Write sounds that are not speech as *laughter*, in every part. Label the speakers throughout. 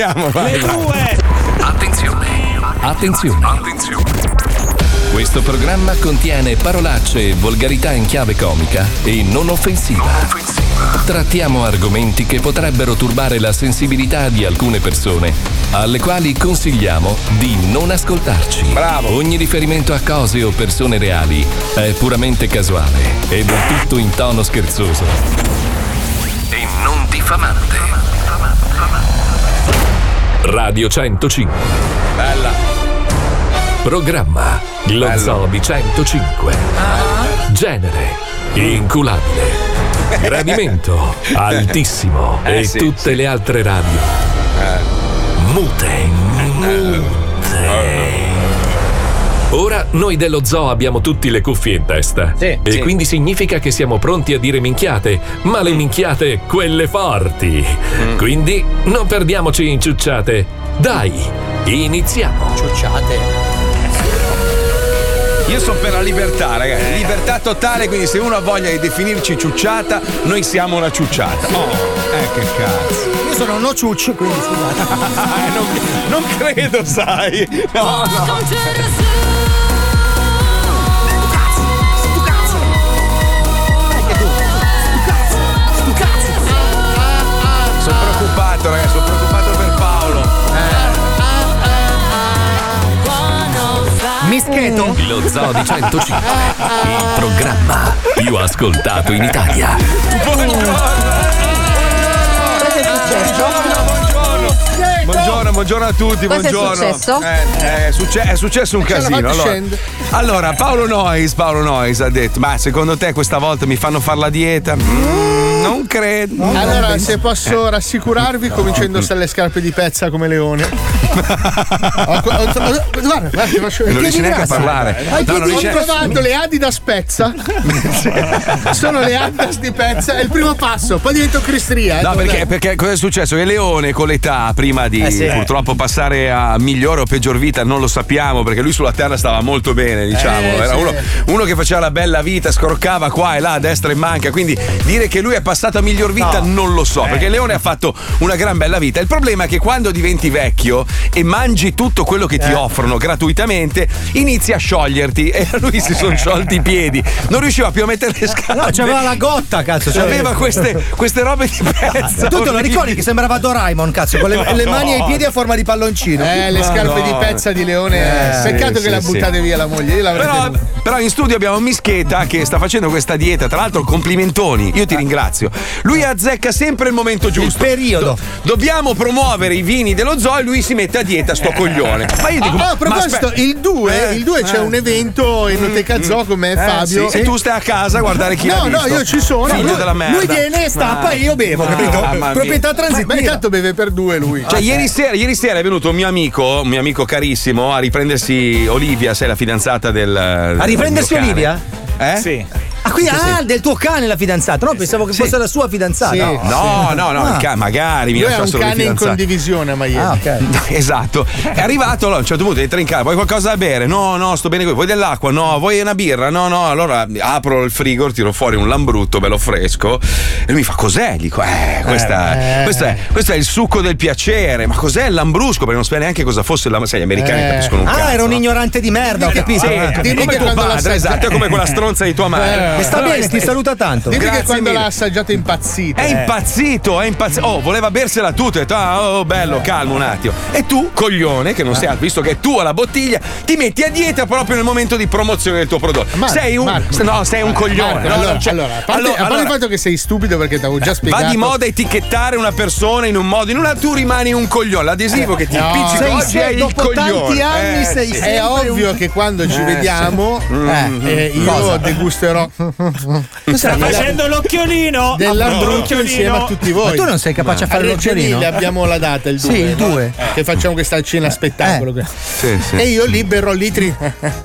Speaker 1: Andiamo, vai.
Speaker 2: Le due.
Speaker 3: Attenzione. Attenzione. Attenzione. Questo programma contiene parolacce e volgarità in chiave comica e non offensiva. Trattiamo argomenti che potrebbero turbare la sensibilità di alcune persone, alle quali consigliamo di non ascoltarci. Bravo. Ogni riferimento a cose o persone reali è puramente casuale e del tutto in tono scherzoso. E non diffamante. Radio 105.
Speaker 1: Bella.
Speaker 3: Programma Lo
Speaker 1: Bello.
Speaker 3: Di 105. Genere inculabile. *laughs* Gradimento altissimo.
Speaker 1: Eh,
Speaker 3: e
Speaker 1: sì,
Speaker 3: tutte le altre radio. Mute. Mute. Ora noi dello zoo abbiamo tutti le cuffie in testa.
Speaker 4: Sì.
Speaker 3: e
Speaker 1: Sì.
Speaker 3: quindi significa che siamo pronti a dire minchiate, ma le minchiate quelle forti. Quindi non perdiamoci in ciucciate. Dai, iniziamo.
Speaker 4: Ciucciate.
Speaker 1: Io sono per la libertà, ragazzi. Libertà totale, quindi se uno ha voglia di definirci ciucciata, noi siamo una ciucciata. Oh, eh che cazzo.
Speaker 4: Io sono no ciucci, quindi scusate. *laughs*
Speaker 1: Non, non credo, sai. No, no. Preoccupato, ragazzi, sono preoccupato per Paolo.
Speaker 4: Mischeto?
Speaker 3: Lo Zoo di 105, il programma più ascoltato in Italia.
Speaker 1: Buongiorno, buongiorno a tutti,
Speaker 5: Cosa è
Speaker 1: buongiorno.
Speaker 5: successo?
Speaker 1: Eh, è, succe- è successo un casino. Allora, allora, Paolo Nois, Paolo Nois ha detto: Ma secondo te questa volta mi fanno fare la dieta? Mm, non credo.
Speaker 6: Allora, se posso rassicurarvi, comincio a indossare *laughs* le scarpe di pezza come leone. *laughs* Guarda, guarda, ti faccio
Speaker 1: Non
Speaker 6: vedere.
Speaker 1: riesci neanche a parlare. No, non
Speaker 6: ho trovato le Adidas Pezza. *laughs* Sono le Adidas di Pezza. È il primo passo. Poi divento cristria. eh,
Speaker 1: No, perché, perché cosa è successo? Che Leone con l'età, prima di
Speaker 4: Eh, sì.
Speaker 1: purtroppo passare a migliore o peggior vita, non lo sappiamo, perché lui sulla terra stava molto bene, diciamo.
Speaker 6: Eh,
Speaker 1: Era
Speaker 6: sì.
Speaker 1: uno, uno che faceva la bella vita, scroccava qua e là, a destra e manca. Quindi dire che lui è passato a miglior vita non lo so, perché Leone ha fatto una gran bella vita. Il problema è che quando diventi vecchio e mangi tutto quello che
Speaker 6: Eh.
Speaker 1: ti offrono gratuitamente, inizi a scioglierti. E a *laughs* lui si sono sciolti i piedi, non riusciva più a mettere le scarpe.
Speaker 4: No, c'aveva la gotta, cazzo. c'aveva-
Speaker 1: Aveva queste, *laughs* queste robe di pezza.
Speaker 4: Tu te lo ricordi che sembrava Doraemon, cazzo, con le, le mani e i piedi a forma di palloncino.
Speaker 6: Eh, le scarpe di pezza di leone.
Speaker 1: Eh,
Speaker 6: Peccato
Speaker 1: sì,
Speaker 6: che la buttate
Speaker 1: sì.
Speaker 6: via la moglie.
Speaker 1: Però, però in studio abbiamo Mischeta che sta facendo questa dieta. Tra l'altro, complimentoni. Io ti ringrazio. Lui azzecca sempre il momento giusto.
Speaker 4: periodo.
Speaker 1: Do- dobbiamo promuovere i vini dello zoo e lui si mette a dieta, sto coglione. Ma io dico,
Speaker 6: Ah,
Speaker 1: ma
Speaker 6: a proposito,
Speaker 1: aspetta-
Speaker 6: il 2
Speaker 1: Eh,
Speaker 6: il 2 c'è
Speaker 1: eh.
Speaker 6: un evento in Oteca Zoo con me e
Speaker 1: Eh,
Speaker 6: Fabio.
Speaker 1: sì, E tu stai a casa a guardare chi
Speaker 6: No, no,
Speaker 1: visto.
Speaker 6: io ci sono.
Speaker 1: Figlio
Speaker 6: Lui-
Speaker 1: della merda.
Speaker 4: Lui viene, stappa e io bevo, capito? Proprietà
Speaker 6: Ma, ma
Speaker 4: transitiva.
Speaker 6: intanto beve per due lui.
Speaker 1: Cioè, ieri sera, ieri sera è venuto un mio amico, un mio amico carissimo, a riprendersi Olivia, sei la fidanzata del.
Speaker 4: A riprendersi Olivia?
Speaker 1: Eh?
Speaker 2: Sì.
Speaker 4: Ah, quindi ah, del tuo cane la fidanzata. No, pensavo che
Speaker 1: Sì.
Speaker 4: fosse la sua fidanzata.
Speaker 6: Sì.
Speaker 4: No.
Speaker 1: No, no, no,
Speaker 4: Ah.
Speaker 1: il ca- magari mi
Speaker 6: Lui è
Speaker 1: lascia
Speaker 6: un
Speaker 1: solo le
Speaker 6: cane in condivisione a Miami.
Speaker 4: Ah, ok. *laughs*
Speaker 1: Esatto, è arrivato allora, a un certo punto entra in casa, vuoi qualcosa da bere? No, no, sto bene qui. Vuoi dell'acqua? No, vuoi una birra? No, no. Allora apro il frigo, tiro fuori un lambrutto bello fresco e lui mi fa cos'è? Gli Dico, eh, questa,
Speaker 6: Eh.
Speaker 1: questo, è, questo è il succo del piacere. Ma cos'è il lambrusco? Perché non sapeva neanche cosa fosse il lambrusco. Sai, gli americani
Speaker 6: Eh.
Speaker 1: capiscono un
Speaker 4: Ah,
Speaker 1: cazzo.
Speaker 4: era un
Speaker 1: no?
Speaker 4: ignorante di merda, ho capito.
Speaker 1: Sì,
Speaker 4: Eh.
Speaker 1: Come tuo padre, esatto, è come quella stronza di tua madre.
Speaker 4: E sta bene, ti saluta tanto.
Speaker 6: Dimmi che quando
Speaker 1: mille.
Speaker 6: l'ha assaggiato è impazzito.
Speaker 1: È impazzito, è impazzito. Oh, voleva bersela tutta. Ah, oh, bello, calmo un attimo. E tu, coglione, che non sei altro, visto che è tua la bottiglia, ti metti a dieta proprio nel momento di promozione del tuo prodotto.
Speaker 6: Marco,
Speaker 1: sei un.
Speaker 6: Marco.
Speaker 1: no, sei un coglione.
Speaker 6: Marco,
Speaker 1: no,
Speaker 6: allora,
Speaker 1: c'è-
Speaker 6: allora, a parte,
Speaker 1: allora-
Speaker 6: a parte
Speaker 1: allora-
Speaker 6: il fatto che sei stupido perché ti avevo già spiegato.
Speaker 1: Va di moda etichettare una persona in un modo, in una tu rimani un coglione. L'adesivo che ti
Speaker 6: No.
Speaker 1: impiccica
Speaker 4: Sei-
Speaker 1: oggi
Speaker 4: sei-
Speaker 1: è il
Speaker 4: dopo
Speaker 1: coglione.
Speaker 4: tanti anni
Speaker 1: Eh,
Speaker 4: sei
Speaker 1: sì.
Speaker 6: È ovvio
Speaker 4: un-
Speaker 6: che quando ci
Speaker 1: Eh,
Speaker 6: vediamo eh, io
Speaker 4: Cosa?
Speaker 6: degusterò
Speaker 2: Sta facendo l'occhiolino.
Speaker 6: dell'ambrutto
Speaker 2: L'occhiolino.
Speaker 6: insieme a tutti voi.
Speaker 4: Ma tu non sei capace a
Speaker 6: A
Speaker 4: fare
Speaker 6: Reggio
Speaker 4: l'occhiolino?
Speaker 6: Abbiamo la data il 2
Speaker 4: Sì, il
Speaker 6: no?
Speaker 4: 2.
Speaker 6: che facciamo questa cena spettacolo
Speaker 4: Eh.
Speaker 1: Sì, sì.
Speaker 6: e io libero litri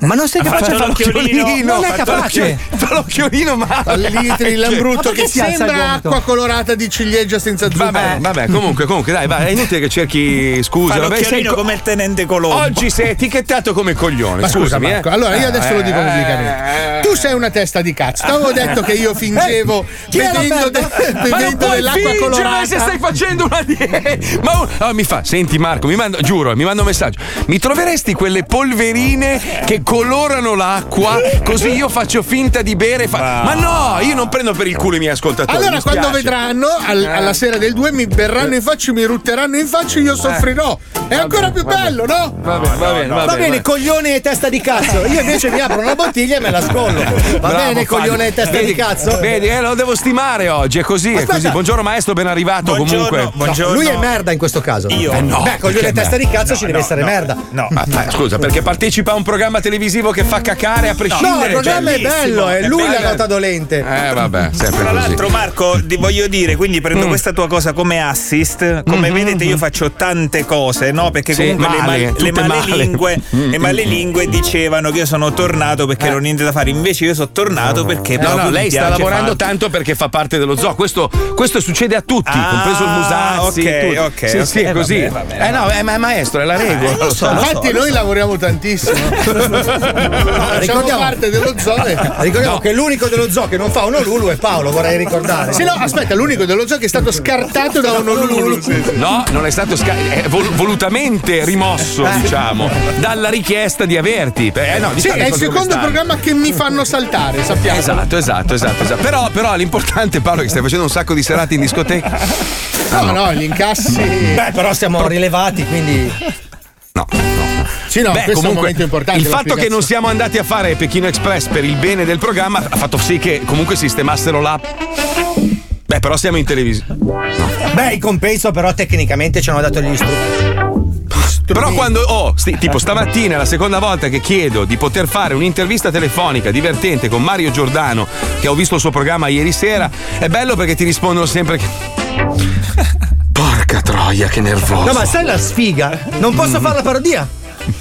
Speaker 4: Ma non sei capace a fare
Speaker 2: l'occhiolino.
Speaker 4: Non è capace.
Speaker 1: l'occhiolino- Fa l'occhiolino male.
Speaker 6: al litri
Speaker 4: Ma
Speaker 6: lambrutto che sembra acqua colorata di ciliegia senza zucchero
Speaker 1: Vabbè, vabbè, comunque, comunque, dai, vai, è inutile che cerchi scusa.
Speaker 2: Fa
Speaker 1: vabbè,
Speaker 2: l'occhiolino
Speaker 1: co-
Speaker 2: come il tenente Colombo.
Speaker 1: Oggi sei etichettato come coglione.
Speaker 6: Ma scusa
Speaker 1: scusami,
Speaker 6: Marco,
Speaker 1: eh.
Speaker 6: allora io adesso lo dico
Speaker 1: Eh,
Speaker 6: pubblicamente.
Speaker 1: eh,
Speaker 6: Tu sei una testa di cazzo. Ti avevo detto che io fingevo
Speaker 4: la
Speaker 6: bevendo, de- bevendo dell'acqua colorata.
Speaker 1: se stai facendo una dieta. *laughs* Ma un- allora mi fa, senti Marco, mi manda, giuro, mi manda un messaggio. Mi troveresti quelle polverine che colorano l'acqua, così io faccio finta di bere. e fa- Ma no, io non prendo per il culo i miei ascoltatori.
Speaker 6: Allora,
Speaker 1: mi
Speaker 6: quando vedranno al- alla sera del 2 mi berranno in faccia, mi rutteranno in faccia, io soffrirò. È ancora più bello, no?
Speaker 1: Va bene, va bene, va
Speaker 4: Va
Speaker 1: bene.
Speaker 4: bene, coglione e testa di cazzo. Io invece mi apro una bottiglia e me la scollo. Va
Speaker 1: Bravo,
Speaker 4: bene,
Speaker 1: Fabio.
Speaker 4: Coglione e testa
Speaker 1: Vedi-
Speaker 4: di cazzo.
Speaker 1: Vedi, eh, lo devo stimare oggi, è così, è
Speaker 4: Aspetta.
Speaker 1: così. Buongiorno maestro, ben arrivato
Speaker 2: Buongiorno,
Speaker 1: comunque.
Speaker 2: buongiorno.
Speaker 4: Lui è merda in questo caso.
Speaker 2: Io?
Speaker 1: Eh, no,
Speaker 4: Beh, coglione e testa di cazzo
Speaker 2: No,
Speaker 4: ci deve
Speaker 2: no,
Speaker 4: essere
Speaker 2: no,
Speaker 4: merda.
Speaker 2: No.
Speaker 1: Ma, ma, scusa, perché partecipa a un programma televisivo che fa cacare a
Speaker 4: No,
Speaker 1: prescindere.
Speaker 4: il programma è
Speaker 2: bellissimo,
Speaker 4: bello, è
Speaker 2: è
Speaker 4: lui la nota dolente.
Speaker 1: Eh, vabbè, sempre
Speaker 2: Tra l'altro, Marco, ti voglio dire, quindi
Speaker 1: Mm.
Speaker 2: prendo questa tua cosa come assist. Come vedete, io faccio tante cose, no? Perché
Speaker 1: Mm-hmm, Sì,
Speaker 2: comunque
Speaker 1: male,
Speaker 2: le, le
Speaker 1: male.
Speaker 2: malelingue,
Speaker 1: Mm,
Speaker 2: le
Speaker 1: mm,
Speaker 2: malelingue dicevano che io sono tornato perché ero niente da fare. Invece, io sono tornato perché
Speaker 1: No, no, lei sta lavorando
Speaker 2: farlo.
Speaker 1: tanto perché fa parte dello zoo. Questo, questo succede a tutti,
Speaker 2: Ah,
Speaker 1: compreso il Musazzi.
Speaker 2: ok,
Speaker 1: tutti.
Speaker 2: ok,
Speaker 1: sì,
Speaker 2: ok.
Speaker 1: sì, è
Speaker 2: Eh,
Speaker 1: così.
Speaker 2: vabbè, vabbè.
Speaker 1: Eh no, è, ma è maestro, è la regola. *laughs* lo so.
Speaker 6: Infatti, noi lavoriamo tantissimo. *laughs* Facciamo
Speaker 4: ricordiamo-
Speaker 6: parte dello zoo. e- *laughs*
Speaker 4: Ricordiamo che l'unico dello zoo che non fa un Lulu è Paolo, vorrei ricordare.
Speaker 6: Sì, no, aspetta, l'unico dello zoo che è stato scartato da un Honolulu. Sì, sì.
Speaker 1: No, non è stato sca- è vol- volutamente rimosso, diciamo, dalla richiesta di averti. Eh, no, di
Speaker 6: Sì,
Speaker 1: fare
Speaker 6: è il secondo programma che mi fanno saltare, sappiamo.
Speaker 1: Esatto, esatto, esatto, esatto. Però, però l'importante, Paolo, è che stai facendo un sacco di serate in discoteca.
Speaker 6: No, no, gli incassi.
Speaker 4: Beh, però siamo rilevati, quindi.
Speaker 1: No, no.
Speaker 6: Sì, no,
Speaker 1: Beh,
Speaker 6: questo è un
Speaker 1: comunque, il fatto che non siamo andati a fare Pechino Express per il bene del programma ha fatto sì che comunque sistemassero l'app. Beh, però siamo in televisione.
Speaker 4: Beh, il compenso, però, tecnicamente ci hanno dato gli strumenti.
Speaker 1: Però quando, oh, sti- tipo stamattina è la seconda volta che chiedo di poter fare un'intervista telefonica divertente con Mario Giordano, che ho visto il suo programma ieri sera, è bello perché ti rispondono sempre che... *laughs* Porca troia, che nervoso.
Speaker 4: No, ma sai la sfiga? Non posso fare la parodia.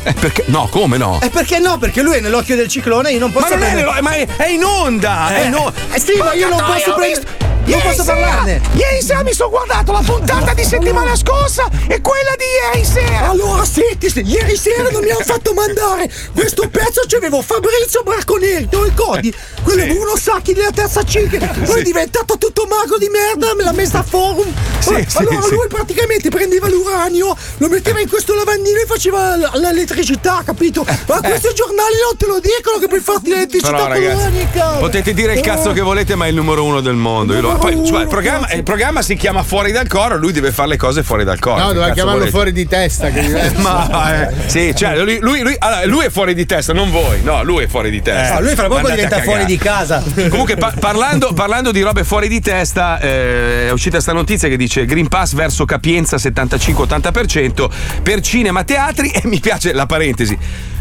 Speaker 1: Eh, perché? No, come no?
Speaker 4: E perché no? Perché lui è nell'occhio del ciclone e io non posso
Speaker 1: ma non è,
Speaker 4: prendere-
Speaker 1: nello- ma è, è in onda! È in onda!
Speaker 4: Eh sì, ma io non posso prendere. Non
Speaker 1: Ieri
Speaker 4: posso
Speaker 1: sera-
Speaker 4: parlarne.
Speaker 1: Ieri sera mi sono guardato la puntata di settimana scorsa e quella di ieri sera!
Speaker 4: Allora, senti, se- ieri sera non mi hanno fatto mandare questo pezzo. C'avevo Fabrizio Bracconeri, te lo ricordi? Quello Bruno Sacchi della terza C, poi è diventato tutto magro di merda, me l'ha messa a forum.
Speaker 1: Sì, sì,
Speaker 4: allora
Speaker 1: sì.
Speaker 4: lui praticamente prendeva l'uranio, lo metteva in questo lavandino e faceva l- l'elettricità, capito? Ma questi giornali non te lo dicono che puoi farti l'elettricità
Speaker 1: Però ragazzi, potete dire il cazzo che volete, ma è il numero uno del mondo. Io lo- poi, cioè, il, programma, il programma si chiama Fuori dal coro, lui deve fare le cose fuori dal coro.
Speaker 6: No, doveva chiamarlo
Speaker 1: volete?
Speaker 6: fuori di testa. Che. *laughs*
Speaker 1: Ma eh, sì, cioè, lui, lui- lui- allora, lui è fuori di testa, non voi. No, lui è fuori di testa.
Speaker 4: Ah, lui fra poco
Speaker 1: Andate
Speaker 4: diventa fuori di casa. *laughs*
Speaker 1: Comunque, pa- parlando, parlando di robe fuori di testa, eh, è uscita sta notizia che dice Green Pass verso capienza 75-80% per cinema, teatri e mi piace la parentesi.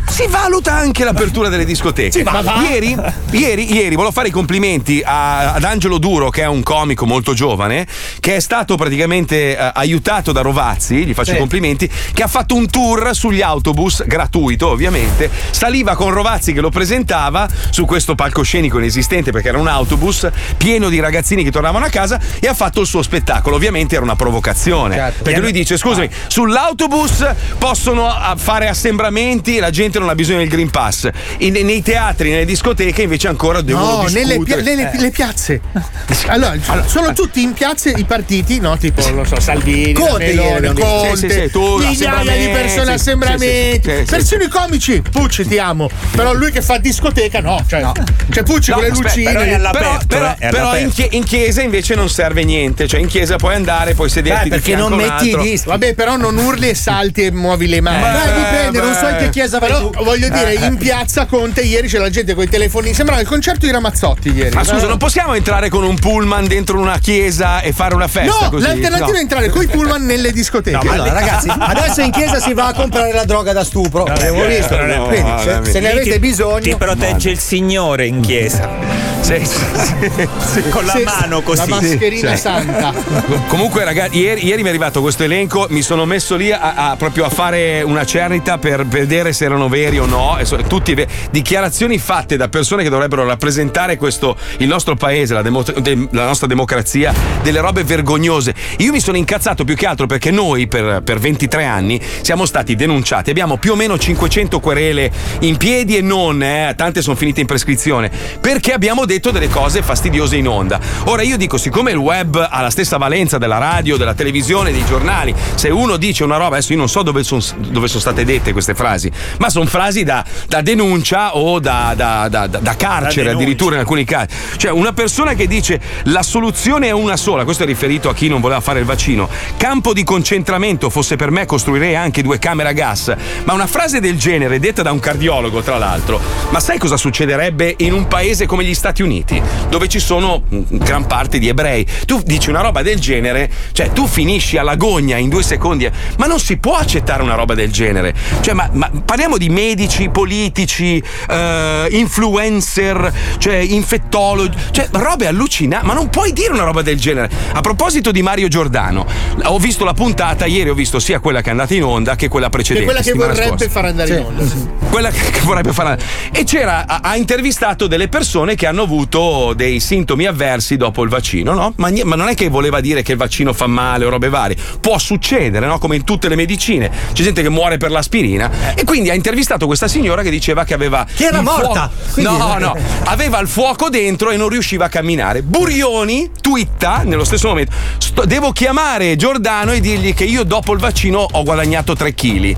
Speaker 1: Si valuta anche l'apertura delle discoteche. Ieri, ieri, ieri volevo fare i complimenti a- ad Angelo Duro, che è un comico molto giovane, che è stato praticamente eh, aiutato da Rovazzi, gli faccio
Speaker 4: Sì.
Speaker 1: i complimenti, che ha fatto un tour sugli autobus, gratuito ovviamente, saliva con Rovazzi che lo presentava su questo palcoscenico inesistente perché era un autobus pieno di ragazzini che tornavano a casa e ha fatto il suo spettacolo. Ovviamente era una provocazione.
Speaker 4: Certo.
Speaker 1: Perché lui dice: scusami, sull'autobus possono ah, fare assembramenti, la gente non ha bisogno del Green Pass. In- nei teatri, nelle discoteche invece ancora devono
Speaker 6: No, nelle, pia-
Speaker 1: discutere.
Speaker 6: nelle- le piazze. *laughs* Allora, sono tutti in piazze i partiti, no? Tipo, non so, Salvini,
Speaker 4: Conte
Speaker 6: Meloni. Conte,
Speaker 1: Sì, sì, sì, tu,
Speaker 6: migliaia di persone,
Speaker 1: sì,
Speaker 6: assembramenti,
Speaker 1: sì, sì, sì,
Speaker 6: persino i comici. Pucci, ti amo. Però lui che fa discoteca, no. Cioè, cioè Pucci
Speaker 1: No,
Speaker 6: con le
Speaker 1: aspetta,
Speaker 6: lucine.
Speaker 2: però all'aperto,
Speaker 1: però,
Speaker 2: eh, è
Speaker 1: però in, chie- in chiesa invece non serve niente. Cioè, in chiesa puoi andare, puoi sederti
Speaker 4: Beh,
Speaker 1: di
Speaker 4: perché non metti i dischi.
Speaker 6: Vabbè, però non urli e salti e muovi le mani.
Speaker 4: Beh, dipende, non so in che chiesa vai
Speaker 6: Però voglio dire, in piazza Conte ieri c'era la gente con i telefoni. Sembrava il concerto di Ramazzotti ieri.
Speaker 1: Ma scusa, non possiamo entrare con un pullman dentro una chiesa e fare una festa
Speaker 6: No,
Speaker 1: così?
Speaker 6: l'alternativa
Speaker 1: No.
Speaker 6: è entrare con i pullman nelle discoteche.
Speaker 4: Allora, ragazzi, adesso in chiesa si va a comprare la droga da stupro. L'avevo visto.
Speaker 2: non è vero.
Speaker 4: Quindi,
Speaker 1: No,
Speaker 4: se, se ne avete bisogno.
Speaker 2: Ti protegge il Signore in chiesa.
Speaker 1: Sì, sì, sì. *laughs*
Speaker 2: Con la
Speaker 6: Sì,
Speaker 2: mano
Speaker 6: La
Speaker 2: così.
Speaker 6: mascherina
Speaker 1: Sì.
Speaker 6: santa. *laughs*
Speaker 1: Comunque, ragazzi, ieri, ieri mi è arrivato questo elenco. Mi sono messo lì a, a- proprio a fare una cernita per vedere se erano veri o no, so- tutti ve- dichiarazioni fatte da persone che dovrebbero rappresentare questo, il nostro paese, la, demo- de- la nostra democrazia, delle robe vergognose. Io mi sono incazzato più che altro perché noi per, per 23 anni siamo stati denunciati, abbiamo più o meno 500 querele in piedi e non, eh, tante sono finite in prescrizione, perché abbiamo detto delle cose fastidiose in onda. Ora io dico, siccome il web ha la stessa valenza della radio, della televisione, dei giornali, se uno dice una roba, adesso io non so dove sono dove sono state dette queste frasi, ma sono frasi da, da denuncia o da, da- da- carcere addirittura in alcuni casi. Cioè una persona che dice la soluzione è una sola, questo è riferito a chi non voleva fare il vaccino, campo di concentramento fosse per me costruirei anche due camere a gas, ma una frase del genere detta da un cardiologo tra l'altro, ma sai cosa succederebbe in un paese come gli Stati Uniti, dove ci sono gran parte di ebrei? Tu dici una roba del genere, cioè tu finisci alla gogna in due secondi, ma non si può accettare una roba del genere. Cioè, ma, ma parliamo di medici, politici, eh, influencer, cioè infettologi, cioè robe allucinanti, ma non puoi dire una roba del genere. A proposito di Mario Giordano, ho visto la puntata, ieri ho visto sia quella che è andata in onda che quella
Speaker 6: Che
Speaker 1: precedente.
Speaker 6: quella che vorrebbe
Speaker 1: scorsa.
Speaker 6: far andare in onda. sì.
Speaker 1: Quella che che vorrebbe fare. E c'era, ha, ha intervistato delle persone che hanno avuto dei sintomi avversi dopo il vaccino, no? Ma, ma non è che voleva dire che il vaccino fa male o robe varie. Può succedere, no? Come in tutte le medicine. C'è gente che muore per l'aspirina. E quindi ha intervistato questa signora che diceva che aveva.
Speaker 4: Che era morta.
Speaker 1: fuoco- No, no. Aveva il fuoco dentro e non riusciva a camminare. Burioni twitta nello stesso momento. "Sto- devo chiamare Giordano e dirgli che io dopo il vaccino ho guadagnato 3 kg.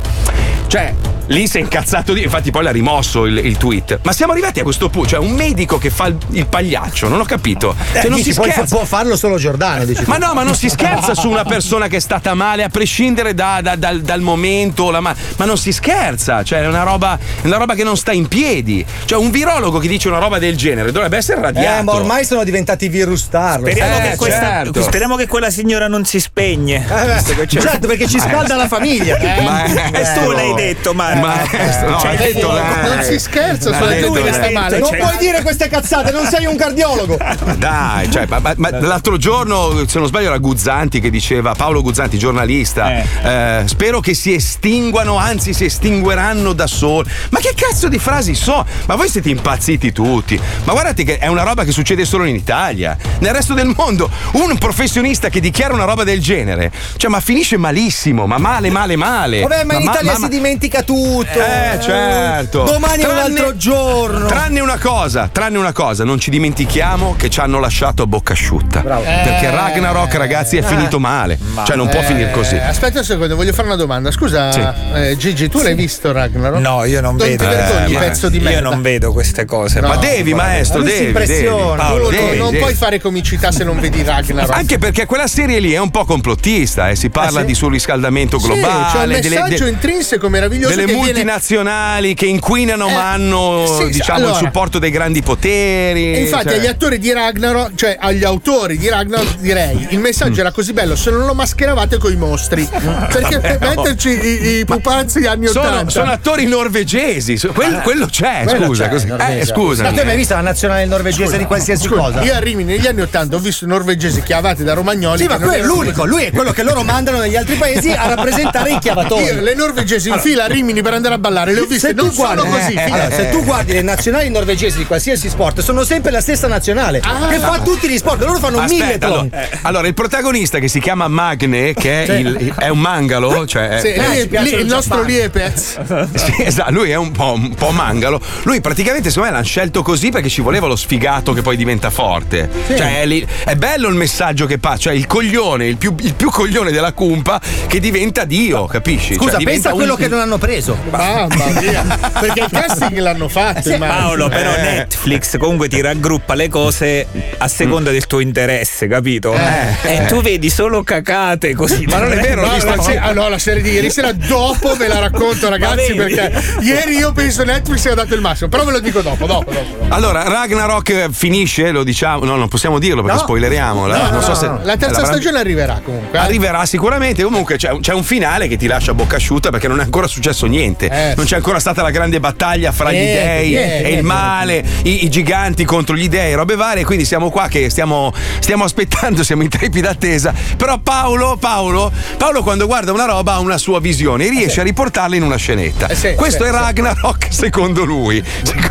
Speaker 1: Cioè, lì si è incazzato di. Infatti, poi l'ha rimosso il, il tweet. Ma siamo arrivati a questo punto. Cioè, un medico che fa il, il pagliaccio, non ho capito. Cioè,
Speaker 4: Eh,
Speaker 1: non
Speaker 4: dici,
Speaker 1: si scherza.
Speaker 4: può farlo solo Giordano, dici tu.
Speaker 1: Ma no, ma non si scherza su una persona che è stata male, a prescindere da- da- dal, dal momento. la ma-, ma non si scherza, cioè è una, roba, è una roba che non sta in piedi. Cioè, un virologo che dice una roba del genere dovrebbe essere radiato.
Speaker 4: Eh, ma ormai sono diventati virus star.
Speaker 2: Speriamo,
Speaker 1: Eh,
Speaker 2: che questa-
Speaker 1: certo.
Speaker 2: speriamo che quella signora non si spegne.
Speaker 4: Eh, beh, certo, perché ci scalda la famiglia.
Speaker 1: Maestro.
Speaker 2: E tu l'hai detto, Marco.
Speaker 1: Maestro, no,
Speaker 2: Cioè,
Speaker 1: detto lei.
Speaker 6: Non si scherza, sono
Speaker 1: detto
Speaker 6: lui che sta male.
Speaker 4: Non puoi dire queste cazzate, non sei un cardiologo. *laughs*
Speaker 1: Dai, cioè, ma, ma- ma l'altro giorno, se non sbaglio, era Guzzanti che diceva, Paolo Guzzanti, giornalista, eh, spero che si estinguano, anzi si estingueranno da soli. Ma che cazzo di frasi so? Ma voi siete impazziti tutti. Ma guardate che è una roba che succede solo in Italia. Nel resto del mondo, un professionista che dichiara una roba del genere, cioè, ma finisce malissimo, ma male, male, male.
Speaker 4: Vabbè, ma in
Speaker 1: ma-
Speaker 4: Italia
Speaker 1: ma-
Speaker 4: si dimentica tutto.
Speaker 1: Eh, certo.
Speaker 4: Domani è un
Speaker 1: Tranne-
Speaker 4: altro giorno.
Speaker 1: Tranne una cosa, tranne una cosa, non ci dimentichiamo che ci hanno lasciato a bocca asciutta. Perché Ragnarok, ragazzi, è finito male. Cioè, non può finire così.
Speaker 6: Eh, aspetta un secondo, voglio fare una domanda. Scusa,
Speaker 1: Sì.
Speaker 6: eh, Gigi, tu l'hai visto Ragnarok?
Speaker 2: No, io non,
Speaker 6: Non
Speaker 2: vedo.
Speaker 6: vergogni,
Speaker 1: Eh, ma-
Speaker 6: pezzo di
Speaker 2: io non vedo queste cose.
Speaker 6: No.
Speaker 1: Ma devi, maestro,
Speaker 4: A lui si
Speaker 1: devi. devi.
Speaker 2: Paolo,
Speaker 6: non-
Speaker 1: devi,
Speaker 6: non
Speaker 1: devi.
Speaker 6: puoi fare comicità se non vedi Ragnarok.
Speaker 1: Anche perché quella serie lì è un po' complottista, eh. si parla
Speaker 4: sì?
Speaker 1: di surriscaldamento
Speaker 6: Sì,
Speaker 1: globale,
Speaker 6: c'è un
Speaker 1: delle-
Speaker 6: messaggio
Speaker 1: de-
Speaker 6: intrinseco meraviglioso
Speaker 1: delle
Speaker 6: che viene-
Speaker 1: multinazionali che inquinano
Speaker 6: Eh,
Speaker 1: ma hanno
Speaker 6: sì,
Speaker 1: diciamo
Speaker 6: allora-
Speaker 1: il supporto dei grandi poteri.
Speaker 6: E infatti
Speaker 1: cioè-
Speaker 6: agli attori di Ragnarok, cioè agli autori di Ragnarok direi, il messaggio era così bello se non lo mascheravate coi mostri. *laughs* Perché per metterci i, i pupazzi anni
Speaker 1: sono,
Speaker 6: 80.
Speaker 1: sono attori norvegesi, so- quel- quello c'è,
Speaker 4: Quello
Speaker 1: scusa.
Speaker 4: c'è,
Speaker 1: così- eh, scusa.
Speaker 4: Ma tu hai mai visto la nazionale norvegese di qualsiasi
Speaker 6: Scusa,
Speaker 4: cosa?
Speaker 6: Io a Rimini negli anni 80 ho visto norvegesi chiavati da romagnoli.
Speaker 4: Sì, ma lui è l'unico, lui è quello che loro mandano negli altri paesi a rappresentare i chiavatori.
Speaker 6: Io le norvegesi in fila a Rimini per andare a ballare, le ho viste,
Speaker 4: Se
Speaker 6: non
Speaker 4: tu, guardi,
Speaker 6: sono così.
Speaker 4: eh, allora, se tu guardi le nazionali norvegesi di qualsiasi sport, sono sempre la stessa nazionale
Speaker 6: Ah.
Speaker 4: che fa tutti gli sport. Loro fanno mille
Speaker 1: Aspetta,
Speaker 4: tron.
Speaker 1: allora, allora, il protagonista che si chiama Magne, che è, il- è un mangalo, cioè
Speaker 6: Sì,
Speaker 1: è-
Speaker 6: lì-
Speaker 4: ci
Speaker 6: lì- il nostro. Liepez. *laughs*
Speaker 1: Sì, esatto, lui è un po', un po' mangalo. Lui praticamente, secondo me, l'hanno scelto così perché ci voleva lo sfigato che poi diventa forte. Cioè, è, lì- è bello il messaggio che passa, cioè il coglione, il più, il più coglione della cumpa che diventa Dio, capisci?
Speaker 4: Scusa,
Speaker 1: Cioè,
Speaker 4: pensa a quello
Speaker 1: un-
Speaker 4: che non hanno preso.
Speaker 6: Mamma mia. Perché il casting l'hanno fatto. immagino.
Speaker 2: Paolo, però
Speaker 1: Eh.
Speaker 2: Netflix comunque ti raggruppa le cose a seconda del tuo interesse, capito?
Speaker 1: Eh.
Speaker 2: E tu vedi solo cacate così.
Speaker 1: Ma non è vero,
Speaker 6: No, la, se- ah, no, la serie di ieri sera dopo ve la racconto *laughs* ragazzi perché ieri io penso Netflix ha dato il massimo però ve lo dico dopo dopo, dopo, dopo.
Speaker 1: Allora, Ragnarok finisce, lo diciamo, no, non possiamo dirlo perché
Speaker 4: No.
Speaker 1: spoileriamo. la-
Speaker 6: No,
Speaker 1: non
Speaker 6: no,
Speaker 1: so se
Speaker 6: no. la terza
Speaker 1: l'avrà-
Speaker 6: stagione arriverà comunque eh.
Speaker 1: Arriverà sicuramente, comunque c'è, c'è un finale che ti lascia a bocca asciutta perché non è ancora successo niente. Niente.
Speaker 6: Eh,
Speaker 1: non c'è ancora stata la grande battaglia fra gli
Speaker 6: Niente,
Speaker 1: dei
Speaker 6: niente,
Speaker 1: e il
Speaker 6: niente.
Speaker 1: male, i, i giganti contro gli dei, robe varie. Quindi siamo qua che stiamo, stiamo aspettando, siamo in trepida attesa. Però Paolo, Paolo, Paolo quando guarda una roba ha una sua visione e riesce a riportarla in una scenetta.
Speaker 6: Eh sì,
Speaker 1: Questo
Speaker 6: sì,
Speaker 1: è
Speaker 6: sì.
Speaker 1: Ragnarok *laughs* secondo lui.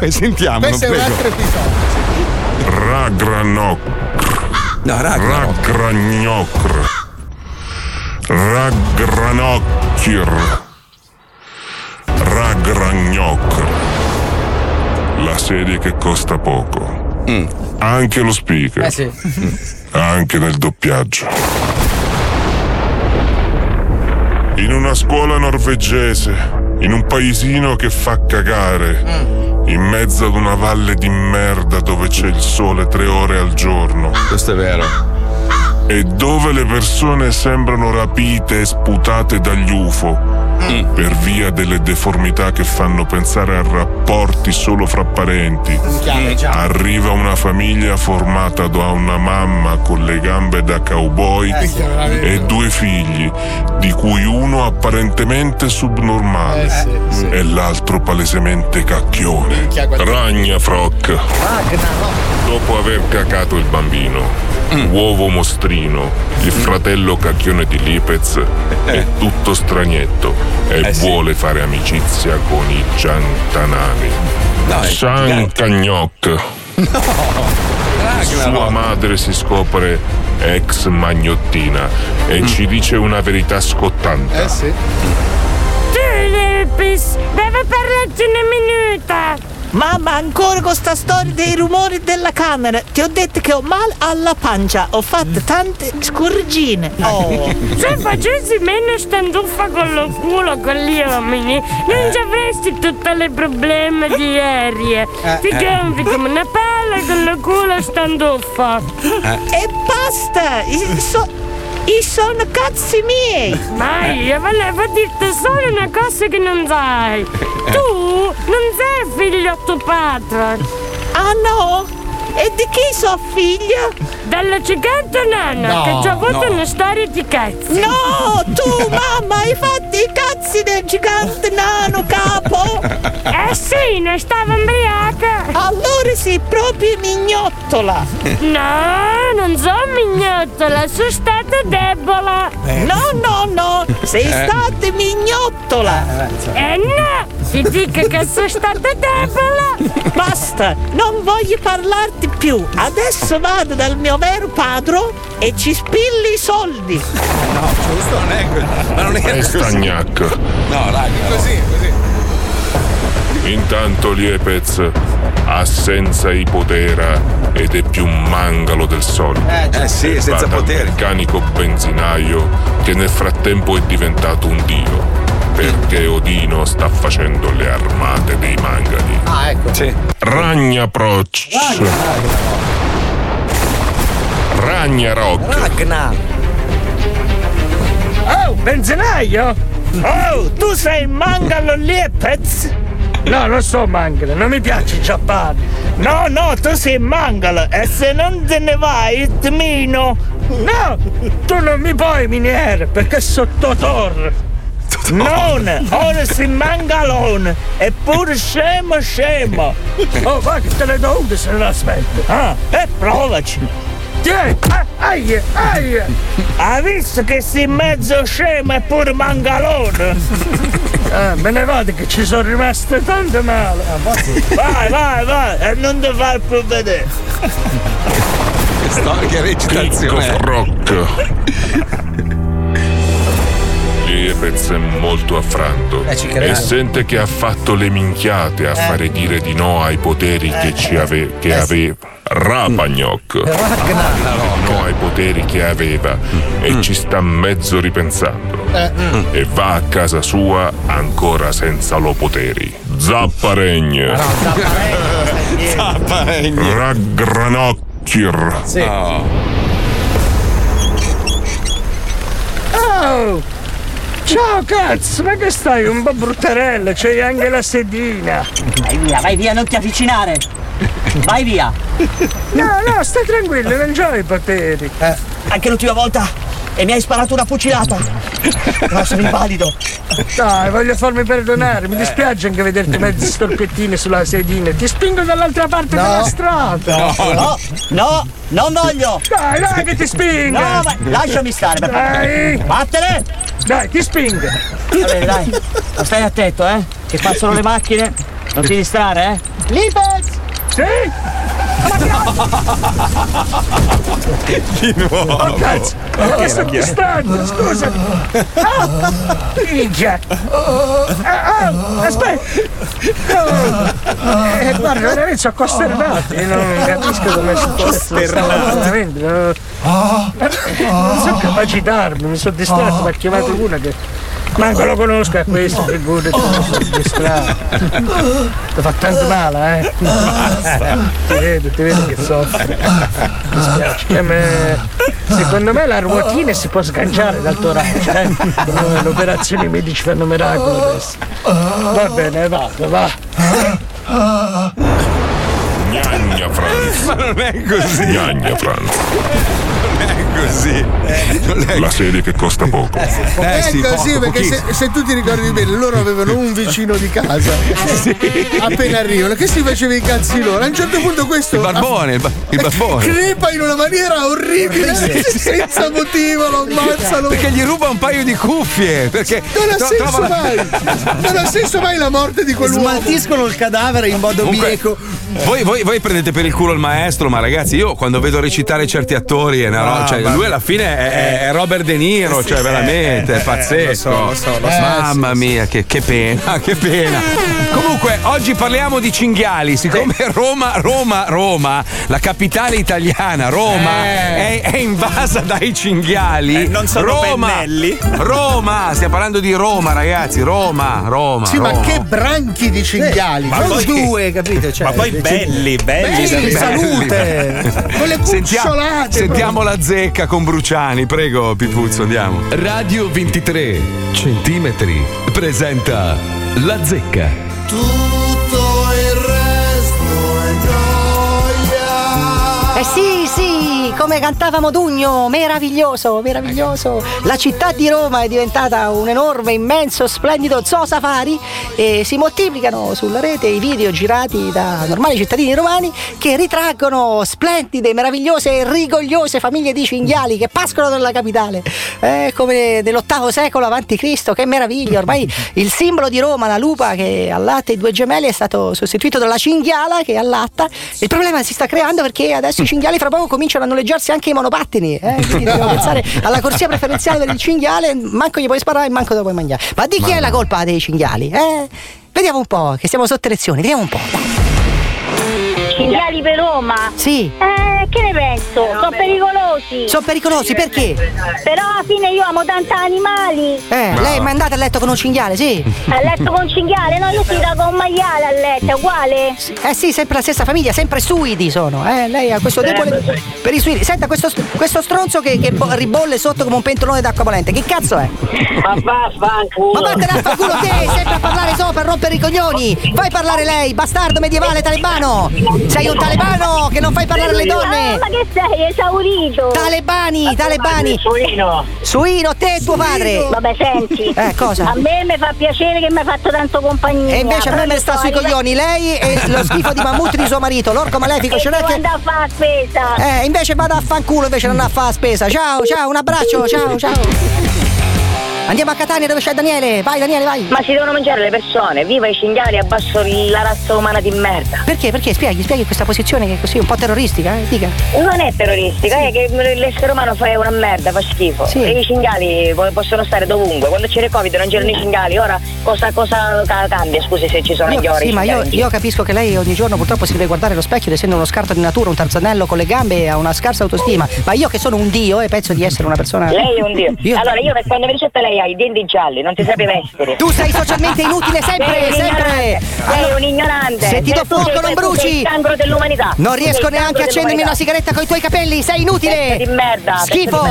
Speaker 1: Sentiamo.
Speaker 6: Questo è un altro episodio.
Speaker 5: Ragranok.
Speaker 1: No, Ragnarok.
Speaker 5: Ragragnokr. Ragranokir. Ragragnokr. La serie che costa poco.
Speaker 1: Mm.
Speaker 5: Anche lo speaker.
Speaker 4: Eh sì. *laughs*
Speaker 5: Anche nel doppiaggio. In una scuola norvegese, in un paesino che fa cagare, in mezzo ad una valle di merda dove c'è il sole tre ore al giorno
Speaker 1: Questo è vero.
Speaker 5: e dove le persone sembrano rapite e sputate dagli UFO per via delle deformità che fanno pensare a rapporti solo fra parenti. Arriva una famiglia formata da una mamma con le gambe da cowboy e due figli, di cui uno apparentemente subnormale e l'altro palesemente cacchione. Ragna Frock. Dopo aver cacato il bambino, uovo mostrino, il fratello cacchione di Lipez è *laughs* tutto stragnetto e vuole fare amicizia con i Giantanani. San Cagnoc. *laughs* Sua madre si scopre ex magnottina e ci dice una verità scottante.
Speaker 6: Eh sì.
Speaker 7: Filipis, deve parlarci una minuta.
Speaker 8: Mamma, ancora con sta storia dei rumori della camera. Ti ho detto che ho male alla pancia. Ho fatto tante scorgine. Oh.
Speaker 7: Se facessi meno standuffa con lo culo con gli uomini, non ci avresti tutti i problemi di ieri. Ti gonfi come una palla con lo culo standuffa.
Speaker 8: E basta! So- i sono cazzi miei!
Speaker 7: Ma io volevo dirti solo una cosa che non sai. Tu non sei figlio tuo padre.
Speaker 8: Ah no? E di chi so figlia?
Speaker 7: Dalla gigante nana che ci ha avuto una storia di cazzo.
Speaker 8: No, tu *laughs* mamma hai fatto i cazzi del gigante nano capo! *laughs*
Speaker 7: Eh sì, ne stava ubriaca.
Speaker 8: Allora sei proprio mignottola!
Speaker 7: No, non sono mignottola, sono stata debole.
Speaker 8: No, no, no! Sei stata mignottola!
Speaker 7: Eh no, ti dico che sono stata debole.
Speaker 8: Basta, non voglio parlarti più. Adesso vado dal mio vero padre e ci spilli i soldi.
Speaker 1: Non è que- Ma non è
Speaker 5: E Stagnac.
Speaker 1: No, raga.
Speaker 6: Così, così.
Speaker 5: Intanto Liepez ha senza ipotera ed è più mangalo del solito.
Speaker 1: Eh sì,
Speaker 5: Va
Speaker 1: senza poteri.
Speaker 5: meccanico benzinaio che nel frattempo è diventato un dio. Perché Odino sta facendo le armate dei mangani.
Speaker 6: Ah, ecco.
Speaker 1: Sì.
Speaker 5: Ragna Proc. Ragna.
Speaker 9: Oh, benzinaio?
Speaker 8: Oh, tu sei mangalo Liepez?
Speaker 9: No, non so mangalo, non mi piace ciappare.
Speaker 8: No, no, tu sei mangalo e se non te ne vai ti mino.
Speaker 9: No, tu non mi puoi miniere perché sotto torre.
Speaker 8: Non, ora sei mangalone, eppure scemo scemo. *laughs*
Speaker 9: Oh, va che te le do una se non aspetti.
Speaker 8: Ah, e provaci.
Speaker 9: Tieni, ah, aia, aia.
Speaker 8: Hai visto che sei mezzo scemo e pure mangalone?
Speaker 9: Ah, *laughs* me ne vado che ci sono rimaste tante male.
Speaker 8: Vai, vai, vai, e non ti fai più vedere.
Speaker 1: Che recitazione.
Speaker 5: Rock. Liepez è molto affranto
Speaker 4: Eh,
Speaker 5: e sente che ha fatto le minchiate a fare dire di no ai poteri che ci ave- che aveva. Rapagnoc. No ai poteri che aveva e ci sta mezzo ripensando. E va a casa sua ancora senza lo poteri. Zapparegn. *laughs* Raggranocchir.
Speaker 9: Oh! Ciao cazzo, ma che stai un po' bruttarella, c'hai anche la sedina.
Speaker 10: Vai via, vai via, non ti avvicinare! Vai via!
Speaker 9: No, no, stai tranquillo, non c'ho i poteri.
Speaker 10: Anche l'ultima volta e mi hai sparato una fucilata. No, sono invalido.
Speaker 9: Dai, voglio farmi perdonare. Mi dispiace anche vederti mezzi storpettini sulla sedina. Ti spingo dall'altra parte
Speaker 10: No.
Speaker 9: della strada.
Speaker 10: No, no, non voglio.
Speaker 9: Dai, dai, che ti spingo.
Speaker 10: No, ma lasciami stare. per.
Speaker 9: Dai.
Speaker 10: Vattene.
Speaker 9: Dai, ti spingo.
Speaker 10: Va bene, dai. Ma stai attento, eh. Che passano le macchine. Non ti distrarre, eh. Lipez!
Speaker 9: Sì?
Speaker 1: Di nuovo.
Speaker 9: Oh, cazzo! Oh, sto distratto, scusa! Ah, minchia! Ah, ah, aspetta! Oh. Eh, guarda, veramente sono costernato! Io non capisco come si possa
Speaker 2: Costernato.
Speaker 9: veramente. no. Non so capacitarmi, mi sono distratto, mi ha chiamato una che. Manco lo conosco a questo, figurati, distratto. Ti fa tanto male, eh? Ti vedo, ti vedo che soffri. Mi spiace. Eh, ma secondo me la ruotina si può sganciare dal torace, eh? No, Le operazioni medici fanno miracoli adesso. Va bene, vado, va.
Speaker 5: Franz.
Speaker 1: Ma non è così.
Speaker 5: Gnagna Franz.
Speaker 1: Non è così. Non è
Speaker 5: La serie che costa poco.
Speaker 6: è
Speaker 1: sì,
Speaker 6: così
Speaker 1: poco,
Speaker 6: perché se, se tu ti ricordi bene, loro avevano un vicino di casa appena arrivano che si faceva i cazzi loro. A un certo punto questo
Speaker 1: Il barbone, il, ba- il barbone.
Speaker 6: crepa in una maniera orribile, senza motivo, lo ammazzano.
Speaker 1: Perché gli ruba un paio di cuffie. Perché
Speaker 6: Non ha senso
Speaker 1: trova la-
Speaker 6: mai! Non ha senso mai la morte di quell'uomo!
Speaker 4: Smaltiscono il cadavere in modo
Speaker 1: Comunque,
Speaker 4: bieco.
Speaker 1: Voi, voi- voi prendete per il culo il maestro, ma ragazzi, io quando vedo recitare certi attori, è una ro-
Speaker 2: Ah,
Speaker 1: cioè, lui alla fine è, è Robert De Niro, cioè veramente,
Speaker 2: eh,
Speaker 1: è pazzesco.
Speaker 2: lo so, lo so, lo so.
Speaker 1: Mamma mia, che, che pena, *laughs* che pena. Comunque, oggi parliamo di cinghiali. Siccome Roma, Roma, Roma, la capitale italiana, Roma, è, è invasa dai cinghiali.
Speaker 2: Eh, non sono
Speaker 1: Roma,
Speaker 2: pennelli?
Speaker 1: Roma, stiamo parlando di Roma, ragazzi. Roma, Roma.
Speaker 6: Sì, ma
Speaker 1: Roma.
Speaker 6: che branchi di cinghiali!
Speaker 2: Ma
Speaker 4: non
Speaker 2: poi-
Speaker 4: due, capito? Cioè,
Speaker 2: Ma poi belli, belli.
Speaker 6: Belli,
Speaker 2: da-
Speaker 4: salute.
Speaker 6: Con le
Speaker 1: Sentiamo,
Speaker 6: cucciolate!
Speaker 1: sentiamo la zecca con Bruciani, prego Pipuzzo, andiamo.
Speaker 3: Radio 23 centimetri presenta La Zecca.
Speaker 4: Tutto
Speaker 11: come cantava Modugno, meraviglioso, meraviglioso. La città di Roma è diventata un enorme, immenso, splendido zoo safari e si moltiplicano sulla rete i video girati da normali cittadini romani che ritraggono splendide, meravigliose e rigogliose famiglie di cinghiali che pascolano nella capitale. Eh, come nell'ottavo secolo Cristo, che meraviglia! Ormai il simbolo di Roma, la lupa che allatta i due gemelli, è stato sostituito dalla cinghiala che allatta. Il problema si sta creando perché adesso i cinghiali fra poco cominciano a noleggiarsi anche i monopattini. Eh? Quindi *laughs* dobbiamo pensare alla corsia preferenziale del cinghiale, manco gli puoi sparare, manco te lo puoi mangiare. Ma di chi è la colpa dei cinghiali? Eh? Vediamo un po', che siamo sotto elezioni, vediamo un po'.
Speaker 12: Cinghiali per Roma?
Speaker 11: Sì.
Speaker 12: Eh, che ne penso? Sono pericolosi.
Speaker 11: Sono pericolosi perché?
Speaker 12: Però alla fine io amo tanti animali.
Speaker 11: Eh, lei è mai andata a letto con un cinghiale, sì?
Speaker 12: A letto con cinghiale? No, io si da con un maiale a letto, è uguale?
Speaker 11: Eh sì, sempre la stessa famiglia, sempre suidi sono. Eh, lei ha questo debole per i suidi. Senta, questo, questo stronzo che, che bo- ribolle sotto come un pentolone d'acqua bollente, che cazzo è?
Speaker 12: Ma vaffanculo.
Speaker 11: Ma vattene a fanculo te, sempre a parlare sopra, a rompere i coglioni! Fai parlare lei, bastardo medievale talebano! Sei un talebano che non fai parlare le donne!
Speaker 12: Ah, ma che sei, esaurito?
Speaker 11: Talebani, talebani!
Speaker 12: Suino.
Speaker 11: Suino, te e tuo padre!
Speaker 12: Vabbè, senti.
Speaker 11: Eh, cosa?
Speaker 12: A me mi fa piacere che mi hai fatto tanto compagnia.
Speaker 11: E invece a me
Speaker 12: Però
Speaker 11: sta sui coglioni, lei e lo schifo di mammut di suo marito, l'orco malefico, ce n'è che.
Speaker 12: a fare la spesa.
Speaker 11: Eh, invece vado a fanculo invece non a fare spesa. Ciao, ciao, un abbraccio, ciao, ciao. Andiamo a Catania dove c'è Daniele. Vai Daniele, vai.
Speaker 12: Ma si devono mangiare le persone, viva i cinghiali, abbasso la razza umana di merda.
Speaker 11: Perché? Perché? Spieghi, spieghi questa posizione che è così un po' terroristica, eh? Dica.
Speaker 12: Non è terroristica, è che l'essere umano fa una merda, fa schifo.
Speaker 11: Sì.
Speaker 12: E i cinghiali po- possono stare dovunque. Quando c'era il Covid non c'erano i cinghiali, ora cosa, cosa ca- cambia? Scusi se ci sono
Speaker 11: Io-
Speaker 12: gli ori.
Speaker 11: sì, ma io, io capisco che lei ogni giorno purtroppo si deve guardare allo specchio ed essendo uno scarto di natura, un tarzanello con le gambe ha una scarsa autostima. Ma io che sono un dio e penso di essere una persona.
Speaker 12: Lei è un dio. *laughs*
Speaker 11: Io-
Speaker 12: Allora io quando mi ricetta lei lei ha i denti gialli, non ti sape vestire. *laughs*
Speaker 11: Tu sei socialmente inutile sempre,
Speaker 12: Sei
Speaker 11: sempre.
Speaker 12: ignorante, Sei un ignorante.
Speaker 11: Se ti do
Speaker 12: Sei
Speaker 11: fuoco
Speaker 12: sei-
Speaker 11: non
Speaker 12: tu sei
Speaker 11: bruci.
Speaker 12: il cancro dell'umanità.
Speaker 11: Non
Speaker 12: sei
Speaker 11: riesco neanche a accendermi una sigaretta con i tuoi capelli, sei inutile.
Speaker 12: Di merda.
Speaker 11: Schifo.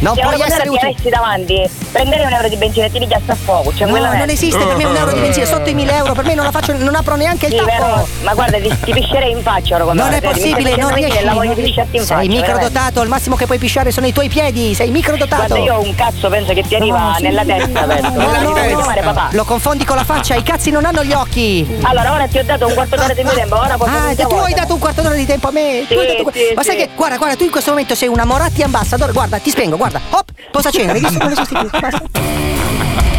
Speaker 11: Non
Speaker 12: se
Speaker 11: puoi essere utile.
Speaker 12: avessi davanti, prenderei un euro di benzina e ti piglia sta a fuoco. Cioè,
Speaker 11: No, non esiste per me un euro di benzina, sotto i 1000 euro, per me non la faccio, non apro neanche il
Speaker 12: Sì,
Speaker 11: tappo.
Speaker 12: Ma guarda, ti, ti piscerei in faccia ora
Speaker 11: Non è possibile, non riesci.
Speaker 12: La voglio pisciarti in
Speaker 11: sei
Speaker 12: faccia. veramente.
Speaker 11: microdotato, il massimo che puoi pisciare sono i tuoi piedi, sei microdotato.
Speaker 12: Guarda, io ho un cazzo, penso che ti arriva. Nella testa, penso.
Speaker 11: No,
Speaker 12: Nella
Speaker 11: no,
Speaker 12: testa.
Speaker 11: no.
Speaker 12: Male, papà.
Speaker 11: Lo confondi con la faccia, i cazzi non hanno gli occhi.
Speaker 12: Allora, ora ti ho dato un quarto d'ora di mio tempo, ora posso
Speaker 11: Ah, tu hai dato un quarto d'ora di tempo a me. Tu
Speaker 12: Sì,
Speaker 11: hai dato-
Speaker 12: sì,
Speaker 11: Ma sai
Speaker 12: sì.
Speaker 11: che, guarda, guarda, tu in questo momento sei una Moratti ambassador. Guarda, ti spengo, guarda. Hop, posa cena, hai visto come? Basta.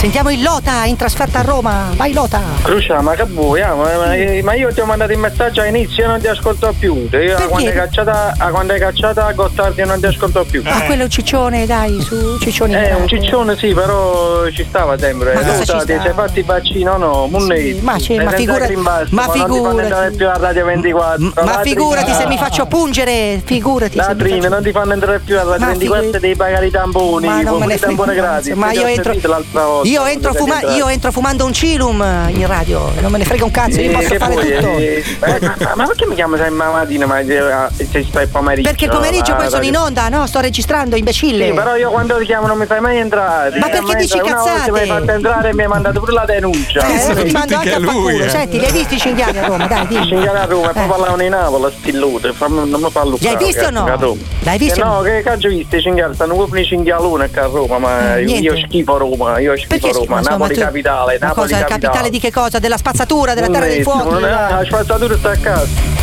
Speaker 11: Sentiamo il Lota in trasferta a Roma. Vai Lota.
Speaker 13: Crucia, ma che vuoi? ah, Ma, ma- ma io ti ho mandato il messaggio all'inizio e non ti ascolto più. Io a quando hai cacciata, a quando hai cacciata a Gottardi non ti ascolto più.
Speaker 11: Ah, quello è un ciccione, dai, su, ciccioni.
Speaker 13: Eh, un ciccione sì, però ci stava sempre.
Speaker 11: Ma ci
Speaker 13: ti sei fatti il vaccino no? Munnetti.
Speaker 11: ma c'è- ma figura-
Speaker 13: Pass,
Speaker 11: ma
Speaker 13: non ti fanno
Speaker 11: figurati.
Speaker 13: entrare più a Radio 24.
Speaker 11: Ma figurati se mi faccio pungere, figurati.
Speaker 13: Ladrine,
Speaker 11: faccio-
Speaker 13: non ti fanno entrare più a Radio
Speaker 11: Ma
Speaker 13: 24
Speaker 11: figurati.
Speaker 13: devi pagare i tamponi,
Speaker 11: Ma non me ne frega Ma io entro,
Speaker 13: l'altra volta,
Speaker 11: io, entro fuma- io entro fumando un cilum in radio, non me ne frega un cazzo, io
Speaker 13: Eh,
Speaker 11: posso fare
Speaker 13: vuoi,
Speaker 11: tutto.
Speaker 13: eh, eh, ma, ma perché mi chiamo sempre la mattina ma eh, se stai pomeriggio?
Speaker 11: Perché il pomeriggio poi sono in onda, no? Sto registrando, imbecille.
Speaker 13: Sì, però io quando ti chiamo non mi fai mai entrare.
Speaker 11: Ma
Speaker 13: Eh,
Speaker 11: perché dici
Speaker 13: entrare. Una volta
Speaker 11: cazzate?
Speaker 13: mi hai fatto entrare e mi hai mandato pure la denuncia.
Speaker 11: Eh, adesso ti mando anche a fanculo. Senti, li hai visti i cinghiali a Roma? Dai, dimmi.
Speaker 13: Cinghiali a Roma, e poi
Speaker 11: Eh.
Speaker 13: parlavano in Napoli, stillute, non mi fallo
Speaker 11: Li hai visti o no? L'hai visti
Speaker 13: Eh,
Speaker 11: o no?
Speaker 13: no, che cazzo hai visto i cinghiali? Stanno proprio i cinghialoni a Roma, ma
Speaker 11: Eh,
Speaker 13: io schifo Roma, io schifo
Speaker 11: Perché
Speaker 13: Roma,
Speaker 11: insomma,
Speaker 13: Napoli
Speaker 11: tu-
Speaker 13: capitale,
Speaker 11: Ma
Speaker 13: Napoli
Speaker 11: cosa?
Speaker 13: capitale.
Speaker 11: Capitale di che cosa? Della spazzatura, della terra dei fuochi?
Speaker 13: La spazzatura sta a casa.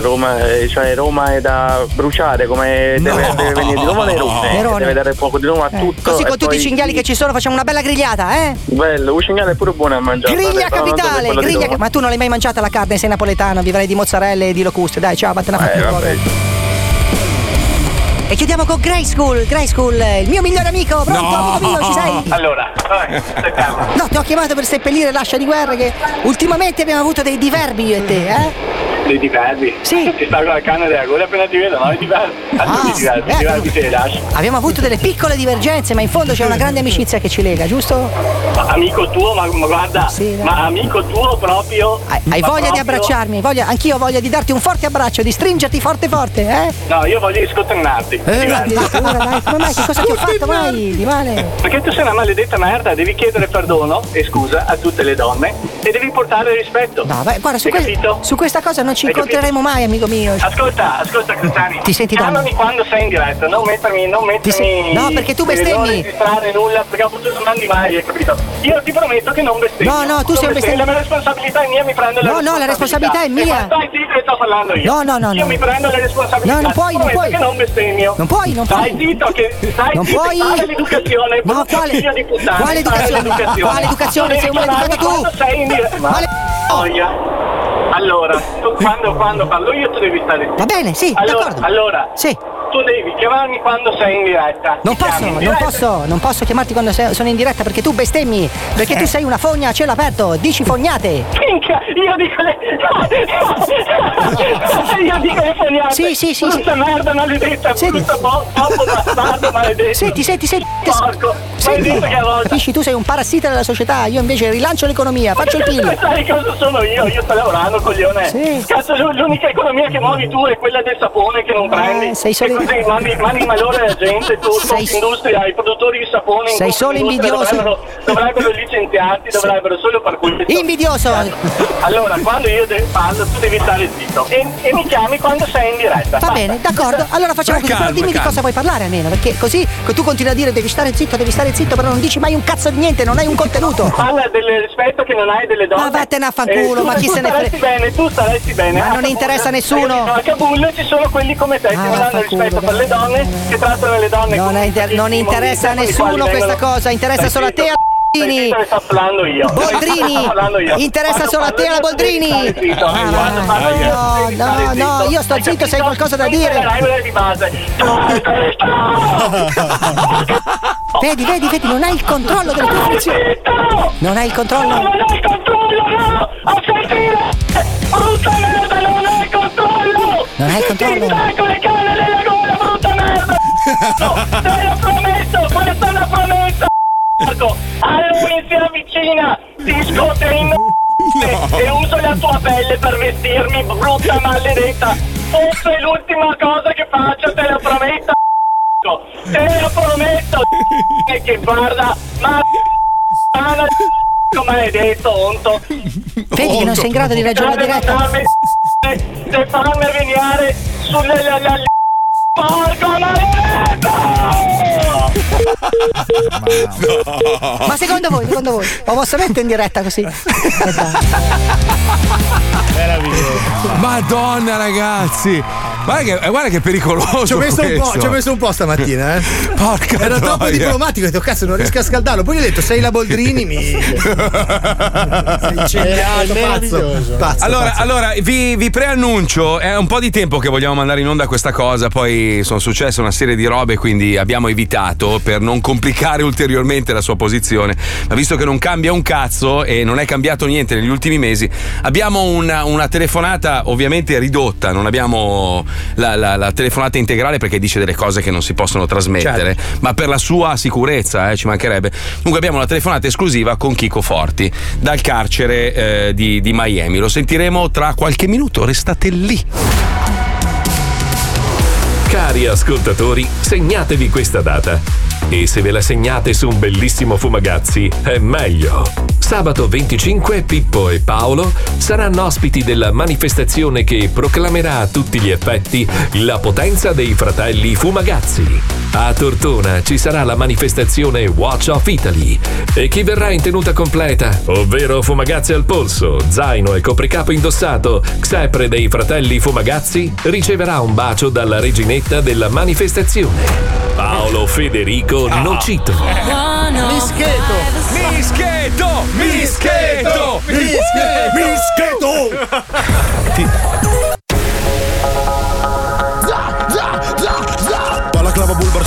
Speaker 13: Roma, eh, cioè Roma è da bruciare, come deve, deve venire di nuovo Nerone,
Speaker 11: Nerone.
Speaker 13: deve dare fuoco di nuovo a
Speaker 11: Eh,
Speaker 13: tutto.
Speaker 11: Così con tutti i cinghiali che ci sono facciamo una bella grigliata, eh?
Speaker 13: Bello, un cinghiale è pure buono a mangiare.
Speaker 11: Griglia capitale, griglia
Speaker 13: Roma.
Speaker 11: Ma tu non l'hai mai mangiata la carne, sei napoletano, vivrai di mozzarella e di locuste. Dai, ciao, vattene a fare
Speaker 13: Eh.
Speaker 11: E chiudiamo con Grey School, Grey School, il mio migliore amico, pronto amico mio, ci sei?
Speaker 14: Allora, vai.
Speaker 11: No, ti ho chiamato per seppellire l'ascia di guerra che ultimamente abbiamo avuto dei diverbi io e te, eh?
Speaker 14: Dei diverbi?
Speaker 11: Sì.
Speaker 14: Ti sta con la canna della gola appena ti vedo, no? I diverbi. Ah, diverbi,
Speaker 11: eh,
Speaker 14: diverbi te li.
Speaker 11: Abbiamo avuto delle piccole divergenze, ma in fondo c'è una grande amicizia che ci lega, giusto?
Speaker 14: Ma amico tuo, ma, ma guarda, ma amico tuo proprio.
Speaker 11: Hai
Speaker 14: ma
Speaker 11: voglia di
Speaker 14: proprio-
Speaker 11: abbracciarmi, voglia, anch'io ho voglia di darti un forte abbraccio, di stringerti forte forte, eh?
Speaker 14: No, io voglio scottennarti.
Speaker 11: Eh, addirittura, dai, come mai? Che cosa ti ho fatto mai di male?
Speaker 14: Perché tu sei una maledetta merda, devi chiedere perdono e scusa a tutte le donne e devi portare rispetto.
Speaker 11: No, vai, guarda, su,
Speaker 14: Hai
Speaker 11: que- su questa cosa non ci
Speaker 14: Hai
Speaker 11: incontreremo mai, amico mio.
Speaker 14: Ascolta, ascolta Cruciani.
Speaker 11: Ti senti
Speaker 14: Chiamami quando sei in diretta, non mettermi, non mettermi.
Speaker 11: se- no, perché tu bestemmi.
Speaker 14: Non registrare nulla, perché appunto non mandi mai, hai capito? Io ti prometto che non bestemmio.
Speaker 11: No, no, tu
Speaker 14: Non
Speaker 11: sei un
Speaker 14: bestemmio. La mia responsabilità è mia, mi prendo la
Speaker 11: No, no, la responsabilità è mia.
Speaker 14: Stai zitto che sto parlando io.
Speaker 11: No, no, no,
Speaker 14: Io
Speaker 11: no.
Speaker 14: mi prendo le responsabilità.
Speaker 11: No, non puoi, non puoi.
Speaker 14: che non bestemmio.
Speaker 11: Non puoi, non
Speaker 14: Stai
Speaker 11: puoi.
Speaker 14: zitto che stai
Speaker 11: Non puoi.
Speaker 14: l'educazione.
Speaker 11: No, quale- quale educazione? Quale educazione? Sei un maleducato tu.
Speaker 14: sei in diretta. Noia. Allora, tu quando, quando parlo io tu devi stare.
Speaker 11: Va bene, sì,
Speaker 14: allora,
Speaker 11: d'accordo.
Speaker 14: Allora,
Speaker 11: Sì.
Speaker 14: tu devi chiamarmi quando sei in diretta.
Speaker 11: Non posso, non
Speaker 14: diretta.
Speaker 11: posso, non posso chiamarti quando sei- sono in diretta perché tu bestemmi, perché tu sei una fogna a cielo aperto, dici fognate.
Speaker 14: Minchia, io dico le. io dico le fognate.
Speaker 11: Sì, sì, sì,
Speaker 14: Brutta
Speaker 11: sì.
Speaker 14: merda maledetta,
Speaker 11: Senti.
Speaker 14: brutta bo- poppo bastardo maledetto.
Speaker 11: Senti, senti, senti.
Speaker 14: Porco,
Speaker 11: Senti, capisci, tu sei un parassita della società, io invece rilancio l'economia, faccio il PIL.
Speaker 14: Sai cosa sono io? Io sto lavorando, coglione.
Speaker 11: Sì.
Speaker 14: Cazzo, l'u- l'unica economia che muovi tu è quella del sapone che non prendi.
Speaker 11: Eh, sei solo-
Speaker 14: E così mandi, mandi in malore alla gente, tu,
Speaker 11: Sei-
Speaker 14: industria, i produttori di sapone.
Speaker 11: Sei solo invidioso.
Speaker 14: Dovrebbero, dovrebbero licenziarti, dovrebbero solo per questo.
Speaker 11: Invidioso.
Speaker 14: Allora, quando io parlo, tu devi stare zitto. E, e mi chiami quando sei in diretta.
Speaker 11: Va bene, d'accordo. Allora facciamo
Speaker 1: Ma
Speaker 11: così,
Speaker 1: calma,
Speaker 11: però dimmi di
Speaker 1: calma.
Speaker 11: cosa vuoi parlare almeno, perché così tu continui a dire devi stare zitto, devi stare zitto, però non dici mai un cazzo di niente, non hai un contenuto.
Speaker 14: Parla del rispetto che non hai delle donne.
Speaker 11: Ma vattene a fanculo,
Speaker 14: Eh,
Speaker 11: ma chi se ne frega?
Speaker 14: Bene, tu staresti bene.
Speaker 11: Ma
Speaker 14: A
Speaker 11: non
Speaker 14: Kabul,
Speaker 11: interessa a nessuno.
Speaker 14: A Kabul ci sono quelli come te che
Speaker 11: Ah,
Speaker 14: non hanno rispetto per le donne, che trattano le donne
Speaker 11: Non,
Speaker 14: come
Speaker 11: inter- non interessa a
Speaker 14: quali
Speaker 11: nessuno questa cosa, interessa solo a te Boldrini.
Speaker 14: che che
Speaker 11: Boldrini, interessa solo a te
Speaker 14: devi
Speaker 11: Boldrini. Ah, no, no, no, io sto zitto, se hai qualcosa da dire.
Speaker 14: la.
Speaker 11: Vedi, vedi, vedi, non hai il controllo delle tue funzioni. Non hai il controllo.
Speaker 14: Non hai controllo, no! Brutta merda, non hai controllo!
Speaker 11: Non hai controllo.
Speaker 14: Ti stai con le canne nella gola, brutta merda! No, te l'ho promesso! ubriaco. A lui si avvicina, ti scote in e uso la tua pelle per vestirmi, brutta maledetta. Fosse l'ultima cosa che faccio, te lo prometto. Te lo prometto. E *laughs* che guarda, ma *laughs* come hai detto, onto.
Speaker 11: Vedi che non sei in grado di la diretta?
Speaker 14: Se farmi venire sulle la, la, Porco maledetto!
Speaker 11: Ma secondo voi, secondo voi, lo posso mettere in diretta così?
Speaker 1: Madonna, ragazzi! Guarda che, guarda che pericoloso.
Speaker 4: Ci ho messo, un po', ci ho messo un po' stamattina, eh.
Speaker 1: Porca
Speaker 4: troppo
Speaker 1: troia.
Speaker 4: diplomatico, ho detto, cazzo, non riesco a scaldarlo. Poi gli ho detto, sei la Boldrini, mi. *laughs* sei incendiato, pazzo. Pazzo,
Speaker 1: allora,
Speaker 4: pazzo.
Speaker 1: allora vi, vi preannuncio, è un po' di tempo che vogliamo mandare in onda questa cosa, poi sono successe una serie di robe, quindi abbiamo evitato per non complicare ulteriormente la sua posizione. Ma visto che non cambia un cazzo e non è cambiato niente negli ultimi mesi, abbiamo una, una telefonata ovviamente ridotta, non abbiamo la, la- la telefonata integrale perché dice delle cose che non si possono trasmettere, ma per la sua sicurezza eh, ci mancherebbe. Comunque abbiamo una telefonata esclusiva con Chico Forti dal carcere eh, di, di Miami. Lo sentiremo tra qualche minuto, restate lì.
Speaker 3: Cari ascoltatori, segnatevi questa data. E se ve la segnate su un bellissimo Fumagazzi, è meglio. Sabato 25 Pippo e Paolo saranno ospiti della manifestazione che proclamerà a tutti gli effetti la potenza dei fratelli Fumagazzi. A Tortona ci sarà la manifestazione Watch of Italy e chi verrà in tenuta completa, ovvero Fumagazzi al polso, zaino e copricapo indossato, xepre dei fratelli Fumagazzi, riceverà un bacio dalla reginetta della manifestazione. Paolo Federico Nocito.
Speaker 4: Mischieto!
Speaker 1: Mischieto! Mischieto!
Speaker 4: Mischieto!
Speaker 15: Balaclava bulbar c'è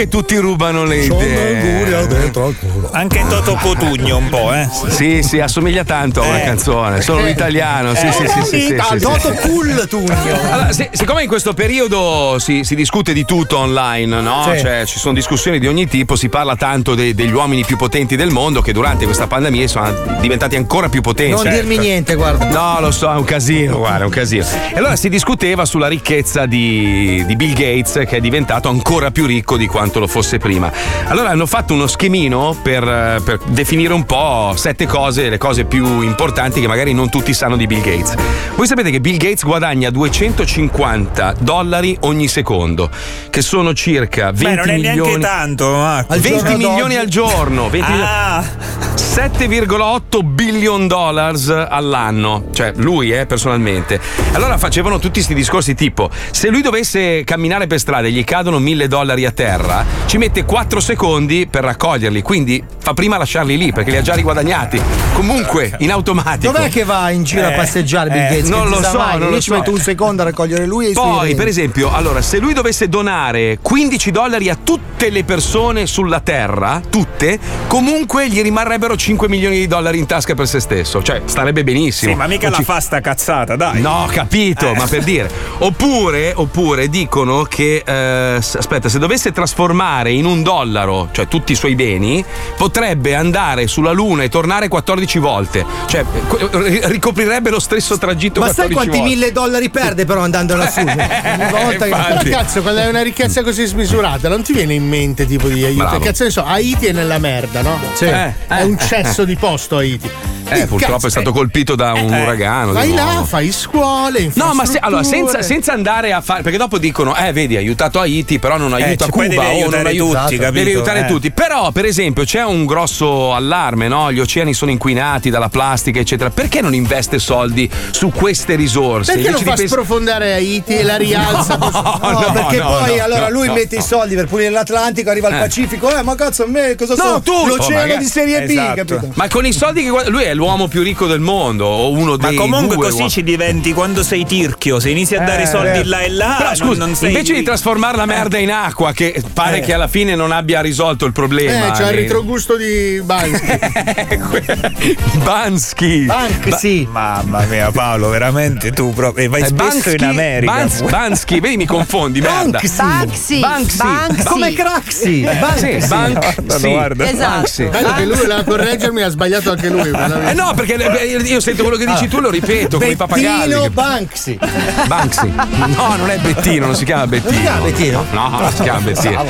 Speaker 1: E tutti rubano le idee. Sì, sì, assomiglia tanto a una
Speaker 2: Eh.
Speaker 1: canzone. Sono un italiano, sì,
Speaker 2: Eh,
Speaker 1: sì, sì, sì, sì, sì.
Speaker 4: Toto cool Tugno.
Speaker 1: Allora, siccome in questo periodo si, si discute di tutto online, no? Cioè, ci sono discussioni di ogni tipo, si parla tanto degli uomini più potenti del mondo che durante questa pandemia sono diventati ancora più potenti.
Speaker 4: Non dirmi niente, guarda.
Speaker 1: No, lo so, è un casino, guarda, è un casino. E allora si discuteva sulla ricchezza di, di Bill Gates, che è diventato ancora più ricco di quanto lo fosse prima. Allora hanno fatto uno schemino per, eh, per definire un po' sette cose, le cose più importanti che magari non tutti sanno di Bill Gates. Voi sapete che Bill Gates guadagna 250 dollari ogni secondo, che sono circa 20
Speaker 2: Beh, non è
Speaker 1: milioni.
Speaker 2: neanche tanto, Marco.
Speaker 1: 20 milioni al giorno, 20
Speaker 2: Ah.
Speaker 1: 7,8 billion dollars all'anno, cioè lui eh, personalmente. Allora facevano tutti questi discorsi tipo se lui dovesse camminare per strada e gli cadono 1000 dollari a terra, ci mette 4 secondi per raccoglierli, quindi fa prima lasciarli lì perché li ha già riguadagnati. Comunque, in automatico.
Speaker 4: Dov'è che va in giro a
Speaker 1: Eh,
Speaker 4: passeggiare Bill
Speaker 1: eh,
Speaker 4: Gates?
Speaker 1: non
Speaker 4: Che
Speaker 1: lo so,
Speaker 4: mai?
Speaker 1: non
Speaker 4: Io
Speaker 1: lo
Speaker 4: ci
Speaker 1: so.
Speaker 4: metto un secondo a raccogliere lui e i suoi
Speaker 1: Poi, per esempio, allora, se lui dovesse donare 15 dollari a tutte le persone sulla Terra, tutte, comunque gli rimarrebbero 5 milioni di dollari in tasca per se stesso. Cioè, starebbe benissimo.
Speaker 2: Sì, ma mica
Speaker 1: Non
Speaker 2: la
Speaker 1: ci-
Speaker 2: fa sta cazzata, dai.
Speaker 1: No, capito,
Speaker 2: Eh.
Speaker 1: ma per dire. Oppure, oppure dicono che, eh, aspetta, se dovesse trasformare in un dollaro, cioè tutti i suoi beni, potrebbe andare sulla Luna e tornare 14 volte. Cioè, ricoprirebbe lo stesso tragitto
Speaker 4: Ma sai
Speaker 1: 14
Speaker 4: quanti
Speaker 1: volte.
Speaker 4: mille dollari perde però andando lassù? *laughs* Ogni volta che...
Speaker 6: Però cazzo, quando hai una ricchezza così smisurata, non ti viene in mente tipo di aiuto?
Speaker 1: Bravo.
Speaker 6: Cazzo ne so, Haiti è nella merda, no?
Speaker 1: Sì. Eh,
Speaker 6: è
Speaker 1: eh,
Speaker 6: un
Speaker 1: eh,
Speaker 6: cesso di posto Haiti.
Speaker 1: Eh, purtroppo è stato colpito da un uragano. di
Speaker 6: Vai là, fai scuole,
Speaker 1: No, ma se- allora, senza, senza andare a fare. Perché dopo dicono, eh, vedi, ha aiutato Haiti, però non
Speaker 2: Eh,
Speaker 1: aiuta
Speaker 2: cioè,
Speaker 1: Cuba.
Speaker 2: devi
Speaker 1: o non
Speaker 2: aiutare
Speaker 1: aiuta-
Speaker 2: tutti, capito?
Speaker 1: Devi aiutare
Speaker 2: Eh.
Speaker 1: tutti. Però, per esempio, c'è un grosso allarme, no? Gli oceani sono inquinati dalla plastica, eccetera. Perché non investe soldi su queste risorse?
Speaker 6: Perché non
Speaker 1: Invece
Speaker 6: fa
Speaker 1: di pens-
Speaker 6: sprofondare Haiti e la rialza?
Speaker 1: No,
Speaker 4: No,
Speaker 1: no,
Speaker 4: perché
Speaker 1: no,
Speaker 4: poi
Speaker 1: no,
Speaker 4: allora
Speaker 1: no,
Speaker 4: lui
Speaker 1: no,
Speaker 4: mette
Speaker 1: no.
Speaker 4: i soldi per pulire l'Atlantico, arriva al
Speaker 1: Eh.
Speaker 4: Pacifico, eh, ma cazzo a me cosa
Speaker 1: No,
Speaker 4: sono?
Speaker 1: tu! Oh,
Speaker 4: L'oceano
Speaker 1: magari-
Speaker 4: di serie B,
Speaker 2: Esatto.
Speaker 4: capito?
Speaker 1: Ma con i soldi che lui è l'uomo più ricco del mondo, o uno
Speaker 2: Ma
Speaker 1: dei
Speaker 2: comunque
Speaker 1: due
Speaker 2: così
Speaker 1: uomini.
Speaker 2: ci diventi quando sei tirchio, se inizi a dare
Speaker 1: Eh,
Speaker 2: soldi
Speaker 1: eh.
Speaker 2: là e là,
Speaker 1: Però
Speaker 2: non-
Speaker 1: scusa,
Speaker 2: non sei
Speaker 1: invece di trasformare la merda in acqua, che pare
Speaker 2: Eh.
Speaker 1: che alla fine non abbia risolto il problema.
Speaker 6: Eh, c'ha il
Speaker 1: eh,
Speaker 6: retrogusto di Bansky. *laughs* *laughs*
Speaker 1: Bansky.
Speaker 4: Banksy.
Speaker 2: Mamma mia, Paolo, veramente tu proprio. E vai
Speaker 1: Eh,
Speaker 2: spesso in America.
Speaker 1: Bans- Bansky, vedi mi confondi, merda.
Speaker 11: Banksy.
Speaker 1: Banksy.
Speaker 11: Banksy.
Speaker 4: Come Craxi.
Speaker 1: Sì, Bank-
Speaker 2: Guarda,
Speaker 1: sì.
Speaker 2: guarda.
Speaker 11: Esatto.
Speaker 1: Banksy.
Speaker 6: Bello che lui voleva correggermi, ha sbagliato anche lui.
Speaker 1: Eh no, perché eh, io sento quello che dici tu, lo ripeto come i pappagalli.
Speaker 4: Bettino Banksy.
Speaker 1: Banksy. No, non è Bettino, non si chiama Bettino.
Speaker 4: Non si chiama Bettino?
Speaker 1: No, non si chiama Bettino.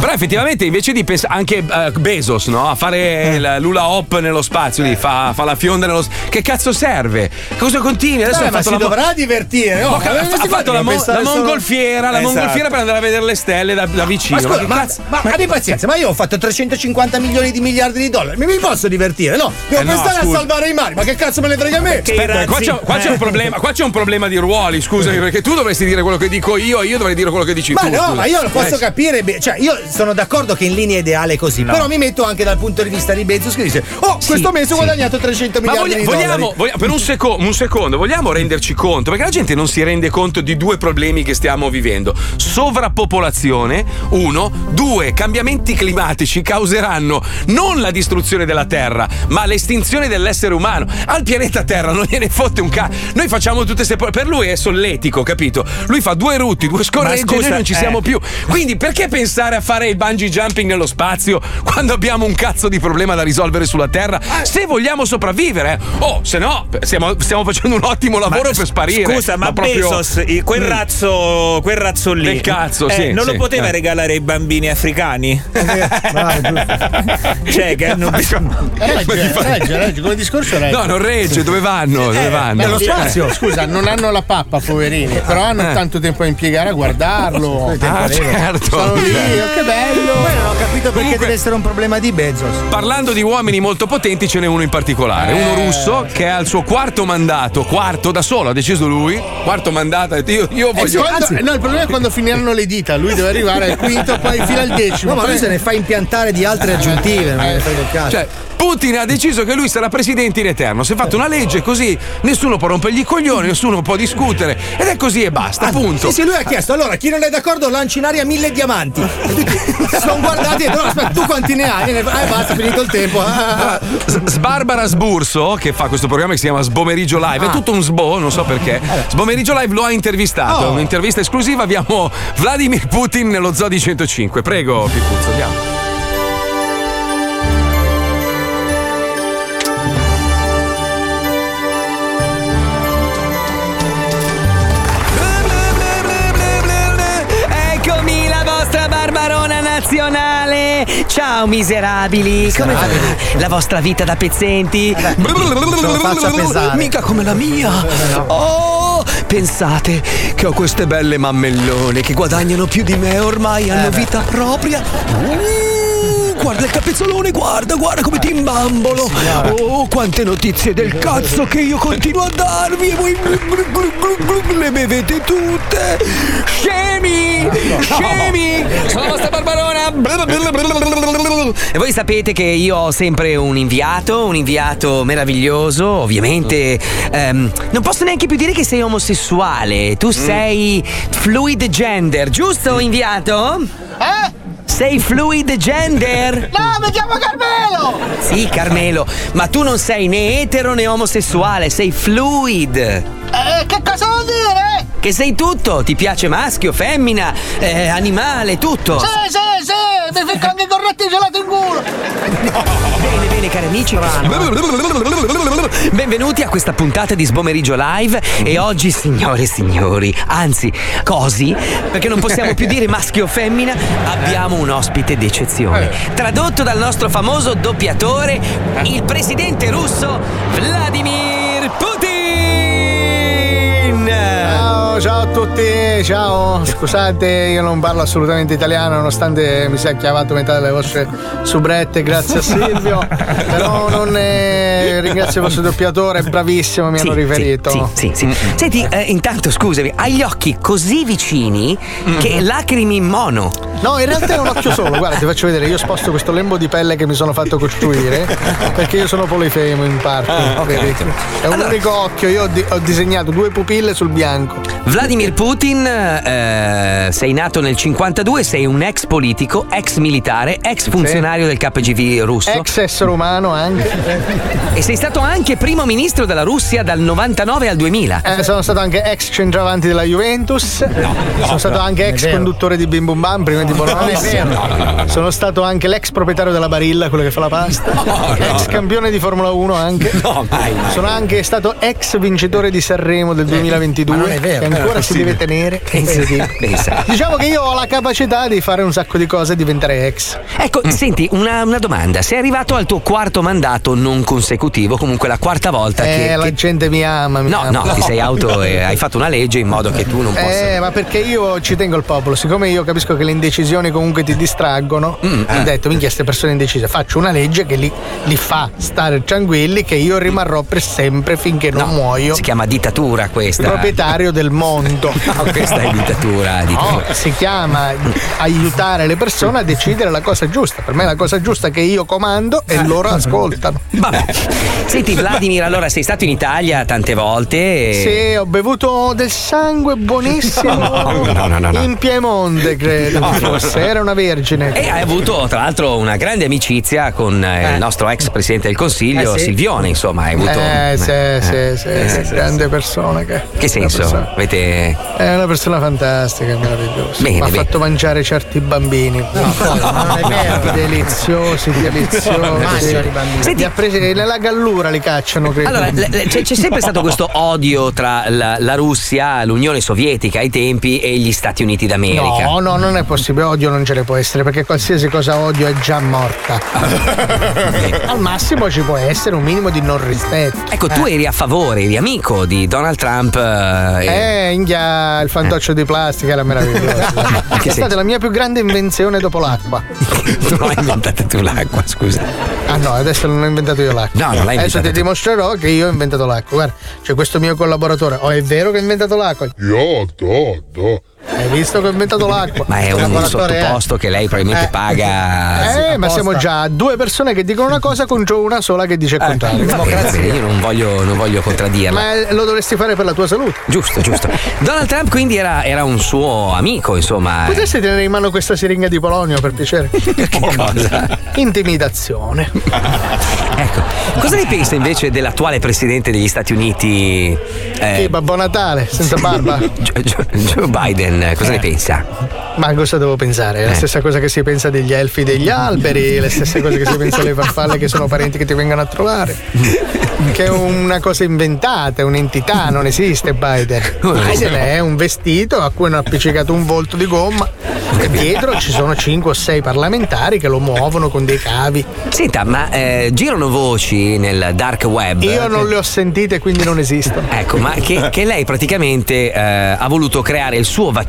Speaker 1: Però effettivamente invece di pensare anche eh, Bezos, no? A fare il l'ula hop nello spazio, lì, fa, fa la fionda nello spazio. Che cazzo serve? Cosa continui? Adesso ha
Speaker 4: ma
Speaker 1: fatto
Speaker 4: si
Speaker 1: la mo-
Speaker 4: dovrà divertire.
Speaker 1: Oh,
Speaker 4: Oh,
Speaker 1: ha, ha fatto la, mo- la mongolfiera, la
Speaker 2: Esatto.
Speaker 1: mongolfiera per andare a vedere le stelle da, da vicino.
Speaker 4: Ma scusa, ma,
Speaker 1: cazzo-
Speaker 4: ma abbi pazienza, ma io ho fatto 350 milioni di miliardi di dollari, mi, mi posso divertire? No, devo
Speaker 1: Eh no,
Speaker 4: pensare a
Speaker 1: scusa.
Speaker 4: salvare i mari, ma che cazzo me ne frega a me?
Speaker 2: Che-
Speaker 1: Aspetta, qua, c'è, qua c'è un
Speaker 2: eh.
Speaker 1: problema, qua c'è un problema di ruoli, scusami, perché tu dovresti dire quello che dico io e io dovrei dire quello che dici
Speaker 4: Ma
Speaker 1: tu.
Speaker 4: no,
Speaker 1: scusa.
Speaker 4: ma io lo posso
Speaker 1: Eh,
Speaker 4: capire, cioè io sono d'accordo che in linea ideale è così, però mi metto anche dal punto di vista di Bezos che dice "Oh,
Speaker 1: Sì,
Speaker 4: questo mese ho
Speaker 1: sì.
Speaker 4: guadagnato 300
Speaker 1: Ma
Speaker 4: miliardi
Speaker 1: voglia-
Speaker 4: di
Speaker 1: vogliamo,
Speaker 4: dollari".
Speaker 1: vogliamo- per un, seco- un secondo, vogliamo renderci conto? Perché la gente non si rende conto di due problemi che stiamo vivendo: sovrappopolazione, uno, due, cambiamenti climatici causeranno non la distruzione della Terra, ma l'estinzione dell'essere umano. Al pianeta Terra non gliene fotte un cazzo. Noi facciamo tutte queste. po- Per lui è solletico, capito? Lui fa due rutti, due scorregge e noi non ci
Speaker 2: eh.
Speaker 1: siamo più. Quindi perché pensare a fare il bungee jumping nello spazio quando abbiamo un cazzo di problema da risolvere sulla Terra? Se vogliamo sopravvivere, eh. oh, se no, stiamo, stiamo facendo un ottimo lavoro per sparire.
Speaker 2: Scusa, ma,
Speaker 1: proprio-
Speaker 2: Bezos, quel
Speaker 1: Mm.
Speaker 2: razzo, quel razzo lì.
Speaker 1: Del cazzo,
Speaker 2: eh,
Speaker 1: sì,
Speaker 2: Non
Speaker 1: sì,
Speaker 2: lo poteva
Speaker 1: eh.
Speaker 2: regalare ai bambini africani? cioè, che hanno bisogno.
Speaker 6: Regge, regge, regge, come discorso regge.
Speaker 1: No, non regge, dove vanno? Dove vanno?
Speaker 6: Eh, Scusa, non hanno la pappa, poverini, però hanno
Speaker 1: Eh.
Speaker 6: tanto tempo a impiegare a guardarlo.
Speaker 1: Ah, certo.
Speaker 6: Sono lì, oh, che bello.
Speaker 4: Poi non ho capito perché deve essere un problema di Bezos.
Speaker 1: Parlando di uomini molto potenti, ce n'è uno in particolare, uno
Speaker 6: Eh.
Speaker 1: russo che ha il suo quarto mandato, quarto da solo, ha deciso lui, quarto mandato, io, io
Speaker 6: Eh,
Speaker 1: voglio...
Speaker 6: quando- no, il problema è quando finiranno le dita, lui deve arrivare al quinto, poi fino al decimo.
Speaker 4: No, ma lui se ne fa impiantare di altre aggiuntive, non ne frega un cazzo.
Speaker 1: Cioè, Putin ha deciso che lui sarà presidente in eterno. Si è fatto una legge così, nessuno può rompergli i coglioni, nessuno può discutere. Ed è così e basta, punto.
Speaker 4: Sì, sì, lui ha chiesto, allora chi non è d'accordo lanci in aria mille diamanti. *laughs* Sono guardati e no, aspetta, tu quanti ne hai? Eh, basta, finito il tempo. Ah, ah.
Speaker 1: Sbarbara Sburso, che fa questo programma che si chiama Sbomeriggio Live, è tutto un sbo, non so perché. Sbomeriggio Live lo ha intervistato,
Speaker 4: Oh.
Speaker 1: un'intervista esclusiva. Abbiamo Vladimir Putin nello Zoo di 105. Prego, Pipuzzo, andiamo.
Speaker 16: Nazionale! Ciao miserabili! Come va la vostra vita da pezzenti? Mica come la mia! Oh! Pensate che ho queste belle mammellone che guadagnano più di me ormai hanno vita propria. Guarda il capezzolone, guarda, guarda come ti imbambolo. Oh, quante notizie del cazzo che io continuo a darvi e voi le bevete tutte. Scemi! Scemi! Sono la vostra barbarona. E voi sapete che io ho sempre un inviato, un inviato meraviglioso, ovviamente. ehm, non posso neanche più dire che sei omosessuale. Tu sei fluid gender, giusto, inviato?
Speaker 8: Eh?
Speaker 16: Sei fluid gender?
Speaker 8: No, mi chiamo Carmelo!
Speaker 16: Sì, Carmelo, ma tu non sei né etero né omosessuale, sei fluid.
Speaker 8: Eh, che cosa vuol dire?
Speaker 16: Che sei tutto, ti piace maschio, femmina, eh, animale, tutto.
Speaker 8: Sì, sì, sì, mi ficco anche corretti gelato in culo!
Speaker 16: Bene, bene, cari amici. Benvenuti a questa puntata di Sbomeriggio Live. E oggi, signore e signori, anzi, cosi, perché non possiamo più dire maschio o femmina, abbiamo un ospite d'eccezione. Tradotto dal nostro famoso doppiatore, il presidente russo Vladimir
Speaker 6: Ciao, ciao a tutti, ciao. Scusate, io non parlo assolutamente italiano, nonostante mi sia chiavato metà delle vostre subrette, grazie a *laughs* Silvio. Però non eh, ringrazio il vostro doppiatore, è bravissimo, mi hanno
Speaker 16: Sì,
Speaker 6: riferito.
Speaker 16: Sì, sì, sì. Senti, eh, intanto scusami, hai gli occhi così vicini che lacrimi in mono.
Speaker 6: No, in realtà è un occhio solo, guarda, ti faccio vedere, io sposto questo lembo di pelle che mi sono fatto costruire *laughs* perché io sono polifemo in parte.
Speaker 16: Ah, ok,
Speaker 6: vedi?
Speaker 16: ok.
Speaker 6: È un unico occhio, io ho, di- ho disegnato due pupille sul bianco.
Speaker 16: Vladimir Putin, eh, sei nato nel 52, sei un ex politico, ex militare, ex funzionario del KGB russo.
Speaker 6: Ex essere umano anche.
Speaker 16: E sei stato anche primo ministro della Russia dal 99 al 2000.
Speaker 6: Eh, sono stato anche ex centravanti della Juventus. sono stato anche ex conduttore di Bim Bum Bam prima di Bonolis. Sono stato anche l'ex proprietario della Barilla, quello che fa la pasta. ex campione di Formula 1 anche. Sono anche stato ex vincitore di Sanremo del 2022.
Speaker 4: Ma non è vero.
Speaker 6: Che
Speaker 4: Non
Speaker 6: ancora si deve tenere.
Speaker 16: Pensa,
Speaker 6: Sì.
Speaker 16: pensa.
Speaker 6: Diciamo che io ho la capacità di fare un sacco di cose e diventare ex.
Speaker 16: Ecco, senti, una, una domanda. Sei arrivato al tuo quarto mandato non consecutivo, comunque la quarta volta
Speaker 6: Eh,
Speaker 16: che...
Speaker 6: la
Speaker 16: che-
Speaker 6: gente mi ama. mi
Speaker 16: No,
Speaker 6: ama.
Speaker 16: no, ti sei *laughs* auto e hai fatto una legge in modo che tu non possa...
Speaker 6: Eh, ma perché io ci tengo al popolo, siccome io capisco che le indecisioni comunque ti distraggono,
Speaker 16: Mm,
Speaker 6: ho detto, minchia, queste persone indecise, faccio una legge che li, li fa stare tranquilli che io rimarrò per sempre finché non muoio.
Speaker 16: Si chiama dittatura questa.
Speaker 6: Proprietario del mondo.
Speaker 16: No, questa è dittatura. dittatura.
Speaker 6: No, si chiama aiutare le persone a decidere la cosa giusta. Per me la cosa giusta è che io comando e loro ascoltano.
Speaker 16: Vabbè. Senti, Vladimir, allora sei stato in Italia tante volte. e-
Speaker 6: Sì, ho bevuto del sangue buonissimo
Speaker 16: No, no, no,
Speaker 6: in Piemonte, credo
Speaker 16: no.
Speaker 6: Era una vergine.
Speaker 16: E hai avuto tra l'altro una grande amicizia con eh, il nostro ex presidente del consiglio,
Speaker 6: Eh, sì.
Speaker 16: Silvione, insomma, hai avuto.
Speaker 6: Eh, sì, sì, sì,
Speaker 16: eh,
Speaker 6: sì,
Speaker 16: sì,
Speaker 6: grande persona. Che,
Speaker 16: Che senso?
Speaker 6: persona.
Speaker 16: Avete.
Speaker 6: È una persona fantastica, meravigliosa.
Speaker 16: Bene,
Speaker 6: Mi ha
Speaker 16: bene.
Speaker 6: fatto mangiare certi bambini.
Speaker 8: non è vero. *laughs*
Speaker 6: Deliziosi, deliziosi.
Speaker 8: Mangiano i bambini.
Speaker 6: Li ha presi nella gallura li cacciano, credo.
Speaker 16: Allora, le- le- c'è, c'è sempre stato questo odio tra la, la Russia, l'Unione Sovietica ai tempi e gli Stati Uniti d'America.
Speaker 6: No, no, non è possibile, odio non ce ne può essere perché qualsiasi cosa odio è già morta. *laughs* Al massimo ci può essere un minimo di non rispetto.
Speaker 16: Ecco, tu eri a favore, eri amico di Donald Trump. eh,
Speaker 6: Eh, India, il fantoccio di plastica era meraviglioso. *laughs*
Speaker 16: Che
Speaker 6: è stata la mia più grande invenzione dopo l'acqua. *laughs*
Speaker 16: Non hai inventato tu l'acqua, scusa.
Speaker 6: Ah no, adesso non ho inventato io l'acqua.
Speaker 16: No, non l'hai
Speaker 6: Adesso
Speaker 16: inventata
Speaker 6: ti
Speaker 16: tu.
Speaker 6: dimostrerò che io ho inventato l'acqua. Guarda, c'è questo mio collaboratore. Oh, è vero che ho inventato l'acqua?
Speaker 5: Io, do, do.
Speaker 6: Hai visto che ho inventato l'acqua?
Speaker 16: Ma è un
Speaker 6: Collaboratore, eh.
Speaker 16: sottoposto che lei probabilmente
Speaker 6: Eh.
Speaker 16: paga.
Speaker 6: Eh, ma siamo già due persone che dicono una cosa contro una sola che dice il contrario.
Speaker 16: Va bene, io non voglio, non voglio contraddirla.
Speaker 6: Ma eh, lo dovresti fare per la tua salute.
Speaker 16: Giusto, giusto. Donald Trump quindi era, era un suo amico, insomma.
Speaker 6: Potresti tenere in mano questa siringa di polonio per piacere? *laughs*
Speaker 16: cosa?
Speaker 6: Intimidazione.
Speaker 16: Ecco, cosa ne pensa invece dell'attuale presidente degli Stati Uniti? eh,
Speaker 6: Che Babbo Natale, senza barba. *laughs*
Speaker 16: Joe, Joe Biden, cosa ne pensa?
Speaker 6: Ma cosa devo pensare? È la
Speaker 16: Eh.
Speaker 6: stessa cosa che si pensa degli elfi degli alberi, le stesse cose che si pensa alle farfalle che sono parenti che ti vengono a trovare. Che è una cosa inventata, è un'entità, non esiste Biden. Biden è un vestito a cui hanno appiccicato un volto di gomma e dietro ci sono 5 o 6 parlamentari che lo muovono con dei cavi.
Speaker 16: Senta, ma eh, girano voci nel dark web.
Speaker 6: Io non le ho sentite, quindi non esistono.
Speaker 16: Ecco, ma che, che lei praticamente eh, ha voluto creare il suo vaccino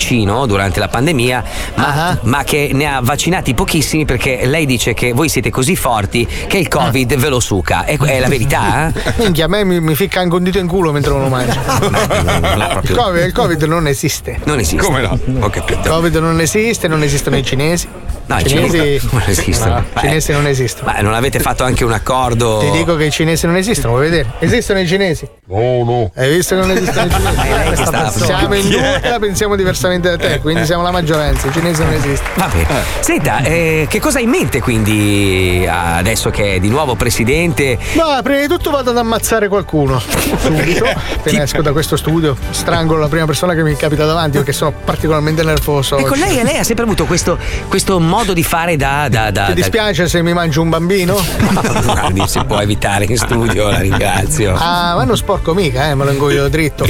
Speaker 16: durante la pandemia, ma, ma che ne ha vaccinati pochissimi perché lei dice che voi siete così forti che il Covid ve lo suca. È, è la verità? eh?
Speaker 6: Minchia, a me mi, mi ficca anche un dito in culo mentre non lo mangio. *laughs* Il COVID, il COVID non esiste.
Speaker 16: Non esiste.
Speaker 1: Come no?
Speaker 16: Ho capito.
Speaker 6: Il Covid non esiste, non esistono i cinesi.
Speaker 16: No, i
Speaker 6: cinesi
Speaker 16: cinesi non esistono.
Speaker 6: No, i cinesi non esistono.
Speaker 16: Ma non avete fatto anche un accordo?
Speaker 6: Ti dico che i cinesi non esistono, vuoi vedere? Esistono i cinesi?
Speaker 5: No, no.
Speaker 6: Hai visto che non esistono i cinesi? *laughs* siamo in due, la pensiamo diversamente da te, quindi siamo la maggioranza. I cinesi non esistono.
Speaker 16: Va bene. Senta, eh, che cosa ha in mente quindi adesso che è di nuovo presidente?
Speaker 6: Ma prima di tutto vado ad ammazzare qualcuno. Subito, *laughs* appena esco da questo studio, strangolo la prima persona che mi capita davanti perché sono particolarmente nervoso.
Speaker 16: Ecco,
Speaker 6: oggi.
Speaker 16: lei, lei ha sempre avuto questo, questo modo di fare da. da, da
Speaker 6: Ti dispiace se mi mangio un bambino? *laughs*
Speaker 16: da- Guardi, si può evitare in studio, la ringrazio.
Speaker 6: Ah, ma non sporco mica, eh, me lo ingoio dritto.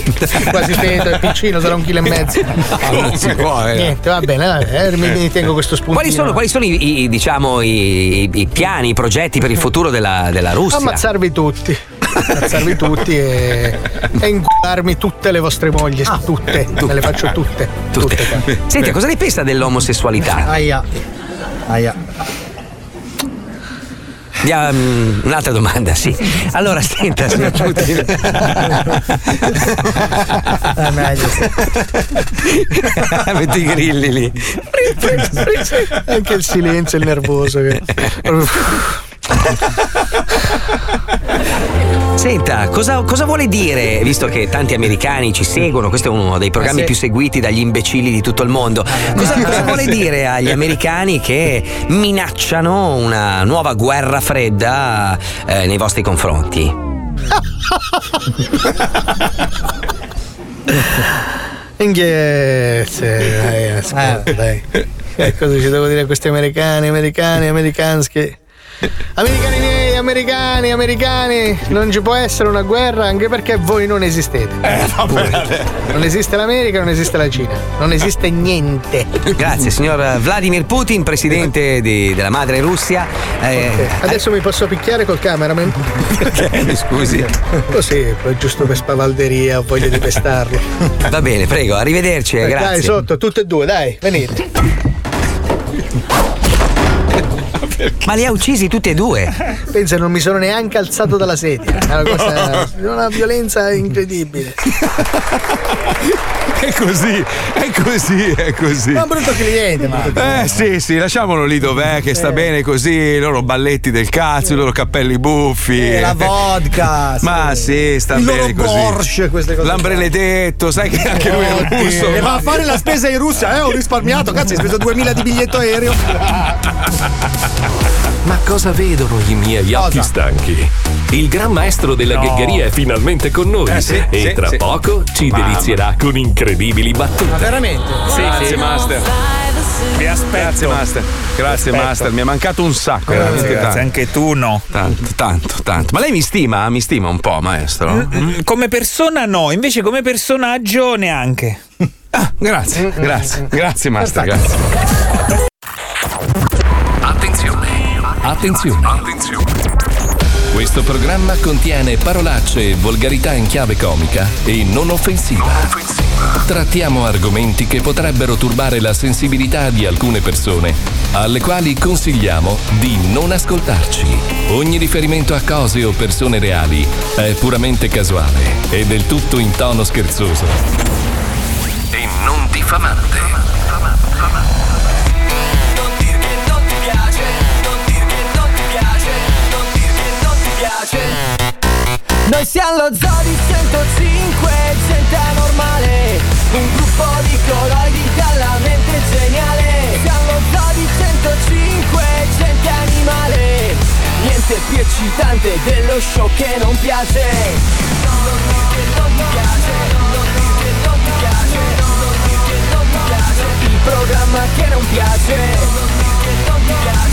Speaker 6: Quasi feto, è piccino, sarà un chilo e mezzo. *laughs*
Speaker 16: No, non si può, eh.
Speaker 6: Niente, va bene, va bene, eh, mi, mi tengo questo spuntino.
Speaker 16: Quali sono, quali sono i, i- diciamo, i, i piani, i progetti per il futuro della, della Russia?
Speaker 6: Ammazzarvi tutti. Ammazzarvi tutti e, e incularmi tutte le vostre mogli. tutte. Me le faccio tutte. Tutte.
Speaker 16: Senti, cosa ne pensa dell'omosessualità?
Speaker 6: Aia. Aia.
Speaker 16: Dia- mm, un'altra domanda, sì. Allora, senta, signor *laughs* Putin.
Speaker 6: È meglio. *laughs*
Speaker 16: Metti i grilli lì.
Speaker 6: Anche il silenzio, il nervoso. che- *laughs*
Speaker 16: Senta, cosa, cosa vuole dire, visto che tanti americani ci seguono, questo è uno dei programmi
Speaker 6: Eh sì.
Speaker 16: più seguiti dagli imbecilli di tutto il mondo, cosa, cosa vuole
Speaker 6: Sì.
Speaker 16: dire agli americani che minacciano una nuova guerra fredda eh, nei vostri confronti?
Speaker 6: Inghierze, dai, ascolta, dai. Che cosa ci devo dire a questi americani, americani, americanschi? Americani miei, americani, americani, non ci può essere una guerra anche perché voi non esistete. Non esiste l'America, non esiste la Cina, non esiste niente.
Speaker 16: Grazie, signor Vladimir Putin, presidente di- della madre Russia. Eh,
Speaker 6: Adesso mi posso picchiare col cameraman? *laughs*
Speaker 16: Perché? Scusi.
Speaker 6: Così, giusto per spavalderia, ho voglia di pestarlo.
Speaker 16: Va bene, prego, arrivederci, eh,
Speaker 6: Eh,
Speaker 16: grazie.
Speaker 6: Dai, sotto, tutte e due, dai, venite.
Speaker 16: Ma li ha uccisi tutti e due. *laughs*
Speaker 6: Pensa, non mi sono neanche alzato dalla sedia. È una cosa. una violenza incredibile. *laughs*
Speaker 1: È così, è così, è così.
Speaker 6: Ma un brutto cliente, ma.
Speaker 1: Eh sì, sì, lasciamolo lì dov'è, che sta bene così, i loro balletti del cazzo, i loro cappelli buffi.
Speaker 4: Eh, la vodka, sì.
Speaker 1: Ma sì, sta
Speaker 4: Il
Speaker 1: bene
Speaker 4: loro
Speaker 1: così.
Speaker 4: Porsche, queste cose
Speaker 1: L'ambreledetto, sai che anche lui è russo.
Speaker 4: E va a fare la spesa in Russia, eh? Ho risparmiato, cazzo, hai speso 2000 di biglietto aereo. *laughs*
Speaker 3: Ma cosa vedono i miei occhi stanchi? Il gran maestro della
Speaker 2: No.
Speaker 3: ghegheria è finalmente con noi
Speaker 2: Eh, sì,
Speaker 3: e
Speaker 2: sì,
Speaker 3: tra
Speaker 2: sì.
Speaker 3: poco ci
Speaker 2: Mamma.
Speaker 3: delizierà con incredibili battute.
Speaker 6: veramente?
Speaker 1: Grazie, Master.
Speaker 2: Vi aspetto.
Speaker 1: Grazie, Master. Grazie,
Speaker 2: Aspetto.
Speaker 1: Master. Mi è mancato un sacco.
Speaker 2: Grazie, grazie.
Speaker 1: tanto.
Speaker 2: Anche tu no.
Speaker 1: Tanto, tanto, tanto. Ma lei mi stima? Mi stima un po', maestro?
Speaker 2: Mm, Come persona no, invece come personaggio neanche.
Speaker 1: Grazie, grazie, grazie, Master. Grazie.
Speaker 3: Attenzione. Attenzione. Questo programma contiene parolacce e volgarità in chiave comica e non offensiva. Trattiamo argomenti che potrebbero turbare la sensibilità di alcune persone, alle quali consigliamo di non ascoltarci. Ogni riferimento a cose o persone reali è puramente casuale e del tutto in tono scherzoso. E non diffamante.
Speaker 17: Noi siamo lo Zodi 105, gente anormale Un gruppo di colloidi dalla mente geniale. Siamo lo Zodi 105, gente animale Niente più eccitante dello show che non piace. Il programma che non piace Non dir che non ti piace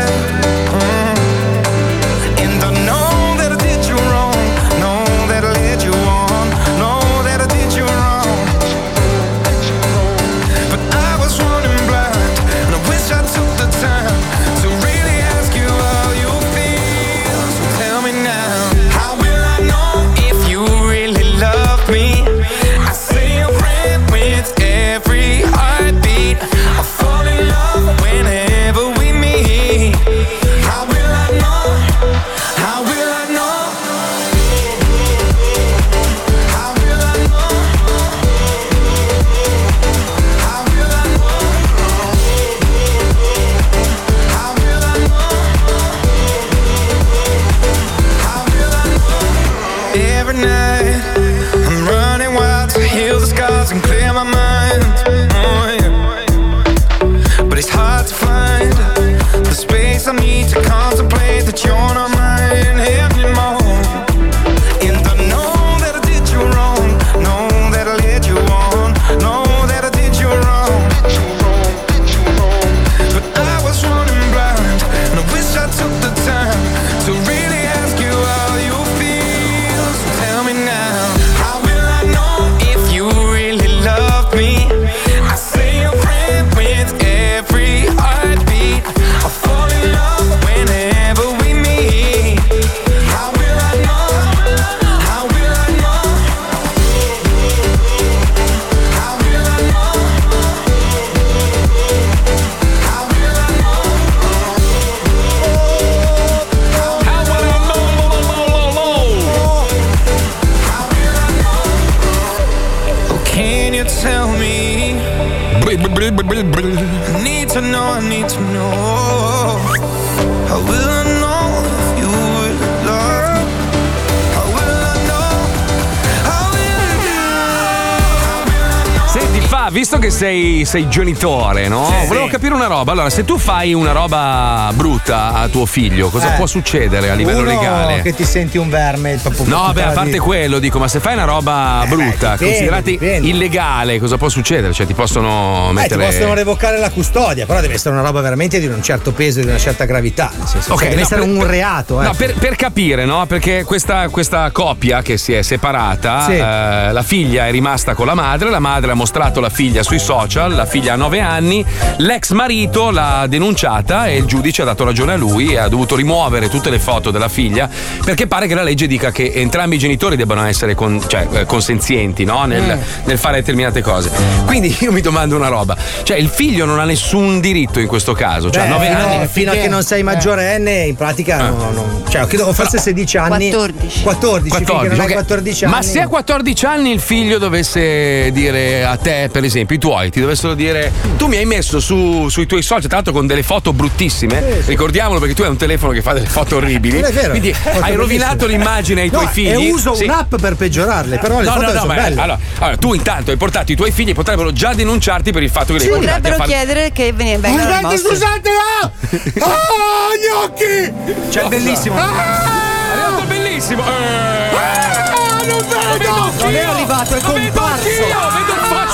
Speaker 1: sei, sei genitore, no?
Speaker 6: Sì,
Speaker 1: Volevo
Speaker 6: sì.
Speaker 1: capire una roba. Allora, se tu fai una roba brutta a tuo figlio, cosa
Speaker 6: Eh.
Speaker 1: può succedere a livello
Speaker 6: Uno
Speaker 1: legale?
Speaker 6: che ti senti un verme proprio
Speaker 1: No, beh, a parte
Speaker 6: vita.
Speaker 1: quello, dico, ma se fai una roba brutta,
Speaker 6: dipende,
Speaker 1: considerati
Speaker 6: dipende.
Speaker 1: illegale, cosa può succedere? Cioè, ti possono
Speaker 6: Eh, ti
Speaker 1: mettere.
Speaker 6: possono revocare la custodia, però deve essere una roba veramente di un certo peso e di una certa gravità. Nel senso,
Speaker 1: Ok,
Speaker 6: cioè, deve
Speaker 1: no,
Speaker 6: essere
Speaker 1: per-
Speaker 6: un reato. Eh.
Speaker 1: No, per, per capire, no? Perché questa, questa coppia che si è separata,
Speaker 6: Sì.
Speaker 1: eh, la figlia è rimasta con la madre, la madre ha mostrato la figlia sui social, la figlia ha 9 anni, l'ex marito l'ha denunciata e il giudice ha dato ragione a lui e ha dovuto rimuovere tutte le foto della figlia perché pare che la legge dica che entrambi i genitori debbano essere con- cioè, eh, consenzienti no? nel,
Speaker 4: Mm.
Speaker 1: nel fare determinate cose. Quindi *laughs* io mi domando una roba, cioè il figlio non ha nessun diritto in questo caso, cioè
Speaker 4: Beh,
Speaker 1: 9
Speaker 4: fino,
Speaker 1: anni...
Speaker 4: fino a che non sei maggiorenne, in pratica,
Speaker 1: Ah.
Speaker 4: no, no, cioè, credo che fosse 16 anni. 14. 14, finché non hai
Speaker 1: ok.
Speaker 4: 14 anni.
Speaker 1: Ma se a 14 anni il figlio dovesse dire a te, per esempio, i tuoi ti dovessero dire: Tu mi hai messo su- sui tuoi social, tra l'altro con delle foto bruttissime. Ricordiamolo perché tu hai un telefono che fa delle foto orribili.
Speaker 4: Non è vero.
Speaker 1: Quindi
Speaker 4: Foto
Speaker 1: hai rovinato l'immagine ai
Speaker 4: No,
Speaker 1: tuoi figli.
Speaker 4: E uso
Speaker 1: Sì.
Speaker 4: un'app per peggiorarle, però le
Speaker 1: No,
Speaker 4: foto
Speaker 1: no, no,
Speaker 4: sono
Speaker 1: ma
Speaker 4: belle.
Speaker 1: allora, allora, tu intanto hai portato i tuoi figli, potrebbero già denunciarti per il fatto che portati a
Speaker 18: Potrebbero
Speaker 1: fare.
Speaker 18: chiedere che vengano rimossi.
Speaker 4: scusate, ah! *laughs* Ah, gli occhi!
Speaker 1: C'è il bellissimo.
Speaker 4: Ah!
Speaker 1: È arrivato bellissimo. Eh.
Speaker 4: Ah, non vedo! Non è arrivato, è comparso!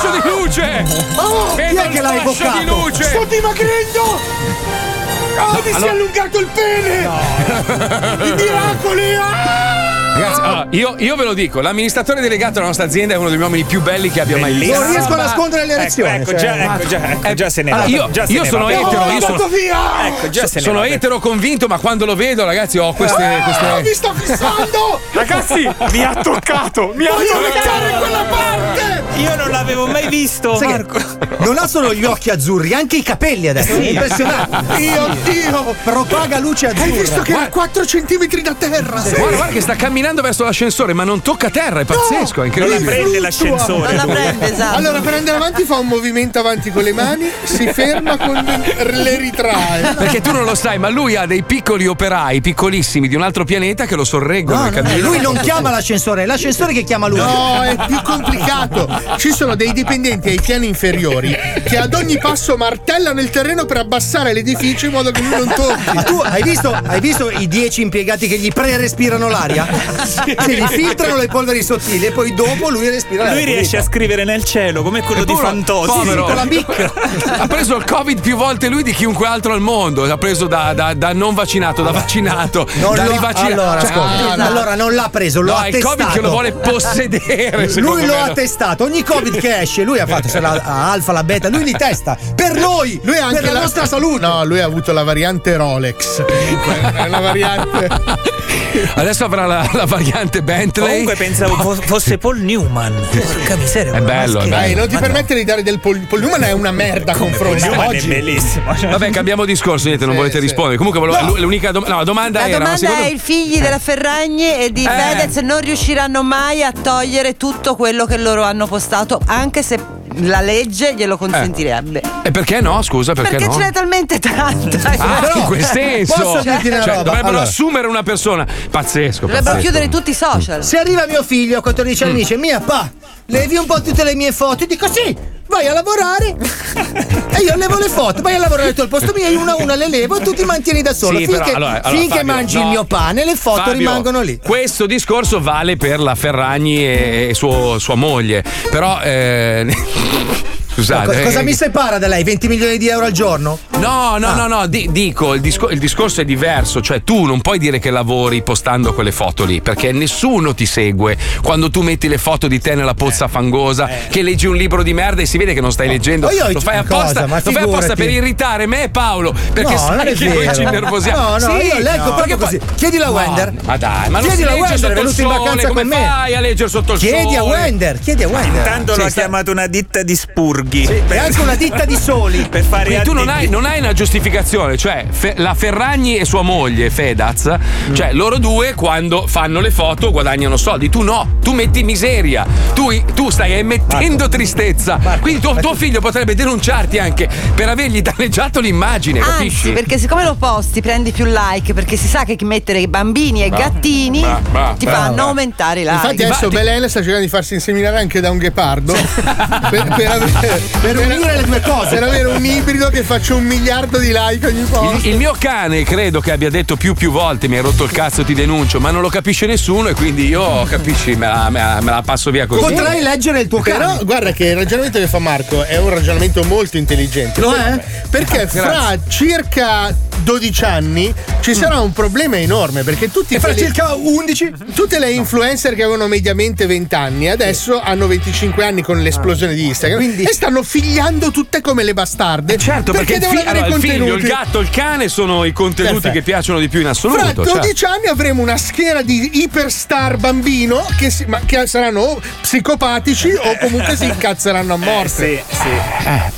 Speaker 1: Fascio di luce!
Speaker 4: Oh, chi è che l'ha evocato?
Speaker 1: di luce!
Speaker 4: Sto dimagrendo! Oh,
Speaker 1: No,
Speaker 4: mi si è
Speaker 1: allora-
Speaker 4: allungato il pene! I miracoli! Ah!
Speaker 1: Ragazzi, allora, io, io ve lo dico, l'amministratore delegato della nostra azienda è uno degli uomini più belli che abbia mai visto.
Speaker 4: Non riesco a nascondere l'erezione.
Speaker 2: Ecco,
Speaker 4: cioè,
Speaker 2: già, ecco, già, ecco, già se ne
Speaker 1: Allora,
Speaker 2: va.
Speaker 1: io,
Speaker 2: già se
Speaker 1: io
Speaker 2: ne
Speaker 1: sono
Speaker 2: va.
Speaker 1: etero, io sono,
Speaker 4: andato via!
Speaker 2: Ecco, già se ne
Speaker 1: sono
Speaker 2: va.
Speaker 1: etero convinto, ma quando lo vedo, ragazzi, ho queste.
Speaker 4: Ah,
Speaker 1: queste...
Speaker 4: mi sta fissando!
Speaker 2: Ragazzi, mi ha toccato! Mi ha toccato!
Speaker 4: quella parte!
Speaker 2: Io non l'avevo mai visto,
Speaker 4: Sai che
Speaker 2: Marco.
Speaker 4: Non ha solo gli occhi azzurri, anche i capelli adesso.
Speaker 2: Sì.
Speaker 4: Impressionante. Dio Dio! Propaga luce azzurra.
Speaker 19: Hai visto che era a 4 centimetri da terra?
Speaker 1: Guarda, guarda che sta camminando verso l'ascensore, ma non tocca terra, è pazzesco, è incredibile.
Speaker 2: Non la prende l'ascensore.
Speaker 18: Non la prende, esatto.
Speaker 19: Allora, per andare avanti fa un movimento avanti con le mani, si ferma con le ritrae.
Speaker 1: Perché tu non lo sai, ma lui ha dei piccoli operai, piccolissimi, di un altro pianeta che lo sorreggono
Speaker 4: No, no, lui non chiama l'ascensore, è l'ascensore che chiama lui.
Speaker 19: No, è più complicato. Ci sono dei dipendenti ai piani inferiori che ad ogni passo martellano il terreno per abbassare l'edificio in modo che lui non tocchi.
Speaker 4: Ma tu hai visto, hai visto i dieci impiegati che gli pre-respirano l'aria? Sì. gli filtrano le polveri sottili e poi dopo lui respira.
Speaker 2: Lui riesce a scrivere nel cielo come quello di Fantozzi.
Speaker 1: povero.
Speaker 4: con la bicca.
Speaker 1: ha preso il covid più volte lui di chiunque altro al mondo l'ha preso da, da- da non vaccinato da vaccinato
Speaker 4: Non
Speaker 1: da rivaccinato
Speaker 4: allora,
Speaker 1: Cioè,
Speaker 4: ascolta,
Speaker 1: no,
Speaker 4: allora non l'ha preso, lo
Speaker 1: no,
Speaker 4: ha
Speaker 1: è il
Speaker 4: testato.
Speaker 1: covid che lo vuole possedere
Speaker 4: Lui lo
Speaker 1: me,
Speaker 4: ha testato, ogni covid che esce, lui ha fatto se la la alfa, la beta, lui li testa per noi,
Speaker 19: Lui ha anche
Speaker 4: per la, nostra salute.
Speaker 19: No, lui ha avuto la variante Rolex. Comunque, è una variante. *laughs*
Speaker 1: adesso avrà la, la variante Bentley
Speaker 2: Comunque pensavo fo- fosse Paul Newman. Porca miseria.
Speaker 1: è bello, è
Speaker 19: Dai,
Speaker 1: bello.
Speaker 19: non ti permettere di dare del Paul, Paul Newman è una merda a confronto.
Speaker 2: Newman è
Speaker 19: Oggi.
Speaker 2: bellissimo.
Speaker 1: Vabbè, cambiamo discorso, niente, non
Speaker 19: Sì,
Speaker 1: volete
Speaker 19: sì.
Speaker 1: rispondere. Comunque, volevo- l'unica dom- no, la domanda
Speaker 18: La
Speaker 1: era: ma
Speaker 18: domanda
Speaker 1: secondo-
Speaker 18: è: i figli della Ferragni e di
Speaker 1: Eh.
Speaker 18: Fedez non riusciranno mai a togliere tutto quello che loro hanno postato, anche se la legge glielo consentirebbe.
Speaker 1: E perché no? Scusa, perché,
Speaker 18: Perché
Speaker 1: no?
Speaker 18: ce n'è talmente tanta.
Speaker 1: Ah,
Speaker 4: Però,
Speaker 1: in quel senso.
Speaker 4: posso dirti una
Speaker 1: Cioè,
Speaker 4: roba?
Speaker 1: dovrebbero
Speaker 4: Allora.
Speaker 1: assumere una persona. Pazzesco.
Speaker 18: Dovrebbero
Speaker 1: pazzesco.
Speaker 18: chiudere tutti i social.
Speaker 4: Se arriva mio figlio a 14 anni e dice mia pa, levi un po' tutte le mie foto, io dico sì, vai a lavorare *laughs* e io levo le foto, vai a lavorare tu al posto mio, io una a una le levo e tu ti mantieni da solo.
Speaker 1: Sì,
Speaker 4: finché
Speaker 1: però, allora, allora,
Speaker 4: finché
Speaker 1: Fabio,
Speaker 4: mangi
Speaker 1: no.
Speaker 4: il mio pane, le foto
Speaker 1: Fabio,
Speaker 4: rimangono lì.
Speaker 1: Questo discorso vale per la Ferragni e, e suo- sua moglie. Però. eh, *laughs* Scusate.
Speaker 4: Co- cosa
Speaker 1: eh,
Speaker 4: mi separa da lei? 20 milioni di euro al giorno?
Speaker 1: No, no, no, no, di- dico, il, disco- il discorso è diverso, cioè tu non puoi dire che lavori postando quelle foto lì, perché nessuno ti segue quando tu metti le foto di te nella pozza fangosa, che leggi un libro di merda e si vede che non stai leggendo.
Speaker 4: Io
Speaker 1: lo fai
Speaker 4: cosa?
Speaker 1: apposta,
Speaker 4: Ma
Speaker 1: lo fai apposta per irritare me e Paolo, perché
Speaker 4: No,
Speaker 1: sai che noi ci innervosiamo.
Speaker 4: No, no,
Speaker 1: Sì,
Speaker 4: io leggo proprio
Speaker 1: perché
Speaker 4: così.
Speaker 1: poi-
Speaker 4: Chiedila a
Speaker 1: No,
Speaker 4: Wender.
Speaker 1: Ma dai, ma non
Speaker 4: Chiedila
Speaker 1: si
Speaker 4: a
Speaker 1: legge
Speaker 4: Wender, è venuto in vacanza
Speaker 1: come
Speaker 4: con me.
Speaker 1: fai a leggere sotto il sole?
Speaker 4: Chiedi a Wender, chiedi a Wender.
Speaker 2: Intanto l'ha chiamato una ditta di spurghi.
Speaker 4: E anche una ditta di soli.
Speaker 2: Per fare
Speaker 1: Quindi tu non hai, non hai una giustificazione, cioè Fe- la Ferragni e sua moglie Fedaz, cioè loro due quando fanno le foto guadagnano soldi, tu no, tu metti miseria, tu, tu stai emettendo tristezza, quindi tuo, tuo figlio potrebbe denunciarti anche per avergli danneggiato l'immagine,
Speaker 18: Anzi,
Speaker 1: capisci?
Speaker 18: perché siccome lo posti prendi più like, perché si sa che mettere bambini e
Speaker 1: Bravo.
Speaker 18: gattini
Speaker 1: Bravo, bravo,
Speaker 18: ti fanno aumentare i like.
Speaker 19: Infatti adesso Belen sta cercando di farsi inseminare anche da un ghepardo *laughs* per, per avere,
Speaker 4: Per unire le due cose.
Speaker 19: per avere un ibrido che faccia un miliardo di like ogni post.
Speaker 1: Il, il mio cane credo che abbia detto più più volte mi hai rotto il cazzo ti denuncio ma non lo capisce nessuno e quindi io capisci me la, me la- me la passo via così
Speaker 4: Potrai leggere il tuo
Speaker 19: Però
Speaker 4: cane.
Speaker 19: guarda che il ragionamento che fa Marco è un ragionamento molto intelligente.
Speaker 4: Lo è?
Speaker 19: Perché fra circa 12 anni ci sarà un problema enorme perché tutti
Speaker 4: E fra
Speaker 19: quelli-
Speaker 4: circa 11?
Speaker 19: Tutte le influencer che avevano mediamente 20 anni adesso hanno 25 anni con l'esplosione di Instagram e stanno figliando tutte come le bastarde.
Speaker 1: Certo, perché, il,
Speaker 19: devono
Speaker 1: fi-
Speaker 19: avere
Speaker 1: allora, il figlio,
Speaker 19: contenuti.
Speaker 1: il gatto, il cane sono i contenuti
Speaker 19: Perfetto.
Speaker 1: che piacciono di più in
Speaker 19: Fra
Speaker 1: assoluto.
Speaker 19: 12
Speaker 1: cioè.
Speaker 19: anni avremo una schiera di iperstar bambino che, si- ma che saranno o psicopatici o comunque si incazzeranno a morte.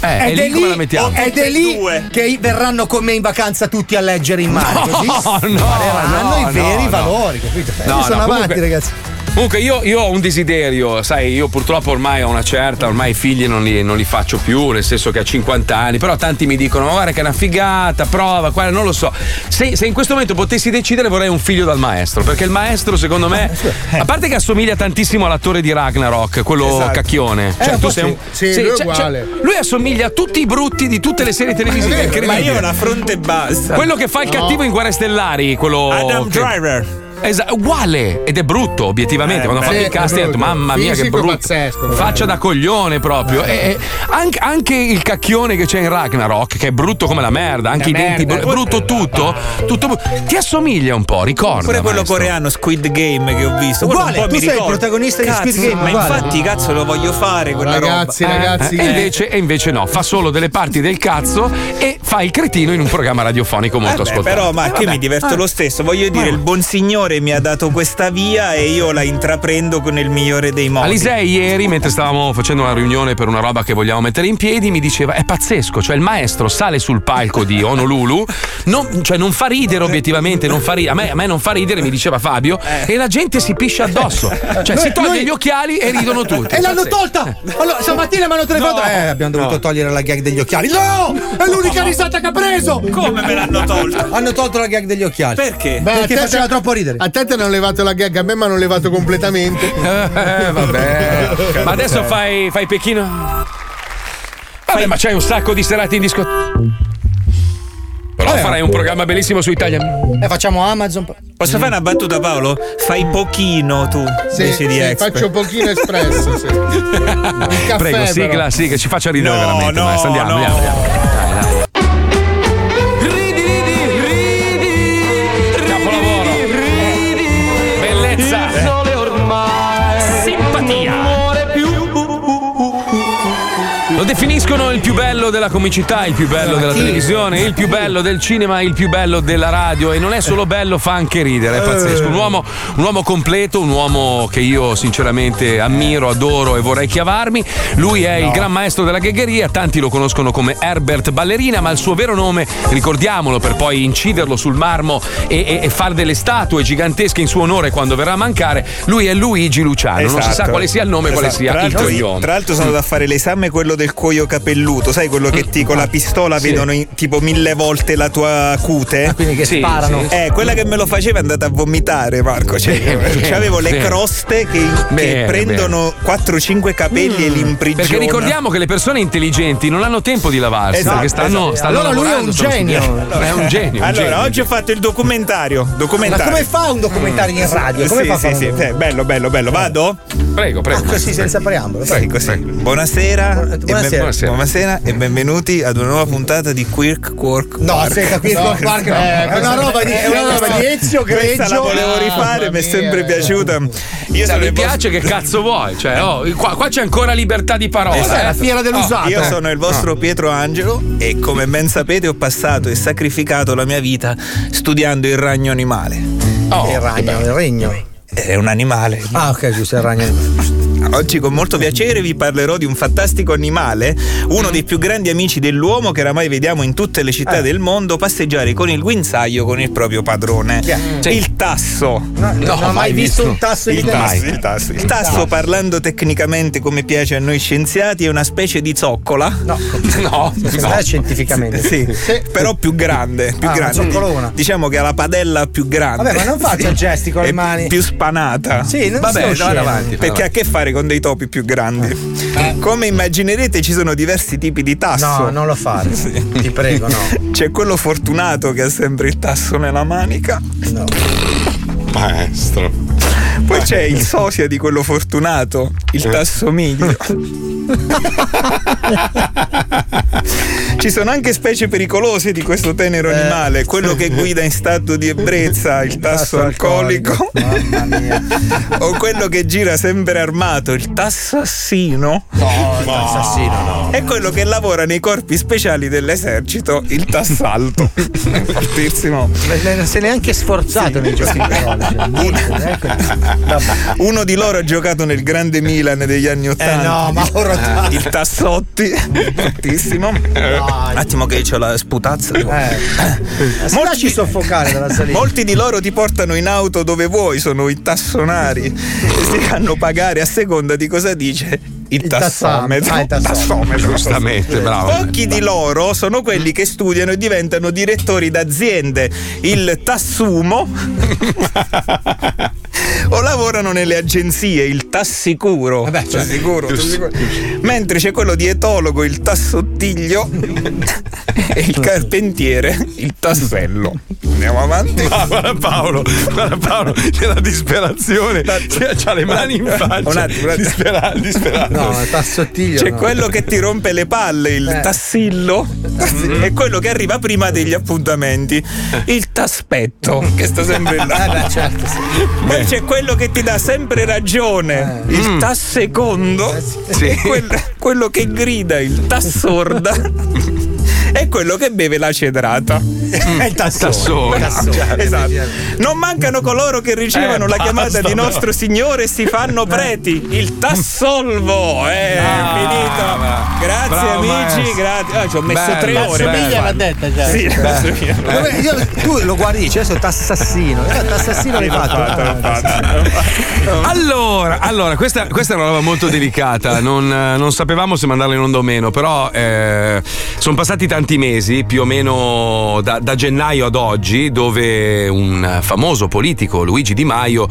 Speaker 1: Eh,
Speaker 4: ed
Speaker 1: e lì come la mettiamo?
Speaker 4: ed è lì che verranno con me in vacanza tutti a leggere in mare.
Speaker 1: No,
Speaker 4: così
Speaker 1: no, no,
Speaker 4: i veri
Speaker 1: no, no.
Speaker 4: valori, capito?
Speaker 1: No,
Speaker 4: Io sono
Speaker 1: no,
Speaker 4: avanti,
Speaker 1: comunque-
Speaker 4: ragazzi.
Speaker 1: Comunque io, io ho un desiderio, sai, io purtroppo ormai ho una certa, ormai i figli non li, non li faccio più, nel senso che a 50 anni, però tanti mi dicono, ma guarda che è una figata, prova, guarda, non lo so. Se, se in questo momento potessi decidere vorrei un figlio dal maestro, perché il maestro secondo me, a parte che assomiglia tantissimo all'attore di Ragnarok, quello
Speaker 19: Esatto.
Speaker 1: cacchione.
Speaker 19: Eh,
Speaker 1: Cioè,
Speaker 19: un
Speaker 1: tu sei
Speaker 19: sì.
Speaker 1: un...
Speaker 19: Sì, lui è uguale.
Speaker 1: lui assomiglia a tutti i brutti di tutte le serie televisive.
Speaker 2: Ma io ho una fronte bassa.
Speaker 1: Quello che fa il
Speaker 2: No.
Speaker 1: cattivo in Guerre Stellari, quello.
Speaker 2: Adam
Speaker 1: che-
Speaker 2: Driver.
Speaker 1: Esatto, uguale ed è brutto, obiettivamente.
Speaker 2: Eh,
Speaker 1: Quando ha
Speaker 2: beh,
Speaker 1: fatto il casting, ho detto, mamma mia, che brutto.
Speaker 19: pazzesco,
Speaker 1: Faccia da coglione proprio. E, e anche, anche il cacchione che c'è in Ragnarok, che è brutto come la merda, anche i
Speaker 2: La
Speaker 1: denti,
Speaker 2: merda.
Speaker 1: br- brutto tutto, tutto. Ti assomiglia un po', ricorda.
Speaker 2: Pure quello
Speaker 1: maestro.
Speaker 2: coreano Squid Game che ho visto.
Speaker 4: Uguale,
Speaker 2: un po'
Speaker 4: tu
Speaker 2: mi
Speaker 4: sei il protagonista di
Speaker 2: Cazzo,
Speaker 4: Squid Game,
Speaker 2: Ma
Speaker 4: uguale.
Speaker 2: infatti, cazzo, lo voglio fare quella
Speaker 19: Ragazzi,
Speaker 2: roba.
Speaker 19: ragazzi,
Speaker 1: Eh, e, invece, e invece no, fa solo delle parti del cazzo e fa il cretino in un programma radiofonico molto
Speaker 2: Eh
Speaker 1: ascoltato.
Speaker 2: però, ma
Speaker 1: Eh,
Speaker 2: che mi diverto
Speaker 1: Eh.
Speaker 2: lo stesso. Voglio dire, il buon signore mi ha dato questa via e io la intraprendo con il migliore dei modi.
Speaker 1: Alisei ieri, mentre stavamo facendo una riunione per una roba che vogliamo mettere in piedi, mi diceva: è pazzesco, cioè il maestro sale sul palco di Honolulu, non, cioè non fa ridere obiettivamente, non fa ridere. A, me, a me non fa ridere, mi diceva Fabio, e la gente si piscia addosso. Cioè
Speaker 4: Noi-
Speaker 1: si toglie
Speaker 4: noi-
Speaker 1: gli occhiali e ridono tutti.
Speaker 4: E l'hanno tolta! Allora, stamattina mi hanno telefonato.
Speaker 1: No.
Speaker 4: Eh, abbiamo dovuto
Speaker 1: No.
Speaker 4: togliere la gag degli occhiali. No! È l'unica risata che ha preso!
Speaker 2: Come me l'hanno tolta?
Speaker 4: Hanno tolto la gag degli occhiali.
Speaker 2: Perché?
Speaker 19: Beh,
Speaker 4: Perché
Speaker 19: a te-
Speaker 4: faceva troppo ridere.
Speaker 19: A te ti hanno levato la gag, a me mi hanno levato completamente. *laughs*
Speaker 1: Eh, vabbè. *laughs* Ma adesso fai, fai Pechino. Vabbè, ma c'hai un sacco di serate in discoteca. Però
Speaker 4: Vabbè,
Speaker 1: farai un programma bellissimo su Italia.
Speaker 4: Eh, facciamo Amazon.
Speaker 2: Posso fare una battuta, Paolo? Fai pochino tu
Speaker 19: Sì, sì, faccio pochino espresso. Sì. *laughs* Caffè,
Speaker 1: Prego, sigla,
Speaker 19: però.
Speaker 1: sì, che ci faccia ridere
Speaker 2: No,
Speaker 1: veramente.
Speaker 2: no,
Speaker 1: maestro. Andiamo,
Speaker 2: no.
Speaker 1: andiamo, andiamo. Lo definiscono il più bello della comicità, il più bello della televisione, il più bello del cinema, il più bello della radio e non è solo bello, fa anche ridere, è pazzesco. Un uomo, un uomo completo, un uomo che io sinceramente ammiro, adoro e vorrei chiavarmi. Lui è il gran maestro della ghegheria, tanti lo conoscono come Herbert Ballerina, ma il suo vero nome, ricordiamolo per poi inciderlo sul marmo e, e- e fare delle statue gigantesche in suo onore quando verrà a mancare, lui è Luigi Luciano. Non si sa
Speaker 2: Esatto.
Speaker 1: quale sia il nome e quale
Speaker 2: Esatto.
Speaker 1: sia
Speaker 2: tra
Speaker 1: il cognome.
Speaker 2: Tra l'altro sono andato a fare l'esame quello del cuoio capelluto, sai quello che ti con la pistola
Speaker 1: Sì.
Speaker 2: vedono in- tipo mille volte la tua cute?
Speaker 4: quindi che
Speaker 1: Sì,
Speaker 4: sparano.
Speaker 1: sì.
Speaker 2: Eh, quella che me lo faceva è andata a vomitare, Marco. Cioè,
Speaker 1: Bene,
Speaker 2: avevo le
Speaker 1: bene.
Speaker 2: croste che, che
Speaker 1: Bene,
Speaker 2: prendono 4-5 capelli e li imprigionano.
Speaker 1: Perché ricordiamo che le persone intelligenti non hanno tempo di lavarsi,
Speaker 2: Esatto,
Speaker 1: perché stanno,
Speaker 2: esatto.
Speaker 1: stanno
Speaker 4: Allora lui è un genio.
Speaker 1: studiando. È un genio. un
Speaker 2: Allora,
Speaker 1: genio.
Speaker 2: oggi ho fatto il documentario.
Speaker 4: Ma
Speaker 2: documentario.
Speaker 4: come fa un documentario in radio? Come
Speaker 2: sì,
Speaker 4: fa
Speaker 2: sì, sì, eh, bello, bello, bello. Vado?
Speaker 1: Prego, prego.
Speaker 4: Ah, così senza preambolo.
Speaker 2: Sì, così. Buonasera, e ben-
Speaker 4: Buonasera.
Speaker 1: Buonasera.
Speaker 2: buonasera e benvenuti ad una nuova puntata di Quirk Quark.
Speaker 4: No,
Speaker 2: Quark.
Speaker 4: aspetta, qui
Speaker 19: No,
Speaker 4: Quark,
Speaker 19: no,
Speaker 4: è una roba di, è una roba di Ezio
Speaker 2: Questa la
Speaker 4: Greggio.
Speaker 2: volevo rifare, mi è sempre piaciuta. Io
Speaker 1: Se
Speaker 2: sono
Speaker 1: mi
Speaker 2: vostro-
Speaker 1: piace, che cazzo vuoi? Cioè, oh, qua, qua c'è ancora libertà di parola.
Speaker 4: Cos'è
Speaker 1: eh.
Speaker 4: la fiera dell'usato?
Speaker 2: Io sono il vostro Pietro Angelo e come ben sapete ho passato e sacrificato la mia vita studiando il ragno animale.
Speaker 1: Oh,
Speaker 4: il ragno, il regno.
Speaker 2: È un animale.
Speaker 4: Ah, ok, giusto, il ragno.
Speaker 2: Oggi con molto piacere vi parlerò di un fantastico animale, uno dei più grandi amici dell'uomo che oramai vediamo in tutte le città del mondo passeggiare con il guinzaglio con il proprio padrone.
Speaker 4: Sì.
Speaker 2: Il tasso.
Speaker 4: No, non ho mai visto un tasso in
Speaker 2: Il tasso, il tasso. Il tasso, parlando tecnicamente come piace a noi scienziati, è una specie di zoccola.
Speaker 4: No, *laughs*
Speaker 1: No, no.
Speaker 4: me scientificamente.
Speaker 2: Sì, però più grande, più
Speaker 4: Ah,
Speaker 2: grande.
Speaker 4: zoccolona.
Speaker 2: Diciamo che ha la padella più grande.
Speaker 4: Vabbè, ma non faccia gesti con le
Speaker 2: È
Speaker 4: mani.
Speaker 2: Più spanata.
Speaker 4: Sì, non
Speaker 1: Vabbè,
Speaker 4: osceno.
Speaker 1: avanti.
Speaker 2: Perché ha a che fare con dei topi più grandi. Come immaginerete ci sono diversi tipi di tasso.
Speaker 4: No, non lo fare. *laughs* Ti prego, no.
Speaker 2: C'è quello fortunato che ha sempre il tasso nella manica.
Speaker 1: Maestro.
Speaker 2: Poi c'è il *laughs* sosia di quello fortunato, il tassomiglio. Ci sono anche specie pericolose di questo tenero animale, quello che guida in stato di ebbrezza, il tasso alcolico, o quello che gira sempre armato, il tassassino.
Speaker 19: No, il tassassino no.
Speaker 2: E quello che lavora nei corpi speciali dell'esercito, il tassalto. *laughs* Fortissimo.
Speaker 6: Non si è neanche sforzato nei giochi di parole. *laughs* ecco.
Speaker 2: Uno di loro ha giocato nel grande Milan degli anni Ottanta.
Speaker 6: Eh, no, Mauro Tassi. *laughs*
Speaker 2: Il Tassotti, fortissimo. Un attimo che c'ho la sputazza.
Speaker 6: Eh. Si lasci soffocare dalla salita.
Speaker 2: Molti di loro ti portano in auto dove vuoi, sono i tassonari *laughs* e si fanno pagare a seconda di cosa dice il, tassometro.
Speaker 6: Ah, il tassometro.
Speaker 1: Giustamente, bravo.
Speaker 2: Pochi di loro sono quelli che studiano e diventano direttori d'aziende, il tassumo. *laughs* o lavorano nelle agenzie, il tassicuro.
Speaker 6: Vabbè, cioè,
Speaker 2: Tassicuro, tassicuro. Mentre c'è quello di etologo, il tassottiglio *laughs* e il carpentiere, il tassello. Andiamo avanti.
Speaker 1: Ma guarda Paolo, guarda Paolo, nella disperazione, cioè, c'ha le mani in faccia.
Speaker 2: Un attimo, un attimo.
Speaker 1: Dispera- disperato.
Speaker 6: No, tassottiglio.
Speaker 2: C'è
Speaker 6: no.
Speaker 2: quello che ti rompe le palle, il
Speaker 6: Eh.
Speaker 2: tassillo, e quello che arriva prima degli appuntamenti, il taspetto, che sta sempre là.
Speaker 6: Eh beh, certo, sì.
Speaker 2: Poi c'è quello che ti dà sempre ragione, il tassecondo, e quel- quello che grida, il tassorda. *laughs* E quello che beve la cedrata. *laughs*
Speaker 6: il tassone.
Speaker 1: Tassone.
Speaker 2: Esatto. Non mancano coloro che ricevono
Speaker 1: Eh,
Speaker 2: la chiamata
Speaker 1: basta,
Speaker 2: di nostro Signore e si fanno preti. Il tassolvo. Eh,
Speaker 1: Ah,
Speaker 2: è finito. Grazie
Speaker 1: bravo,
Speaker 2: amici,
Speaker 1: maestro.
Speaker 2: grazie. Ah, ci ho messo
Speaker 1: Bello,
Speaker 2: tre ore. per
Speaker 6: Tassomiglia l'ha detta già.
Speaker 2: Sì, io-
Speaker 6: tu lo guardi dici adesso tassassino. Eh, tassassino l'hai fatto.
Speaker 2: fatto,
Speaker 6: Ah,
Speaker 2: fatto.
Speaker 1: Allora, allora questa, questa è una roba molto delicata, non, eh, non sapevamo se mandarla in onda o meno, però eh, sono passati tanti mesi, più o meno da, da gennaio ad oggi, dove un famoso politico, Luigi Di Maio,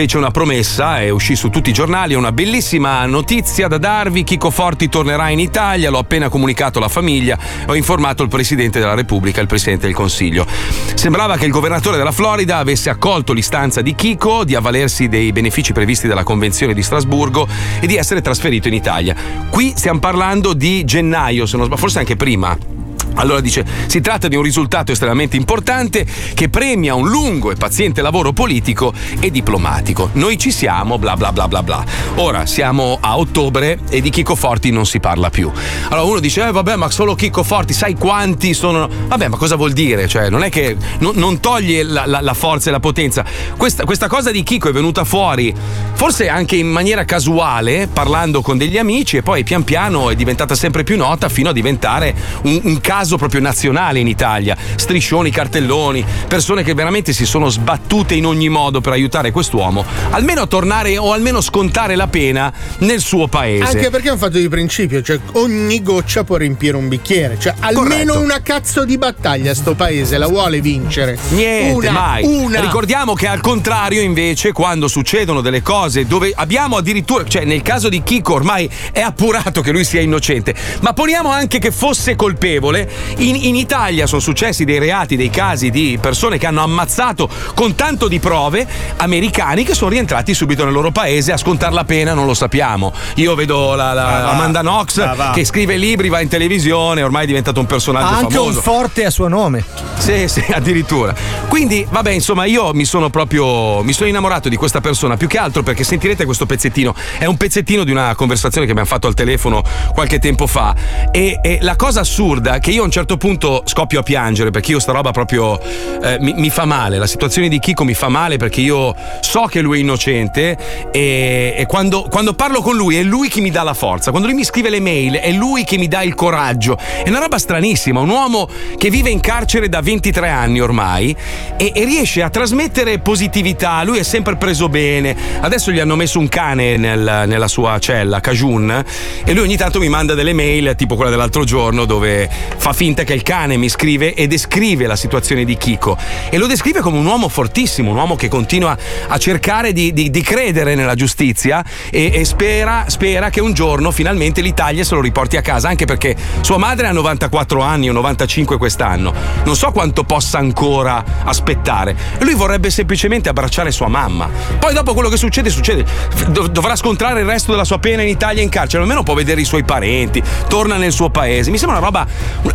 Speaker 1: fece una promessa e uscì su tutti i giornali, è una bellissima notizia da darvi, Chico Forti tornerà in Italia, l'ho appena comunicato alla famiglia, ho informato il Presidente della Repubblica, il Presidente del Consiglio. Sembrava che il governatore della Florida avesse accolto l'istanza di Chico di avvalersi dei benefici previsti dalla Convenzione di Strasburgo e di essere trasferito in Italia. Qui stiamo parlando di gennaio, se non sbaglio, forse anche prima. Allora dice, si tratta di un risultato estremamente importante che premia un lungo e paziente lavoro politico e diplomatico. Noi ci siamo, bla bla bla bla bla. Ora siamo a ottobre e di Chico Forti non si parla più. Allora uno dice, eh vabbè, ma solo Chico Forti, sai quanti sono... Vabbè, ma cosa vuol dire? Cioè, non è che non, non toglie la, la- la forza e la potenza. Questa, questa cosa di Chico è venuta fuori, forse anche in maniera casuale, parlando con degli amici e poi pian piano è diventata sempre più nota fino a diventare un, un caso proprio nazionale in Italia. Striscioni, cartelloni, persone che veramente si sono sbattute in ogni modo per aiutare quest'uomo, almeno a tornare o almeno scontare la pena nel suo paese.
Speaker 19: Anche perché è un fatto di principio, cioè ogni goccia può riempire un bicchiere, cioè almeno
Speaker 1: Corretto.
Speaker 19: una cazzo di battaglia sto paese la vuole vincere.
Speaker 1: Niente,
Speaker 19: una,
Speaker 1: mai.
Speaker 19: Una.
Speaker 1: Ricordiamo che al contrario, invece, quando succedono delle cose dove abbiamo addirittura, cioè nel caso di Chico ormai è appurato che lui sia innocente, ma poniamo anche che fosse colpevole, in, in Italia sono successi dei reati, dei casi di persone che hanno ammazzato con tanto di prove americani che sono rientrati subito nel loro paese a scontare la pena, non lo sappiamo. Io vedo la, la-
Speaker 6: Ah.
Speaker 1: Amanda Knox
Speaker 6: Ah,
Speaker 1: che scrive libri, va in televisione, ormai è diventato un personaggio
Speaker 6: Ha anche
Speaker 1: famoso.
Speaker 6: un forte a suo nome.
Speaker 1: Sì, sì, *laughs* addirittura. Quindi, vabbè, insomma, io mi sono proprio. Mi sono innamorato di questa persona più che altro perché sentirete questo pezzettino. È un pezzettino di una conversazione che abbiamo fatto al telefono qualche tempo fa. E, e la cosa assurda che io a un certo punto scoppio a piangere perché io sta roba proprio eh, mi, mi fa male. La situazione di Kiko mi fa male perché io so che lui è innocente e, e quando, quando parlo con lui è lui che mi dà la forza. Quando lui mi scrive le mail è lui che mi dà il coraggio. È una roba stranissima. Un uomo che vive in carcere da 23 anni ormai e, e riesce a trasmettere positività. Lui è sempre preso bene. Adesso gli hanno messo un cane nel- nella sua cella, Cajun, e lui ogni tanto mi manda delle mail, tipo quella dell'altro giorno, dove fa fa finta che il cane mi scrive e descrive la situazione di Chico e lo descrive come un uomo fortissimo, un uomo che continua a cercare di, di- di credere nella giustizia e, e spera, spera che un giorno finalmente l'Italia se lo riporti a casa, anche perché sua madre ha 94 anni o 95 quest'anno, non so quanto possa ancora aspettare lui vorrebbe semplicemente abbracciare sua mamma. Poi dopo quello che succede, succede, Dov- dovrà scontrare il resto della sua pena in Italia in carcere, almeno può vedere i suoi parenti, torna nel suo paese. Mi sembra una roba,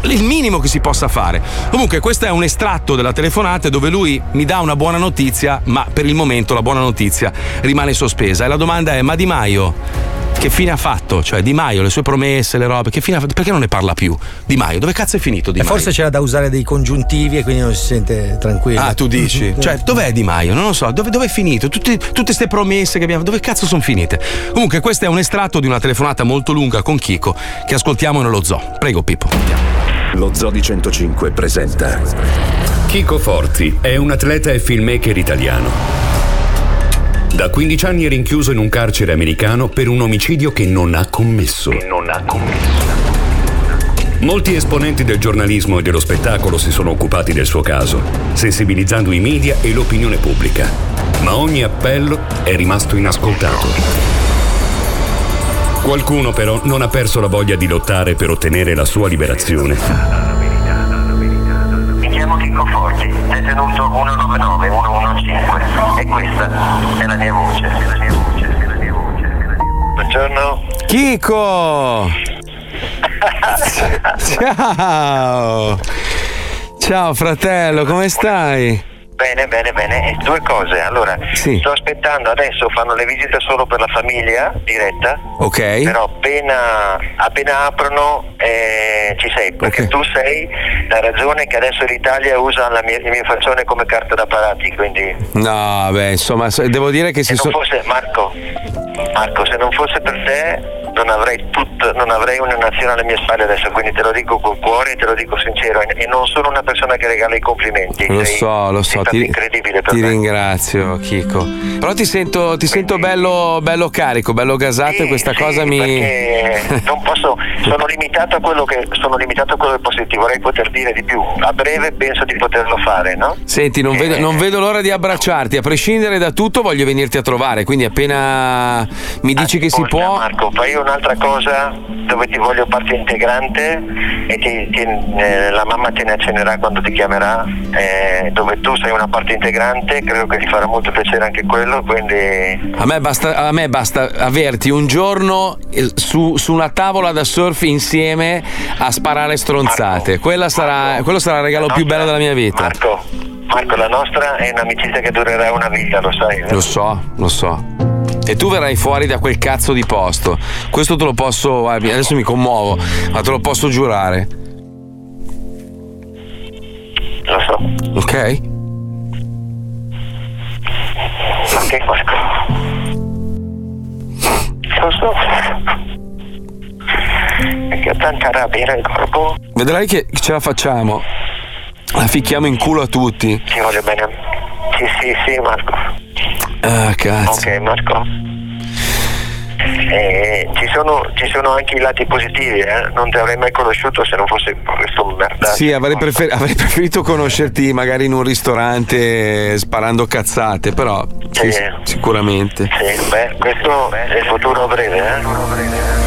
Speaker 1: il minimo che si possa fare. Comunque, questo è un estratto della telefonata dove lui mi dà una buona notizia, ma per il momento la buona notizia rimane sospesa. E la domanda è: ma Di Maio? Che fine ha fatto? Cioè, Di Maio, le sue promesse, le robe, che fine ha fatto? Perché non ne parla più? Di Maio, dove cazzo è finito Di
Speaker 20: E
Speaker 1: Maio?
Speaker 20: forse c'era da usare dei congiuntivi e quindi non si sente tranquillo.
Speaker 1: Ah, tu dici? *laughs* Cioè, dov'è Di Maio? Non lo so, dove, dove è finito? Tutte, tutte queste promesse che abbiamo, dove cazzo sono finite? Comunque, questo è un estratto di una telefonata molto lunga con Chico che ascoltiamo nello zoo. Prego, Pippo.
Speaker 21: Lo Zoo di 105 presenta Chico Forti è un atleta e filmmaker italiano. Da 15 anni è rinchiuso in un carcere americano per un omicidio che non ha commesso.
Speaker 22: non ha commesso.
Speaker 21: Molti esponenti del giornalismo e dello spettacolo si sono occupati del suo caso, sensibilizzando i media e l'opinione pubblica. Ma ogni appello è rimasto inascoltato. Qualcuno però non ha perso la voglia di lottare per ottenere la sua liberazione.
Speaker 22: Chico Forti, detenuto 199-115 e questa è la mia voce. Buongiorno.
Speaker 1: Chico! *laughs* Ciao! Ciao fratello, come stai?
Speaker 22: Bene, bene, bene. E due cose. Allora,
Speaker 1: Sì.
Speaker 22: sto aspettando adesso, fanno le visite solo per la famiglia, diretta.
Speaker 1: Ok.
Speaker 22: Però appena, appena aprono eh, ci sei, perché tu sei la ragione che adesso l'Italia usa la mia- il mio faccione come carta da parati, quindi
Speaker 1: No, beh, insomma, devo dire che si
Speaker 22: se non
Speaker 1: sono.
Speaker 22: fosse Marco, Marco, se non fosse per te non avrei, tut- non avrei una nazione alle mie spalle adesso, quindi te lo dico col cuore e te lo dico sincero e, non sono una persona che regala i complimenti.
Speaker 1: Lo
Speaker 22: sei-
Speaker 1: so, lo so, ti,
Speaker 22: incredibile per
Speaker 1: ti ringrazio, Chico. Però ti sento, ti sento bello, bello carico, bello gasato e questa cosa mi. *laughs*
Speaker 22: non posso, sono limitato a quello che sono limitato a quello che posso dirti, vorrei poter dire di più. A breve penso di poterlo fare, no?
Speaker 1: Senti, non vedo, non vedo l'ora di abbracciarti. A prescindere da tutto, voglio venirti a trovare. Quindi, appena mi dici che si può.
Speaker 22: Marco, fai un'altra cosa dove ti voglio parte integrante e ti- ti- eh, la mamma te ne accennerà quando ti chiamerà, eh, dove tu sei una parte integrante, credo che ti farà molto piacere anche quello, quindi
Speaker 1: A me, basta, a me basta averti un giorno eh, su, su una tavola da surf insieme a sparare stronzate. Quella sarà, quello sarà il regalo più bello della mia vita.
Speaker 22: Marco, Marco, la nostra è un'amicizia che durerà una vita, lo sai.
Speaker 1: Lo so, lo so. E tu verrai fuori da quel cazzo di posto. Questo te lo posso. guarda, Adesso mi commuovo, ma te lo posso giurare.
Speaker 22: Lo so.
Speaker 1: Ok?
Speaker 22: Ok, Marco. Lo so. Perché ho tanta rabbia nel corpo.
Speaker 1: Vedrai che ce la facciamo. La ficchiamo in culo a tutti.
Speaker 22: Ti voglio bene. Sì, sì, sì, Marco.
Speaker 1: Ah, cazzo.
Speaker 22: Ok, Marco. Eh, ci, sono, ci sono anche i lati positivi, eh? Non ti avrei mai conosciuto se non fosse questo merda.
Speaker 1: Sì, avrei, prefer- avrei preferito conoscerti magari in un ristorante eh, sparando cazzate, però sì,
Speaker 22: Sì.
Speaker 1: sicuramente.
Speaker 22: Sì, beh, questo è il futuro breve, eh? Beh,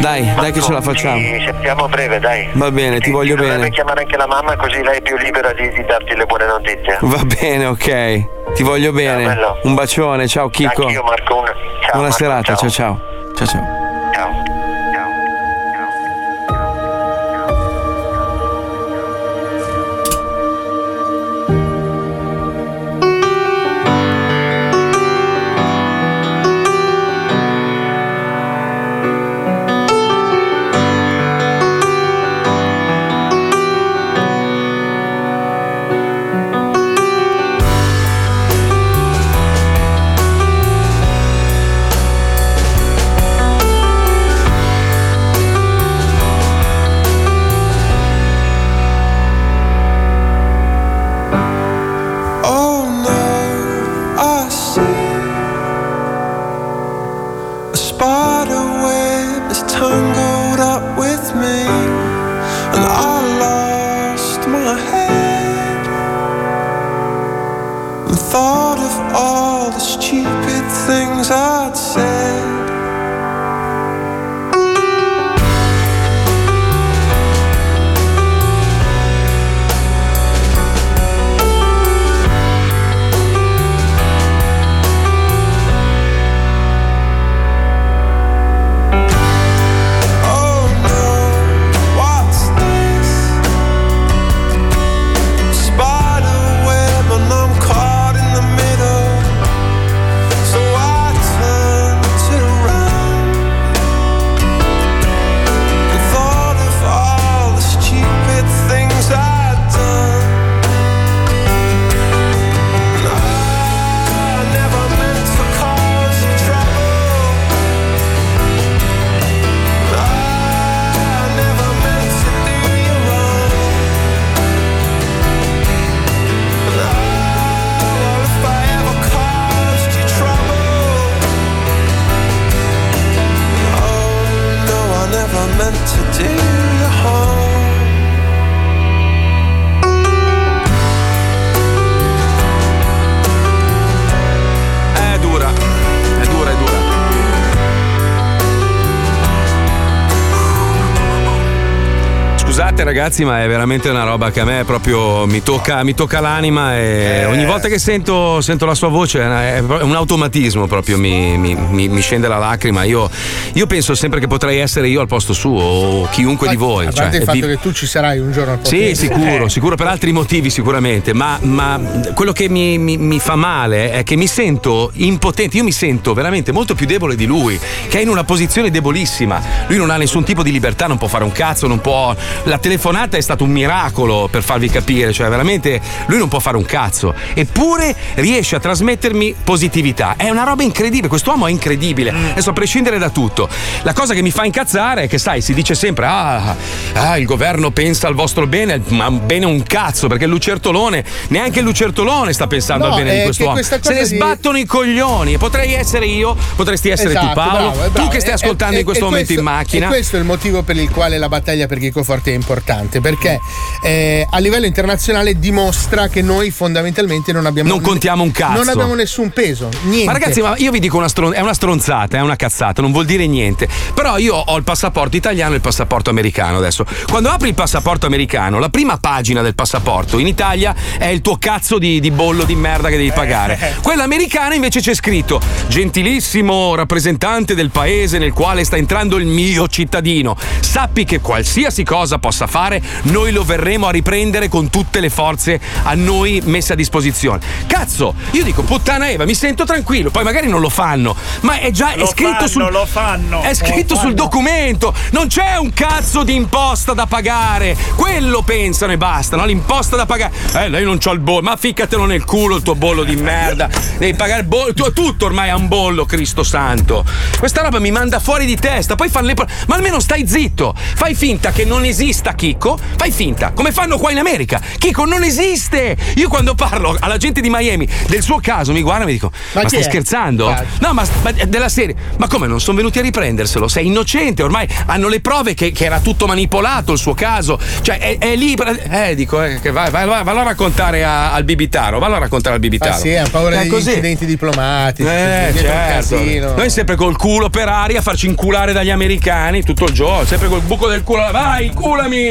Speaker 1: Dai, dai che ce la facciamo.
Speaker 22: Ci sentiamo a breve, dai.
Speaker 1: Va bene, ti voglio
Speaker 22: Dovrebbe
Speaker 1: bene.
Speaker 22: chiamare anche la mamma così lei è più libera di, di darti le buone notizie.
Speaker 1: Va bene, ok. Ti voglio bene.
Speaker 22: bello.
Speaker 1: Un bacione, ciao Chico.
Speaker 22: Anch'io Marco, una... ciao.
Speaker 1: Buona
Speaker 22: Marco,
Speaker 1: serata,
Speaker 22: ciao.
Speaker 1: ciao ciao. Ciao ciao. Ragazzi, ma è veramente una roba che a me proprio mi tocca, mi tocca l'anima e ogni volta che sento, sento la sua voce è un automatismo proprio, mi, mi- mi- mi scende la lacrima. Io, io penso sempre che potrei essere io al posto suo o chiunque di voi.
Speaker 6: A
Speaker 1: cioè,
Speaker 6: parte il
Speaker 1: e
Speaker 6: fatto
Speaker 1: vi-
Speaker 6: che tu ci sarai un giorno al posto
Speaker 1: sì,
Speaker 6: di-
Speaker 1: sicuro,
Speaker 6: Eh.
Speaker 1: sicuro per altri motivi sicuramente, ma, ma quello che mi, mi- mi fa male è che mi sento impotente, io mi sento veramente molto più debole di lui, che è in una posizione debolissima. Lui non ha nessun tipo di libertà, non può fare un cazzo, non può... La telefonata è stato un miracolo per farvi capire, cioè veramente lui non può fare un cazzo, eppure riesce a trasmettermi positività. È una roba incredibile, quest'uomo è incredibile, adesso a prescindere da tutto. La cosa che mi fa incazzare è che, sai, si dice sempre, ah, ah, il governo pensa al vostro bene, ma bene un cazzo, perché il lucertolone, neanche il lucertolone sta pensando
Speaker 6: No,
Speaker 1: al bene di quest'uomo. Se ne
Speaker 6: di-
Speaker 1: sbattono i coglioni. Potrei essere io, potresti essere
Speaker 6: Esatto,
Speaker 1: tu Paolo,
Speaker 6: bravo, bravo.
Speaker 1: tu che stai ascoltando
Speaker 6: e-
Speaker 1: in questo momento in
Speaker 6: questo-
Speaker 1: macchina.
Speaker 6: E questo è il motivo per il quale la battaglia per Chico Forte è importante, perché eh, a livello internazionale dimostra che noi fondamentalmente non abbiamo
Speaker 1: Non contiamo un cazzo.
Speaker 6: Non abbiamo nessun peso, niente.
Speaker 1: Ma ragazzi, ma io vi dico una stron- è una stronzata, è una cazzata, non vuol dire niente. Però io ho il passaporto italiano e il passaporto americano adesso. Quando apri il passaporto americano, la prima pagina del passaporto in Italia è il tuo cazzo di, di bollo di merda che devi pagare. Quella americana invece c'è scritto: Gentilissimo rappresentante del paese nel quale sta entrando il mio cittadino. Sappi che qualsiasi cosa possa fare, noi lo verremo a riprendere con tutte le forze a noi messe a disposizione. Cazzo, io dico puttana Eva, mi sento tranquillo, poi magari non lo fanno, ma è già è scritto
Speaker 2: fanno,
Speaker 1: sul
Speaker 2: lo fanno.
Speaker 1: È scritto
Speaker 2: Lo
Speaker 1: sul
Speaker 2: fanno.
Speaker 1: documento, non c'è un cazzo di imposta da pagare. Quello pensano e basta, no? L'imposta da pagare. Eh, lei non c'ha il bollo, ma ficcatelo nel culo il tuo bollo di merda. Devi pagare il bollo, tu- tutto ormai ha un bollo, Cristo santo. Questa roba mi manda fuori di testa, poi fanno le Ma almeno stai zitto. Fai finta che non esista Chicco, fai finta, come fanno qua in America. Chicco non esiste. Io quando parlo alla gente di Miami del suo caso mi guarda e mi dico: Ma,
Speaker 6: chi
Speaker 1: stai
Speaker 6: è?
Speaker 1: scherzando?
Speaker 6: Ah.
Speaker 1: No, ma, ma della serie, ma come non sono venuti a riprenderselo? Sei innocente, ormai hanno le prove che, che era tutto manipolato il suo caso. Cioè, è, è lì. Eh, dico, eh, che vai, vai, vai, vallo a raccontare a- al Bibitaro, vallo a raccontare al Bibitaro.
Speaker 6: Ah sì, ha paura
Speaker 1: È
Speaker 6: degli
Speaker 1: così.
Speaker 6: incidenti diplomatici.
Speaker 1: Eh, certo. Noi sempre col culo per aria a farci inculare dagli americani tutto il giorno, sempre col buco del culo. Vai,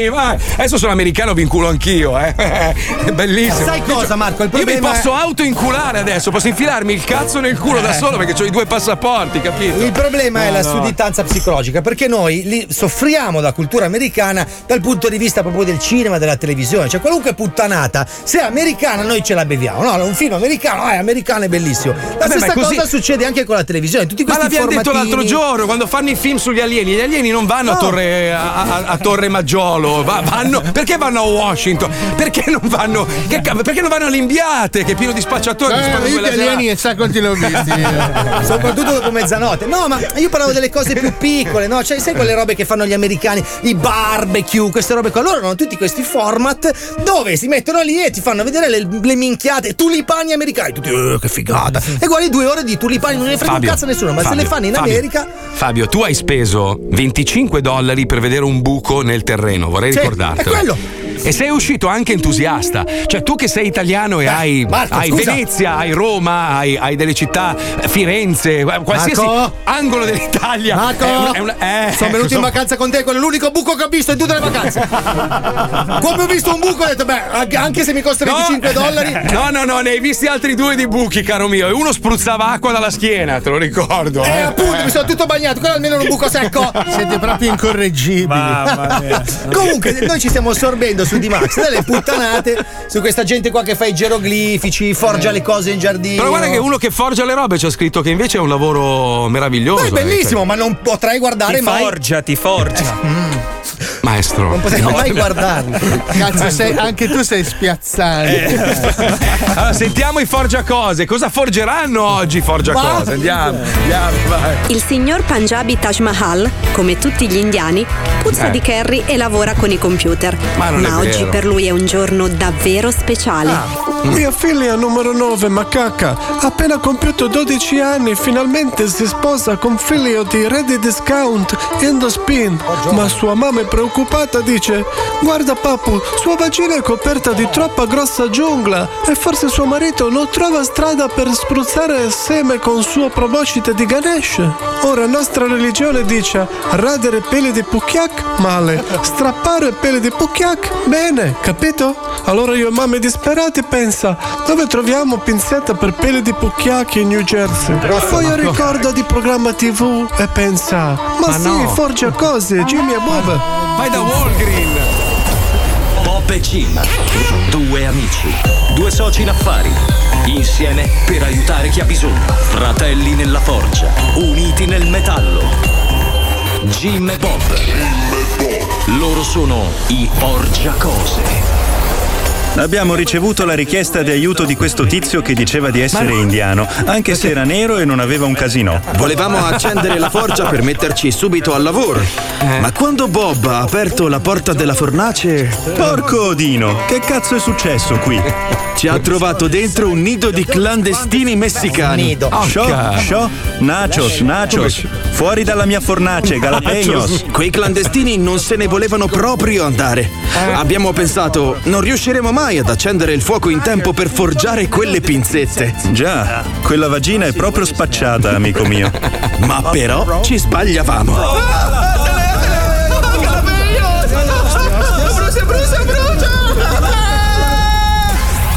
Speaker 1: vai. Adesso sono americano, vi inculo anch'io, eh. È *laughs* bellissimo.
Speaker 4: Sai cosa, Marco? Il
Speaker 1: Io mi
Speaker 4: problema
Speaker 1: posso
Speaker 4: è-
Speaker 1: auto-inculare adesso, posso infilarmi il cazzo nel culo da solo perché ho i due passaporti, capito?
Speaker 4: Il problema è
Speaker 1: No,
Speaker 4: la
Speaker 1: no.
Speaker 4: sudditanza psicologica, perché noi soffriamo da cultura americana dal punto di vista proprio del cinema della televisione. Cioè, qualunque puttanata, se è americana, noi ce la beviamo. No, un film americano, eh, americano è bellissimo. La
Speaker 1: Vabbè,
Speaker 4: stessa
Speaker 1: ma è
Speaker 4: cosa succede anche con la televisione. Tutti
Speaker 1: Ma
Speaker 4: questi
Speaker 1: l'abbiamo detto
Speaker 4: formatini-
Speaker 1: l'altro giorno quando fanno i film sugli alieni. Gli alieni non vanno a,
Speaker 4: No.
Speaker 1: Torre, a, a- a Torre Maggiolo, va- vanno, perché vanno a Washington? Perché non vanno, che perché non vanno all'Imbiate che è pieno di spacciatori?
Speaker 6: Eh,
Speaker 1: quella
Speaker 6: italiani e sa quanti ne ho visti. *laughs*
Speaker 4: Soprattutto dopo mezzanotte. No, ma io parlavo delle cose più piccole, no? Cioè, sai quelle robe che fanno gli americani, i barbecue, queste robe qua. Loro hanno tutti questi format dove si mettono lì e ti fanno vedere le, le minchiate, tulipani americani. Tutti, eh, che figata. E guardi due ore di tulipani, non ne frega un
Speaker 1: Fabio,
Speaker 4: cazzo a nessuno, ma
Speaker 1: Fabio,
Speaker 4: se le fanno in
Speaker 1: Fabio,
Speaker 4: America.
Speaker 1: Fabio, tu hai speso 25 dollari per vedere un buco nel terreno, vorrei
Speaker 4: Sì,
Speaker 1: ricordartelo.
Speaker 4: è quello.
Speaker 1: E sei uscito anche entusiasta. Cioè, tu che sei italiano e hai,
Speaker 4: Marco,
Speaker 1: hai. Venezia, hai Roma, hai, hai delle città, eh, Firenze, qualsiasi
Speaker 4: Marco?
Speaker 1: angolo dell'Italia.
Speaker 4: Marco,
Speaker 1: è una- è una- eh,
Speaker 4: sono venuto in
Speaker 1: so-
Speaker 4: vacanza con te, quello è l'unico buco che ho visto in tutte le vacanze. *laughs* Come ho visto un buco ho detto, beh, anche- se mi costa 25 dollari. *laughs*
Speaker 1: No, no, no, ne hai visti altri due di buchi, caro mio. E uno spruzzava acqua dalla schiena, te lo ricordo.
Speaker 4: Eh, appunto, mi sono tutto bagnato, quello almeno era un buco secco.
Speaker 6: Siete proprio incorreggibili.
Speaker 4: Mamma *laughs* mia. Comunque, noi ci stiamo assorbendo su di Max delle puttanate su questa gente qua che fa i geroglifici, forgia le cose in giardino.
Speaker 1: Però guarda che uno che forgia le robe c'ha scritto che invece è un lavoro meraviglioso.
Speaker 4: Ma è bellissimo,
Speaker 1: eh,
Speaker 4: ma non potrei guardare
Speaker 2: Ti
Speaker 4: mai.
Speaker 2: forgia, ti forgia.
Speaker 1: Maestro.
Speaker 4: Non potrei mai guardarli.
Speaker 6: Cazzo, sei- anche tu sei spiazzante.
Speaker 1: Allora, sentiamo i forgiacose. Cosa forgeranno oggi i forgiacose? Andiamo, andiamo, vai.
Speaker 23: Il signor Punjabi Taj Mahal, come tutti gli indiani, puzza
Speaker 1: Eh.
Speaker 23: di curry e lavora con i computer.
Speaker 1: Ma non è
Speaker 23: oggi
Speaker 1: vero.
Speaker 23: per lui è un giorno davvero speciale.
Speaker 1: Ah.
Speaker 24: Mia figlia numero 9, Macaca, ha appena compiuto 12 anni, finalmente si sposa con figlio di Ready Discount Endospin. Ma sua mamma è preoccupata, dice: Guarda papu, sua vagina è coperta di troppa grossa giungla e forse suo marito non trova strada per spruzzare seme con suo proboscite di Ganesh. Ora nostra religione dice: radere peli di pucchiac, male. Strappare peli di pucchiac, bene, capito? Allora io e mamma disperati pensa, dove troviamo pinzetta per peli di pucchiac in New Jersey? Poi io ricordo di programma tv e pensa, ma,
Speaker 1: Ma
Speaker 24: sì,
Speaker 1: no.
Speaker 24: forgia cose, Jimmy e Bob.
Speaker 1: Vai da Walgreen.
Speaker 21: Bob e Jim, due amici, due soci in affari, insieme per aiutare chi ha bisogno, fratelli nella forgia, uniti nel metallo. Jim e Bob. Loro sono i Forgiacose.
Speaker 25: Abbiamo ricevuto la richiesta di aiuto di questo tizio che diceva di essere indiano, anche se era nero e non aveva un casino.
Speaker 26: Volevamo accendere la forgia per metterci subito al lavoro. Ma quando Bob ha aperto la porta della fornace.
Speaker 25: Porco Odino, che cazzo è successo qui?
Speaker 26: Ci ha trovato dentro un nido di clandestini messicani.
Speaker 25: Sciò, sciò, nachos, nachos. Fuori dalla mia fornace, galapeños.
Speaker 26: Quei clandestini non se ne volevano proprio andare. Abbiamo pensato, non riusciremo mai ad accendere il fuoco in tempo per forgiare quelle pinzette.
Speaker 25: Già, quella vagina è proprio spacciata, amico mio.
Speaker 26: Ma però ci sbagliavamo.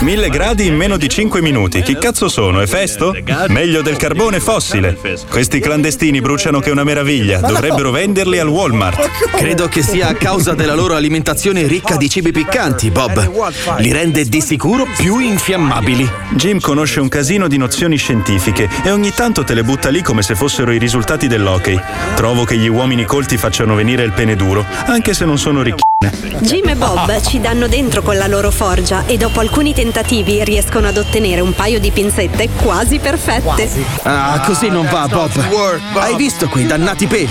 Speaker 25: Mille gradi in meno di 5 minuti. Chi cazzo sono? È festo? Meglio del carbone fossile. Questi clandestini bruciano che è una meraviglia. Dovrebbero venderli al Walmart.
Speaker 26: Credo che sia a causa della loro alimentazione ricca di cibi piccanti, Bob. Li rende di sicuro più infiammabili.
Speaker 25: Jim conosce un casino di nozioni scientifiche e ogni tanto te le butta lì come se fossero i risultati dell'hockey. Trovo che gli uomini colti facciano venire il pene duro, anche se non sono ricchi.
Speaker 23: Jim e Bob ci danno dentro con la loro forgia e dopo alcuni tentativi riescono ad ottenere un paio di pinzette quasi perfette.
Speaker 26: Ah, così non va, Bob. Hai visto quei dannati peli?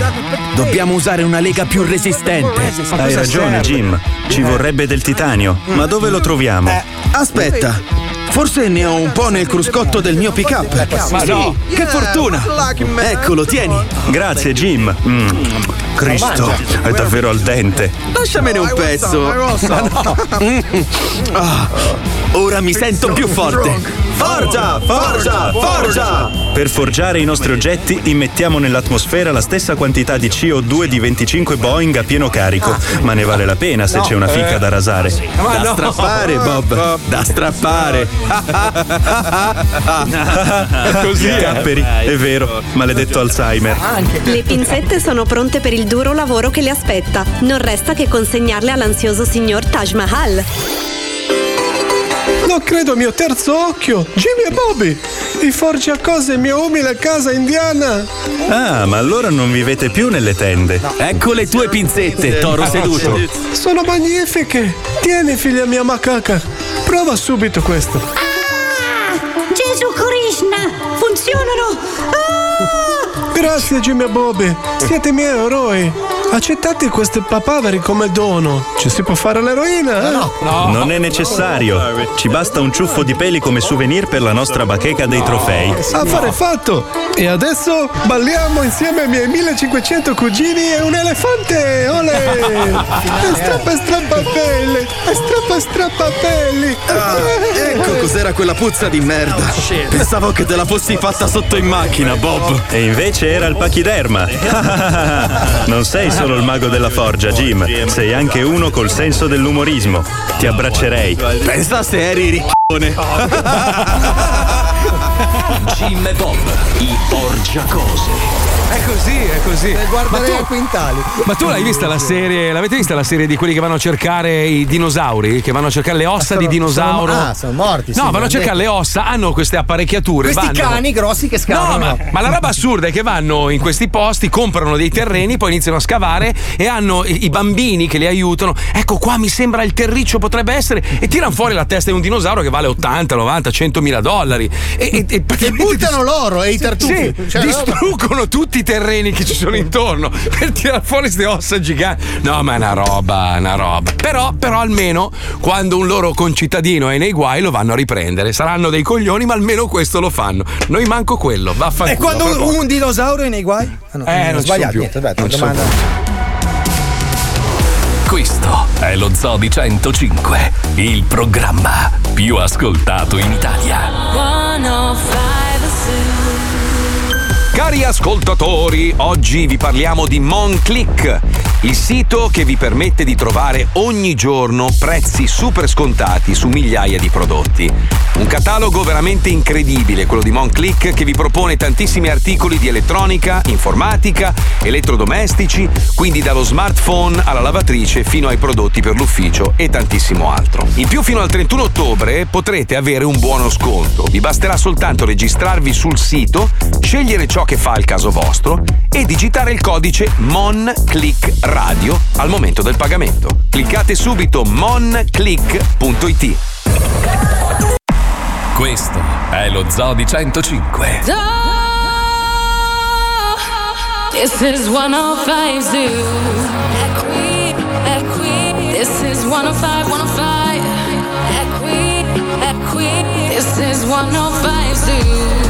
Speaker 26: Dobbiamo usare una lega più resistente.
Speaker 25: Hai ragione, Jim. Ci vorrebbe del titanio. Ma dove lo troviamo?
Speaker 26: Aspetta. Forse ne ho un po' nel cruscotto del mio pick-up.
Speaker 25: Ma
Speaker 26: Sì,
Speaker 25: no.
Speaker 26: Che fortuna! Eccolo, tieni.
Speaker 25: Grazie, Jim. Mm. Cristo, è davvero al dente.
Speaker 26: Lasciamene un pezzo. *laughs* No. Ah, ora mi sento più forte. Forza, forza, forza!
Speaker 25: Per forgiare i nostri oggetti immettiamo nell'atmosfera la stessa quantità di CO2 di 25 Boeing a pieno carico, ma ne vale la pena se c'è una fica
Speaker 26: Eh.
Speaker 25: da rasare.
Speaker 26: Da strappare, Bob. Da strappare. *laughs*
Speaker 25: Così Capperi, è vero, maledetto Alzheimer.
Speaker 23: Le pinzette sono pronte per il duro lavoro che le aspetta. Non resta che consegnarle all'ansioso signor Taj Mahal.
Speaker 24: Non credo mio terzo occhio, Jimmy e Bobby. I forgia cose mia umile casa indiana.
Speaker 25: Ah, ma allora non vivete più nelle tende.
Speaker 26: Ecco le tue pinzette, toro seduto.
Speaker 24: Sono magnifiche. Tieni, figlia mia macaca. Prova subito questo.
Speaker 27: Gesù Krishna! Funzionano!
Speaker 24: Grazie, Jimmy Bobby. Siete miei eroi. Accettate questi papaveri come dono. Ci si può fare l'eroina? eh?
Speaker 25: Non è necessario. Ci basta un ciuffo di peli come souvenir per la nostra bacheca dei trofei.
Speaker 24: Affare fatto! E adesso balliamo insieme ai miei 1500 cugini e un elefante! Ole! *laughs* E strappa strappa pelli! E strappa strappa pelli!
Speaker 26: Ah, ecco cos'era quella puzza di merda. Pensavo che te la fossi fatta sotto in macchina, Bob.
Speaker 25: E invece era il pachiderma. *laughs* non sei solo il mago della forgia, Jim. Sei anche uno col senso dell'umorismo. Ti abbraccerei.
Speaker 26: Pensa se eri riccone. *laughs*
Speaker 28: Jim e Bob, i porgiacose.
Speaker 1: È così, è così. Ma
Speaker 4: guarderei
Speaker 1: tu,
Speaker 4: a quintali.
Speaker 1: ma tu l'hai vista la serie? L'avete vista la serie di quelli che vanno a cercare i dinosauri? Che vanno a cercare le ossa di dinosauro?
Speaker 4: Sono, ah, sono morti.
Speaker 1: No,
Speaker 4: sì,
Speaker 1: vanno a cercare le ossa, hanno queste apparecchiature.
Speaker 4: Questi
Speaker 1: vanno-
Speaker 4: cani grossi che scavano.
Speaker 1: No, ma, ma la roba assurda è che vanno in questi posti, comprano dei terreni, poi iniziano a scavare e hanno i, i bambini che li aiutano. Ecco qua mi sembra il terriccio potrebbe essere e tirano fuori la testa di un dinosauro che vale 80, 90, 100 mila dollari. E, e, e
Speaker 6: buttano l'oro e i tartufi.
Speaker 1: Sì,
Speaker 6: Cioè,
Speaker 1: distruggono tutti i terreni che ci sono intorno *laughs* per tirare fuori queste ossa giganti. No, ma è una roba, una roba. Però, però almeno quando un loro concittadino è nei guai lo vanno a riprendere. Saranno dei coglioni, ma almeno questo lo fanno. Noi manco quello. Vaffanculo.
Speaker 4: E quando un, un dinosauro è nei guai? Ah, no,
Speaker 1: Eh, non ci
Speaker 4: sbagliato. Niente,
Speaker 1: più.
Speaker 4: aspetta,
Speaker 1: Non ci sono
Speaker 4: domanda.
Speaker 3: Questo è lo Zoo di 105, il programma più ascoltato in Italia.
Speaker 1: Cari ascoltatori, oggi vi parliamo di MonClick, il sito che vi permette di trovare ogni giorno prezzi super scontati su migliaia di prodotti. Un catalogo veramente incredibile, quello di MonClick, che vi propone tantissimi articoli di elettronica, informatica, elettrodomestici, quindi dallo smartphone alla lavatrice fino ai prodotti per l'ufficio e tantissimo altro. In più fino al 31 ottobre potrete avere un buono sconto. Vi basterà soltanto registrarvi sul sito, scegliere ciò che fa il caso vostro e digitare il codice MonClick Radio al momento del pagamento. Cliccate subito monclick.it.
Speaker 3: Questo è lo Zoo di 105.
Speaker 29: This is 105 Zoo. Equi, equi. This is 105, 105. Equi, equi. This is 105 Zoo.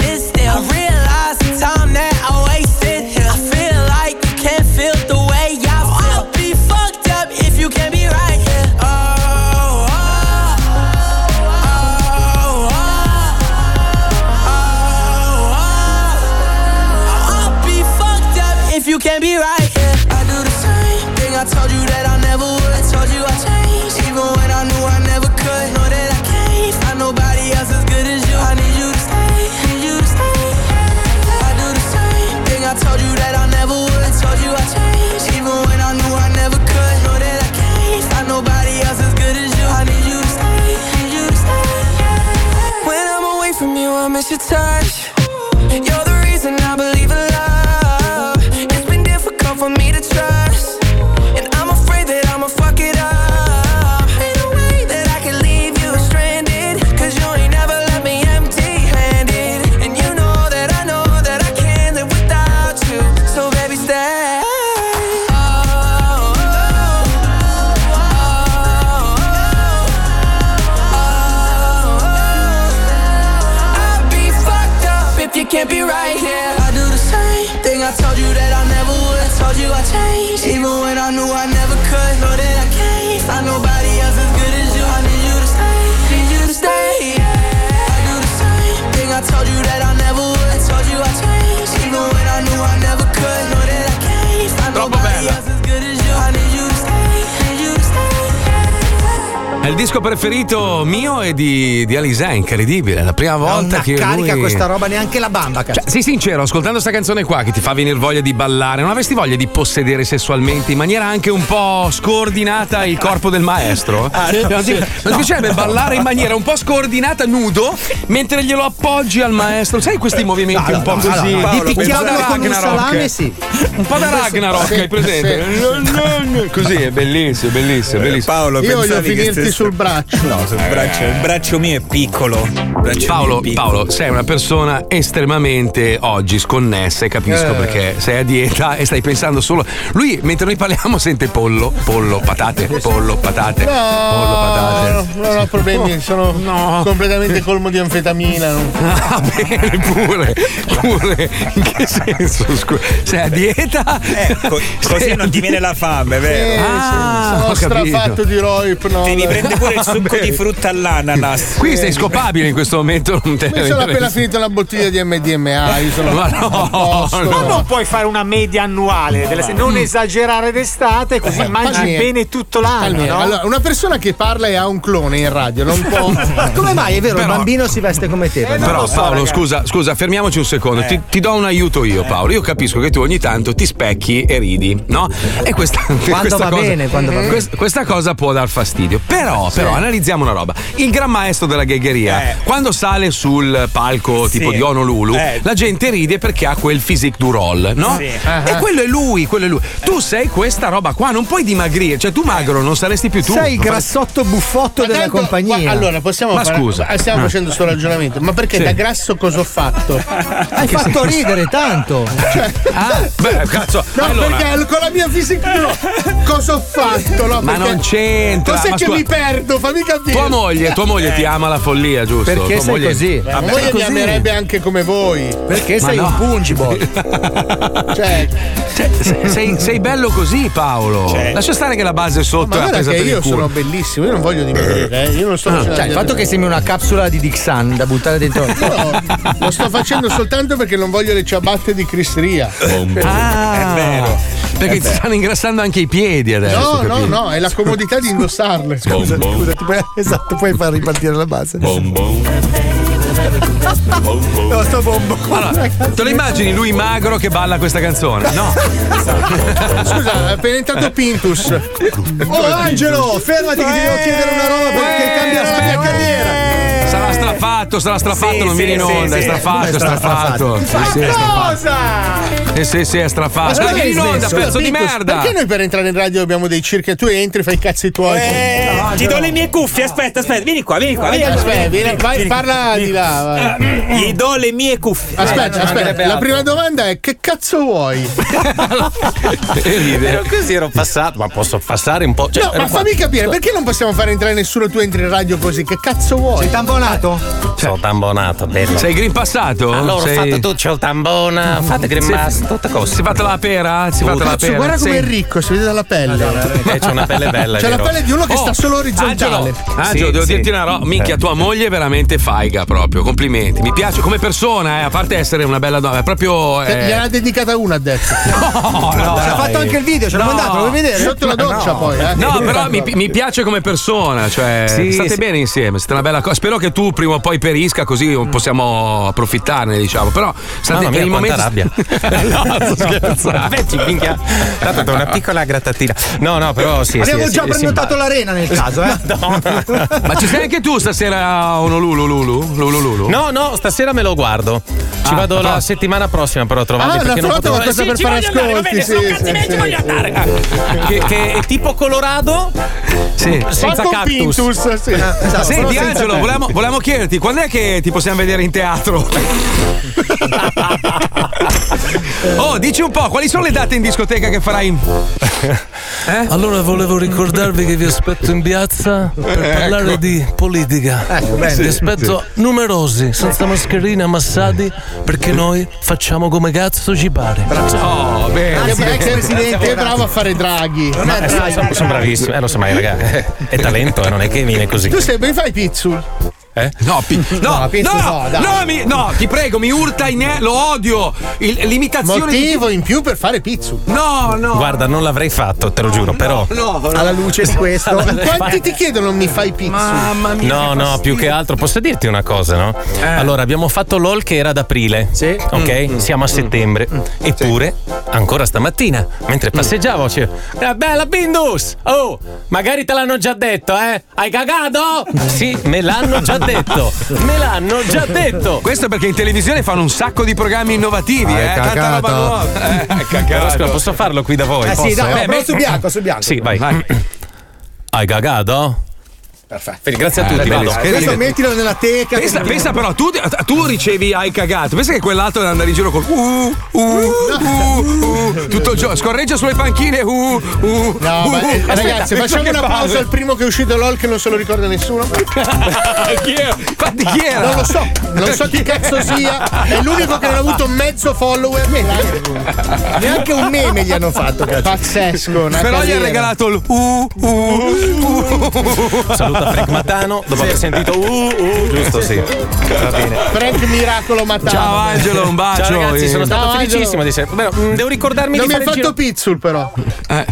Speaker 30: touch.
Speaker 1: Disco preferito mio è di, di Alisè, incredibile. La prima volta che.
Speaker 4: carica
Speaker 1: lui...
Speaker 4: questa roba, neanche la bamba, cazzo.
Speaker 1: Cioè, sii sincero, ascoltando sta canzone qua che ti fa venire voglia di ballare, non avresti voglia di possedere sessualmente in maniera anche un po' scordinata il corpo del maestro? *laughs*
Speaker 4: Ah, no,
Speaker 1: non, ti,
Speaker 4: sì.
Speaker 1: non ti
Speaker 4: No.
Speaker 1: piacerebbe ballare in maniera un po' scordinata, nudo, mentre glielo appoggi al maestro? Sai questi movimenti
Speaker 4: No,
Speaker 1: un po'
Speaker 4: no,
Speaker 1: così?
Speaker 4: no, no, di picchiarlo con un
Speaker 1: Ragnarok.
Speaker 4: salame, sì.
Speaker 1: Un po' da Ragnarok,
Speaker 4: Sì,
Speaker 1: hai presente? Così è bellissimo, bellissimo, bellissimo.
Speaker 2: Paolo,
Speaker 6: Io voglio finirti sul braccio.
Speaker 2: No, sul braccio. Il braccio mio è piccolo. Braccio
Speaker 1: Paolo,
Speaker 2: mio è piccolo.
Speaker 1: Paolo, sei una persona estremamente oggi sconnessa e capisco
Speaker 2: Eh.
Speaker 1: perché sei a dieta e stai pensando solo. Lui, mentre noi parliamo, sente pollo, pollo, patate, pollo, patate, pollo,
Speaker 6: No,
Speaker 1: patate.
Speaker 6: non ho problemi, sono completamente colmo di anfetamina. non- *laughs*
Speaker 1: Ah, bene, pure, pure. In che senso? Scusa, sei a dieta?
Speaker 2: Co- così non ti viene la fame, vero?
Speaker 6: Eh,
Speaker 1: Ah,
Speaker 6: sono
Speaker 1: ho capito.
Speaker 6: strafatto di roipnol.
Speaker 2: Devi prendere pure il succo di frutta all'ananas.
Speaker 1: Qui sei scopabile in questo momento. Non te
Speaker 6: Mi sono appena finito una bottiglia di MDMA. Io sono
Speaker 1: Ma no,
Speaker 6: posto.
Speaker 31: Ma non puoi fare una media annuale, delle non esagerare d'estate, così mangi
Speaker 6: Palmieri.
Speaker 31: bene tutto l'anno. No?
Speaker 6: Allora, una persona che parla e ha un clone in radio non può.
Speaker 4: Ma come mai? È vero,
Speaker 1: Però-
Speaker 4: il bambino si veste come te.
Speaker 1: Però Paolo, scusa, scusa, fermiamoci un secondo. Ti, ti do un aiuto io, Paolo. Io capisco che tu ogni tanto ti specchi e ridi, no? E questa, questa
Speaker 4: va
Speaker 1: cosa,
Speaker 4: bene, quando va bene.
Speaker 1: quest- questa cosa può dar fastidio. Però, però, analizziamo una roba. Il gran maestro della ghegheria, quando sale sul palco tipo
Speaker 2: Sì.
Speaker 1: di Honolulu,
Speaker 2: Eh.
Speaker 1: la gente ride perché ha quel physique du roll, no?
Speaker 2: Sì.
Speaker 1: E quello è lui, quello è lui. Tu sei questa roba qua, non puoi dimagrire. Cioè, tu magro non saresti più tu.
Speaker 4: Sei il grassotto buffotto della
Speaker 6: Tanto,
Speaker 4: compagnia.
Speaker 6: gua- Allora, possiamo
Speaker 1: Ma
Speaker 6: fare.
Speaker 1: scusa.
Speaker 6: eh, Stiamo
Speaker 1: Ah.
Speaker 6: facendo questo ragionamento. Ma perché
Speaker 1: Sì.
Speaker 6: da grasso cosa ho fatto?
Speaker 4: Hai fatto ridere tanto.
Speaker 1: Ah, beh, cazzo.
Speaker 6: No,
Speaker 1: allora-
Speaker 6: perché con la mia fisica no. cosa ho fatto? No,
Speaker 1: Ma
Speaker 6: perché-
Speaker 1: non c'entra.
Speaker 6: Cos'è
Speaker 1: ma
Speaker 6: che
Speaker 1: scusa-
Speaker 6: mi perdo? Fammi capire.
Speaker 1: Tua moglie, tua moglie ti ama la follia, giusto?
Speaker 4: Perché
Speaker 1: Tua
Speaker 4: sei
Speaker 1: moglie-
Speaker 4: così?
Speaker 6: Ma
Speaker 1: Vabbè,
Speaker 6: moglie mi
Speaker 1: così.
Speaker 6: amerebbe anche come voi.
Speaker 4: Perché
Speaker 1: Ma
Speaker 4: sei
Speaker 1: no.
Speaker 4: un pungible. *laughs*
Speaker 6: Cioè,
Speaker 1: Cioè, sei, sei- sei bello così, Paolo.
Speaker 2: Cioè.
Speaker 1: Lascia stare che la base sotto
Speaker 6: ma
Speaker 1: è
Speaker 6: guarda
Speaker 1: presa
Speaker 6: che
Speaker 1: per il
Speaker 6: io
Speaker 1: culo.
Speaker 6: sono bellissimo, io non voglio dimagrire, eh. Io non sto facendo
Speaker 4: Cioè, il fatto che sembri una capsula di Dixan da buttare dentro. *laughs*
Speaker 6: No, lo sto facendo soltanto perché non voglio le ciabatte di Chris Ria.
Speaker 1: Ah,
Speaker 2: È vero.
Speaker 1: Perché ti stanno ingrassando anche i piedi adesso.
Speaker 6: No, no, no, è la comodità di indossarle.
Speaker 4: Scusa, scusa, ti puoi, *laughs* esatto, puoi far ripartire la base. No, sto bombo.
Speaker 1: Allora, te lo immagini lui magro che balla questa canzone? No.
Speaker 6: Scusa, è appena entrato Pintus.
Speaker 4: Oh Angelo, fermati che ti devo chiedere una roba perché cambierà la mia carriera.
Speaker 1: Sarà strafatto, sarà strafatto,
Speaker 2: Sì,
Speaker 1: non
Speaker 2: sì,
Speaker 1: viene in onda, è
Speaker 2: sì.
Speaker 1: strafatto, è strafatto. Sì, è strafatto. Eh sì, sì, è strafatto.
Speaker 6: scusa,
Speaker 1: vieni in onda, pezzo di merda.
Speaker 6: Perché noi per entrare in radio abbiamo dei circhi? Tu entri, fai i cazzi tuoi.
Speaker 2: Eh, ti do le mie cuffie, aspetta, aspetta, vieni qua, vieni qua, vieni qua.
Speaker 6: Aspetta, vieni, vai, parla di là. vai.
Speaker 2: Gli do le mie cuffie.
Speaker 6: Aspetta, aspetta. La prima domanda è: che cazzo vuoi?
Speaker 1: E ride.
Speaker 32: Ero così, ero passato, ma posso passare un po'. Cioè,
Speaker 6: No, ma fammi capire, perché non possiamo fare entrare nessuno? Tu entri in radio così, che cazzo vuoi?
Speaker 4: Sei tamponato? telefonato?
Speaker 32: Sono tambonato, bello.
Speaker 1: Sei green passato?
Speaker 32: Allora,
Speaker 1: Sei-
Speaker 32: ho fatto tutto, c'ho il tambona, fate green
Speaker 1: Sei-
Speaker 32: mask, tutte cose.
Speaker 1: Si è fatta la pera? Si è fatta la pera?
Speaker 6: guarda come
Speaker 1: Sì.
Speaker 6: è ricco, si vede dalla pelle.
Speaker 32: Eh, c'ho una pelle bella,
Speaker 6: C'è la pelle di uno che
Speaker 1: Oh,
Speaker 6: sta solo orizzontale.
Speaker 1: Angelo, Angelo,
Speaker 32: Sì,
Speaker 1: devo
Speaker 32: sì.
Speaker 1: dirti una roba. Minchia, tua moglie è veramente faiga proprio. Complimenti. Mi piace come persona, eh, a parte essere una bella donna, è proprio.
Speaker 6: Eh,
Speaker 1: eh,
Speaker 6: ha dedicata una, ha detto. *laughs*
Speaker 1: No, no,
Speaker 4: Ci ha fatto anche il video, ce l'ho
Speaker 1: No.
Speaker 4: mandato, lo vuoi vedere?
Speaker 6: Sotto la doccia, poi, eh.
Speaker 1: No, però mi, mi piace come persona, cioè
Speaker 32: Sì,
Speaker 1: state
Speaker 32: sì.
Speaker 1: bene insieme, siete una bella cosa. Spero che tu prima o poi perisca così possiamo approfittarne, diciamo. Però state per
Speaker 32: mia,
Speaker 1: il momento.
Speaker 32: rabbia. *laughs*
Speaker 1: no, sto scherzando.
Speaker 32: Tanto do una piccola grattatina. No, no, però sì.
Speaker 4: Abbiamo
Speaker 32: sì,
Speaker 4: già
Speaker 32: sì,
Speaker 4: prenotato l'arena nel caso, eh? *laughs*
Speaker 1: Ma ci sei anche tu stasera Honolulu, Lulu? Lulu, Lulu?
Speaker 32: No, no, stasera me lo guardo. Ci
Speaker 1: Ah,
Speaker 32: vado
Speaker 1: però-
Speaker 32: la settimana prossima però a trovarli
Speaker 6: Ah,
Speaker 32: perché non potevo...
Speaker 6: qualcosa per fare
Speaker 32: voglio andare,
Speaker 6: ascolti,
Speaker 32: bene,
Speaker 6: sì,
Speaker 32: sono
Speaker 6: sì, sì.
Speaker 32: voglio andare. Ah, Che, che è tipo Colorado
Speaker 1: Sì.
Speaker 32: senza cactus.
Speaker 6: Pintus, sì.
Speaker 4: Esatto,
Speaker 1: Senti Angelo, volevamo, volevamo chiederti quando è che ti possiamo vedere in teatro? *laughs* oh, dici un po', quali sono le date in discoteca che farai? *laughs* Eh?
Speaker 33: Allora volevo ricordarvi che vi aspetto in piazza per parlare di politica.
Speaker 4: Ecco, bene.
Speaker 33: vi aspetto numerosi, senza mascherine, ammassati, perché noi facciamo come cazzo ci pare.
Speaker 1: Oh, bene.
Speaker 4: Grazie,
Speaker 6: che-
Speaker 4: presidente, grazie.
Speaker 6: bravo a fare draghi.
Speaker 32: Ma, eh, sono, sono bravissimi, eh, lo so, ma raga, eh, è talento, eh, non è che viene così.
Speaker 6: Tu sei ben fai Pizzul.
Speaker 32: Eh?
Speaker 1: No, pi- *laughs* no,
Speaker 6: No, Pizzu,
Speaker 1: no,
Speaker 6: no,
Speaker 1: no, mi- no, ti prego, mi urta in ne- lo odio. Il- l'imitazione
Speaker 6: Motivo in più per fare pizzu.
Speaker 1: No, no.
Speaker 32: Guarda, non l'avrei fatto, te lo giuro, però.
Speaker 6: Alla luce di *laughs* questo. Quanti ti chiedono mi fai pizzu?
Speaker 1: Mamma
Speaker 32: No, no, più che altro posso dirti una cosa, no?
Speaker 1: Eh.
Speaker 32: Allora, abbiamo fatto l'all che era ad aprile. Sì. Ok?
Speaker 1: Mm,
Speaker 32: Siamo a settembre. Eppure, ancora stamattina, mentre passeggiavo, c'è. "Eh, bella Bindus! Oh, magari te l'hanno già detto, eh? Hai cagato? *laughs* Sì, me l'hanno già detto. *laughs* Me l'hanno già detto.
Speaker 1: Questo perché in televisione fanno un sacco di programmi innovativi,
Speaker 32: Hai
Speaker 1: eh? Tanta
Speaker 32: cagato.
Speaker 1: roba nuova. Eh, *laughs*
Speaker 32: scusa, posso farlo qui da voi?
Speaker 4: Eh sì,
Speaker 32: Posso?
Speaker 4: dai,
Speaker 32: Eh,
Speaker 4: però
Speaker 32: beh,
Speaker 4: su bianco, su bianco.
Speaker 32: Sì, vai. Hai cagato?
Speaker 4: Perfetto.
Speaker 32: Grazie a tutti, vado.
Speaker 4: Questo mettilo nella teca.
Speaker 1: Pensa,
Speaker 4: che-
Speaker 1: pensa però, tu, tu ricevi hai cagato. Pensa che quell'altro deve andare in giro col uh, uh, uh, uh, tutto il giorno, scorreggia sulle panchine. Uh, uh,
Speaker 6: No, ma, eh,
Speaker 1: uh. Aspetta,
Speaker 6: ragazzi, facciamo una pausa al primo che è uscito LOL che non se lo ricorda nessuno. *laughs*
Speaker 1: chi era? Infatti chi era?
Speaker 6: Non lo so, non so chi cazzo sia. È l'unico che non ha avuto mezzo follower.
Speaker 4: Neanche un meme gli hanno fatto. cazzo.
Speaker 6: Pazzesco.
Speaker 1: Però gli ha regalato il uh, uh, uh.
Speaker 32: Saluta Frank Matano dopo aver sentito uh, uh, giusto? Sì. Va bene.
Speaker 6: Frank Miracolo Matano.
Speaker 1: Ciao Angelo, un bacio.
Speaker 32: Ciao ragazzi, sono stato
Speaker 6: Ciao,
Speaker 32: felicissimo
Speaker 6: Angelo.
Speaker 32: di essere. Però, mm, devo ricordarmi
Speaker 6: Non
Speaker 32: di
Speaker 6: mi hai fatto
Speaker 32: giro.
Speaker 6: pizzul però.
Speaker 1: Eh.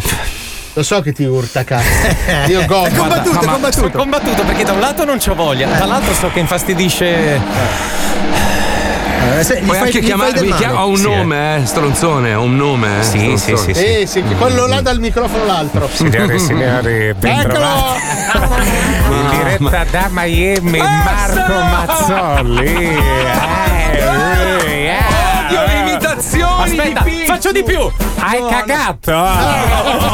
Speaker 6: Lo so che ti urta, cazzo. *laughs* Io godo.
Speaker 4: È combattuto,
Speaker 32: Ma-
Speaker 4: è combattuto.
Speaker 32: Sono combattuto perché da un lato non c'ho voglia, dall'altro so che infastidisce.
Speaker 4: Eh, se-
Speaker 1: Puoi
Speaker 4: fai-
Speaker 1: anche
Speaker 4: gli
Speaker 1: chiamare,
Speaker 4: fai del
Speaker 1: mi
Speaker 4: male.
Speaker 1: chiama- ha un
Speaker 32: Sì,
Speaker 1: nome, eh, stronzone, ha un nome. eh,
Speaker 32: Sì, sì,
Speaker 1: stronzone.
Speaker 32: sì,
Speaker 6: Eh sì, quello là dal microfono l'altro.
Speaker 32: Signore e signori,
Speaker 6: Eccolo! *laughs*
Speaker 32: In diretta da Miami, Marco Mazzolli. *laughs*
Speaker 1: Odio le imitazioni
Speaker 32: Aspetta,
Speaker 1: di
Speaker 32: faccio di più. Hai cagato?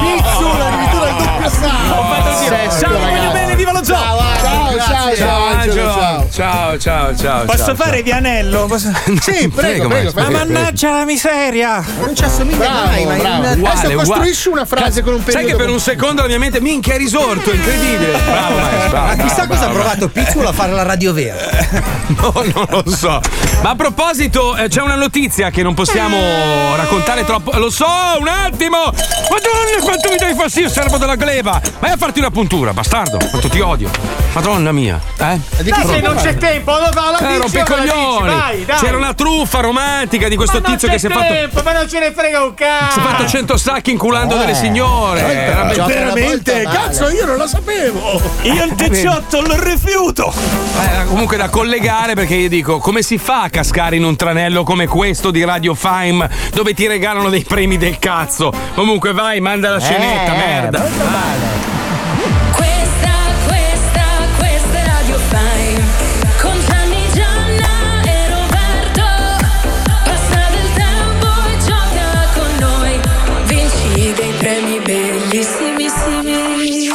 Speaker 6: Pizzul, *laughs* addirittura il doppio salto.
Speaker 32: Ho fatto il giro. Ciao, voglio bene, viva lo zoo.
Speaker 6: Ciao, ciao, ciao, ciao, Angelo, ciao.
Speaker 1: Ciao, ciao, ciao.
Speaker 2: Posso
Speaker 1: ciao,
Speaker 2: fare Vianello? Posso- *laughs*
Speaker 6: Sì, prego, prego.
Speaker 1: prego,
Speaker 2: Ma mannaggia la miseria!
Speaker 4: Non ci assomiglia mai, ma
Speaker 6: Adesso
Speaker 1: uguale.
Speaker 6: costruisci una frase con un
Speaker 1: Sai
Speaker 6: periodo.
Speaker 1: che per un secondo la mia mente, minchia, è risorto, incredibile. *laughs* Bravo, maestro.
Speaker 4: Ma chissà cosa ha provato Pizzul a fare la radio vera. *laughs*
Speaker 1: No, non lo so. Ma a proposito, eh, c'è una notizia che non possiamo raccontare troppo. Lo so, un attimo! Madonna, quanto mi dai fastidio, servo della gleba! Vai a farti una puntura, bastardo! Quanto ti odio! Madonna mia, eh?
Speaker 2: Dai, se non c'è tempo, lo va, la
Speaker 1: Eh,
Speaker 2: dici,
Speaker 1: rompe i
Speaker 2: ora la dici,
Speaker 1: coglioni!
Speaker 2: vai, dai.
Speaker 1: C'era una truffa romantica di questo
Speaker 2: Ma non
Speaker 1: tizio che si è fatto.
Speaker 2: tempo, ma non ce ne frega un cazzo!
Speaker 1: Si è fatto 100 sacchi inculando delle signore. Era be-
Speaker 6: Veramente? Cazzo, io non lo sapevo.
Speaker 2: Io il tecciotto lo rifiuto!
Speaker 1: Eh, comunque da collegare perché io dico come si fa a cascare in un tranello come questo di Radio Fime dove ti regalano dei premi del cazzo comunque vai manda la scenetta merda
Speaker 29: Questa, questa, questa è Radio Fame Con Gianni, Gianna e Roberto Passa del tempo e gioca con noi Vinci dei premi bellissimissimi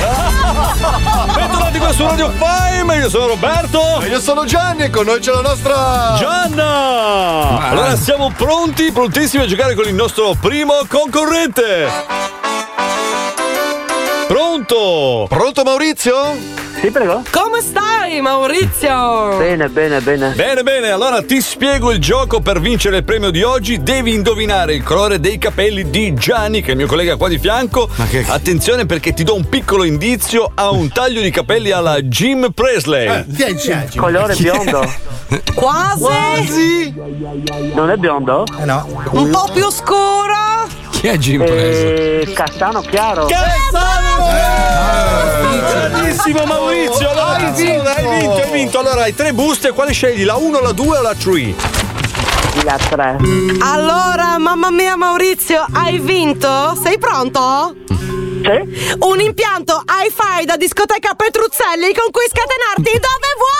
Speaker 29: *laughs*
Speaker 26: Bentornati qua su Radio Fime, io sono Roberto.
Speaker 34: E io sono Gianni e con noi c'è la nostra.
Speaker 26: Gianna! Allora siamo pronti, prontissimi a giocare con il nostro primo concorrente. Pronto?
Speaker 34: Pronto Maurizio?
Speaker 35: Sì, prego.
Speaker 36: Come stai, Maurizio?
Speaker 35: Bene, bene, bene.
Speaker 26: Bene, bene, allora ti spiego il gioco per vincere il premio di oggi. Devi indovinare il colore dei capelli di Gianni, che è il mio collega qua di fianco. Attenzione perché ti do un piccolo indizio: ha un taglio di capelli alla Jim Presley.
Speaker 6: Chi è il Jim?
Speaker 35: Colore biondo?
Speaker 36: Quasi?
Speaker 35: Non è biondo?
Speaker 4: Eh no.
Speaker 36: Un po' più scuro?
Speaker 1: chi è Jim Presley?
Speaker 35: Eh, castano chiaro?
Speaker 26: Grandissimo Maurizio! Allora, hai vinto, hai vinto, hai vinto. Allora hai tre buste, quale scegli? La 1, la 2 o la 3?
Speaker 35: La 3.
Speaker 36: Allora, mamma mia, Maurizio, hai vinto? Sei pronto?
Speaker 35: Sì?
Speaker 36: Un impianto hi-fi da discoteca Petruzzelli con cui scatenarti dove vuoi!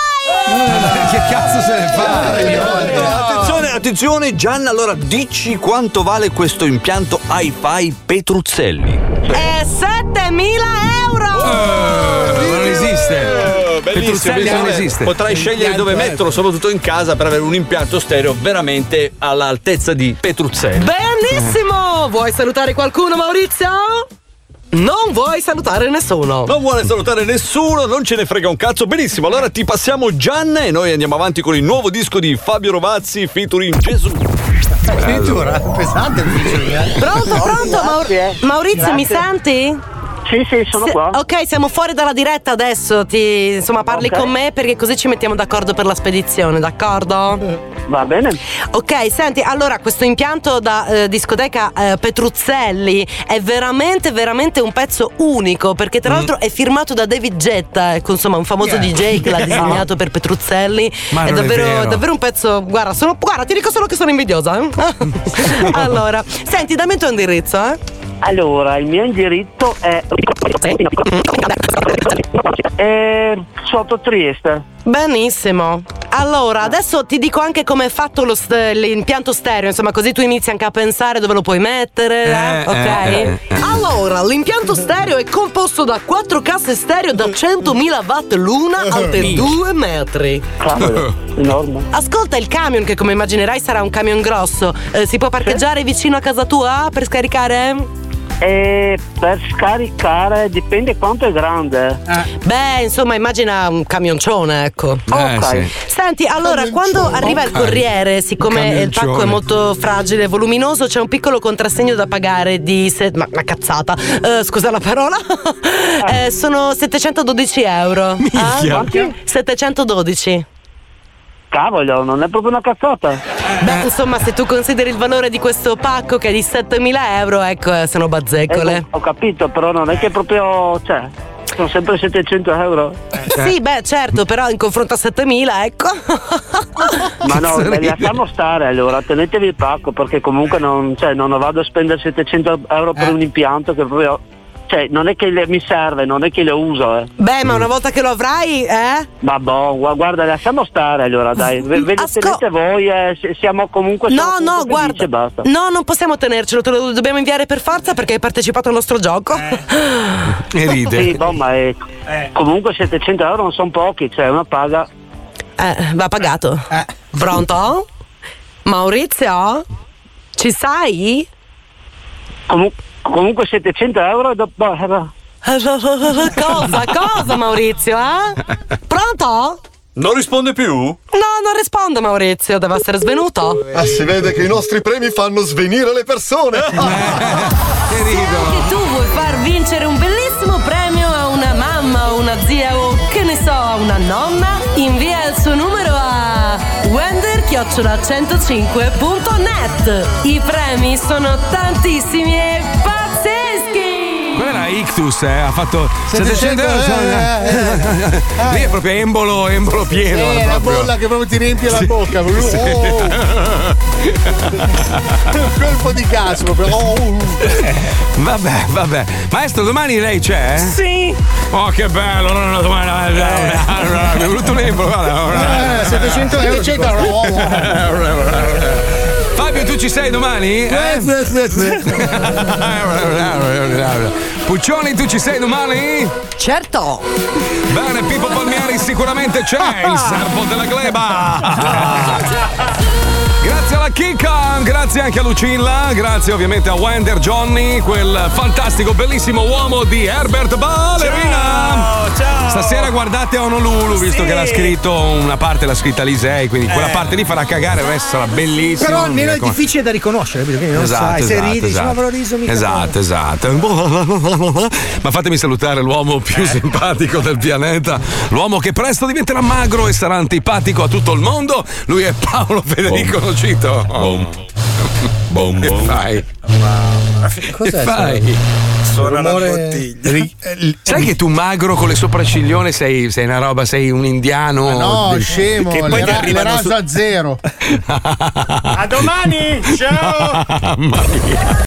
Speaker 1: che cazzo se ne fa
Speaker 26: Attenzione, attenzione, Gianna, allora dici quanto vale questo impianto hi-fi Petruzzelli?
Speaker 36: È 7000 euro!
Speaker 1: Eh,
Speaker 26: Eh, Bellissimo, bellissimo.
Speaker 1: esiste
Speaker 26: Potrai scegliere dove metterlo, soprattutto in casa, per avere un impianto stereo veramente all'altezza di Petruzzelli.
Speaker 36: Benissimo! Vuoi salutare qualcuno, Maurizio? Non vuoi salutare nessuno.
Speaker 26: Non vuole salutare nessuno, non ce ne frega un cazzo. Benissimo, allora ti passiamo Gianna e noi andiamo avanti con il nuovo disco di Fabio Rovazzi featuring Gesù.
Speaker 4: Addirittura, pesante il featuring, eh.
Speaker 36: Pronto, pronto? Maur-
Speaker 35: Grazie.
Speaker 36: Maurizio, mi senti?
Speaker 35: Sì, sì, sono
Speaker 36: Se-
Speaker 35: qua.
Speaker 36: Ok, siamo fuori dalla diretta adesso. Ti, insomma, parli
Speaker 35: Ok.
Speaker 36: con me perché così ci mettiamo d'accordo per la spedizione, d'accordo?
Speaker 35: Va bene.
Speaker 36: Ok, senti, allora questo impianto da eh, discoteca eh, Petruzzelli è veramente, veramente un pezzo unico perché tra l'altro è firmato da David Getta, ecco, insomma, un famoso
Speaker 1: Yeah.
Speaker 36: DJ che l'ha *laughs* disegnato per Petruzzelli.
Speaker 1: Ma
Speaker 36: è
Speaker 1: non è
Speaker 36: davvero,
Speaker 1: vero.
Speaker 36: davvero un pezzo. Guarda, sono, guarda, ti dico solo che sono invidiosa. eh. *laughs* allora, senti, dammi il tuo indirizzo, eh.
Speaker 35: Allora, il mio indirizzo è. è sotto Trieste.
Speaker 36: Benissimo. Allora, adesso ti dico anche come è fatto lo st- l'impianto stereo, insomma, così tu inizi anche a pensare dove lo puoi mettere. eh?
Speaker 1: Eh,
Speaker 36: ok?
Speaker 1: eh, eh.
Speaker 36: Allora, l'impianto stereo è composto da quattro casse stereo da 100.000 watt l'una, alte 2 metri.
Speaker 35: Cavolo, *laughs* enorme.
Speaker 36: Ascolta il camion, che come immaginerai sarà un camion grosso. Eh, si può parcheggiare vicino a casa tua per scaricare?
Speaker 35: E per scaricare dipende quanto è grande.
Speaker 36: Beh, insomma, immagina un camioncione, ecco.
Speaker 1: Eh, sì.
Speaker 36: Senti, allora, quando arriva il
Speaker 1: Ok.
Speaker 36: corriere, siccome il pacco è molto fragile e voluminoso, c'è un piccolo contrassegno da pagare di. se- ma una cazzata. Eh, scusa la parola. *laughs* Eh, sono 712 euro.
Speaker 1: Minchia.
Speaker 36: Ah? 712.
Speaker 35: Cavolo, non è proprio una cazzata.
Speaker 36: Beh, insomma, se tu consideri il valore di questo pacco che è di 7000 euro, ecco, eh, sono bazzecole.
Speaker 35: Ecco, ho capito, però non è che proprio. cioè, sono sempre 700 euro.
Speaker 36: Sì, beh, certo, però in confronto a 7000, ecco. *laughs*
Speaker 35: Ma no, beh, lasciamo stare allora, tenetevi il pacco perché comunque non, cioè, non vado a spendere 700 euro per un impianto che proprio. Cioè, non è che le- mi serve, non è che lo uso, eh.
Speaker 36: Beh, ma una volta che lo avrai, eh?
Speaker 35: Ma boh, gua- guarda, lasciamo stare allora, dai. *laughs* Ve, ve lo
Speaker 36: Asco-
Speaker 35: tenete voi, eh, siamo comunque.
Speaker 36: No,
Speaker 35: siamo
Speaker 36: no,
Speaker 35: comunque
Speaker 36: guarda.
Speaker 35: basta.
Speaker 36: No, non possiamo tenercelo, te lo dobbiamo inviare per forza perché hai partecipato al nostro gioco. *laughs*
Speaker 1: E ride.
Speaker 35: Sì, boh, ma è- comunque 700 euro non sono pochi, cioè una paga.
Speaker 36: Eh, va pagato. Pronto? Maurizio? Ci sai?
Speaker 35: Comu- comunque 700 euro dopo. *laughs*
Speaker 36: cosa? Cosa, Maurizio, eh? Pronto?
Speaker 26: Non risponde più?
Speaker 36: No, non rispondo, Maurizio, deve essere svenuto.
Speaker 34: Ah, si vede che i nostri premi fanno svenire le persone. *laughs*
Speaker 1: Che
Speaker 36: Se anche tu vuoi far vincere un bellissimo premio a una mamma o una zia o che ne so, a una nonna, invia il suo numero a wender-105.net. I premi sono tantissimi e pazzeschi!
Speaker 1: Ictus, eh, ha fatto 700 euro.
Speaker 19: eh,
Speaker 1: Lì è proprio embolo, embolo pieno.
Speaker 19: Eh, la
Speaker 1: proprio.
Speaker 19: bolla che proprio ti riempie la bocca.
Speaker 1: Sì.
Speaker 19: Oh. Un colpo di gas proprio. Oh.
Speaker 1: Vabbè, vabbè. Maestro, domani lei c'è?
Speaker 33: Sì.
Speaker 1: Oh, che bello! allora domani. Mi è venuto un embolo, guarda.
Speaker 19: Eh, 700 euro. 700
Speaker 1: Fabio, tu ci sei domani? Eh? Puccioni, tu ci sei domani?
Speaker 36: Certo!
Speaker 1: Bene, Pippo Palmieri sicuramente c'è, il servo della gleba. *laughs* Kika, grazie anche a Lucilla, grazie ovviamente a Wender Johnny, quel fantastico, bellissimo uomo di Herbert Ballerina.
Speaker 33: Ciao, ciao.
Speaker 1: Stasera guardate Honolulu, visto che l'ha scritto una parte l'ha scritta Lisei, quindi quella
Speaker 20: Eh.
Speaker 1: parte lì farà cagare, il resto sarà bellissimo.
Speaker 20: Però almeno è difficile da riconoscere, perché non
Speaker 1: Esatto,
Speaker 20: sai, se
Speaker 1: esatto,
Speaker 20: ridi, dici,
Speaker 1: esatto.
Speaker 20: ma avrò riso mica.
Speaker 1: Esatto, esatto. *laughs* Ma fatemi salutare l'uomo più simpatico del pianeta, l'uomo che presto diventerà magro e sarà antipatico a tutto il mondo. Lui è Paolo Federico Nocito. Che fai?
Speaker 20: Cos'è
Speaker 1: che fai?
Speaker 20: Suona la bottiglia.
Speaker 1: Sai che tu magro con le sopracciglione sei, sei una roba, sei un indiano.
Speaker 19: No,
Speaker 1: del-
Speaker 19: scemo,
Speaker 1: Che
Speaker 19: le,
Speaker 1: poi ti
Speaker 19: ra- le
Speaker 1: arrivano su-
Speaker 19: raso a zero. *laughs*
Speaker 33: A domani. Ciao.
Speaker 1: Mamma mia.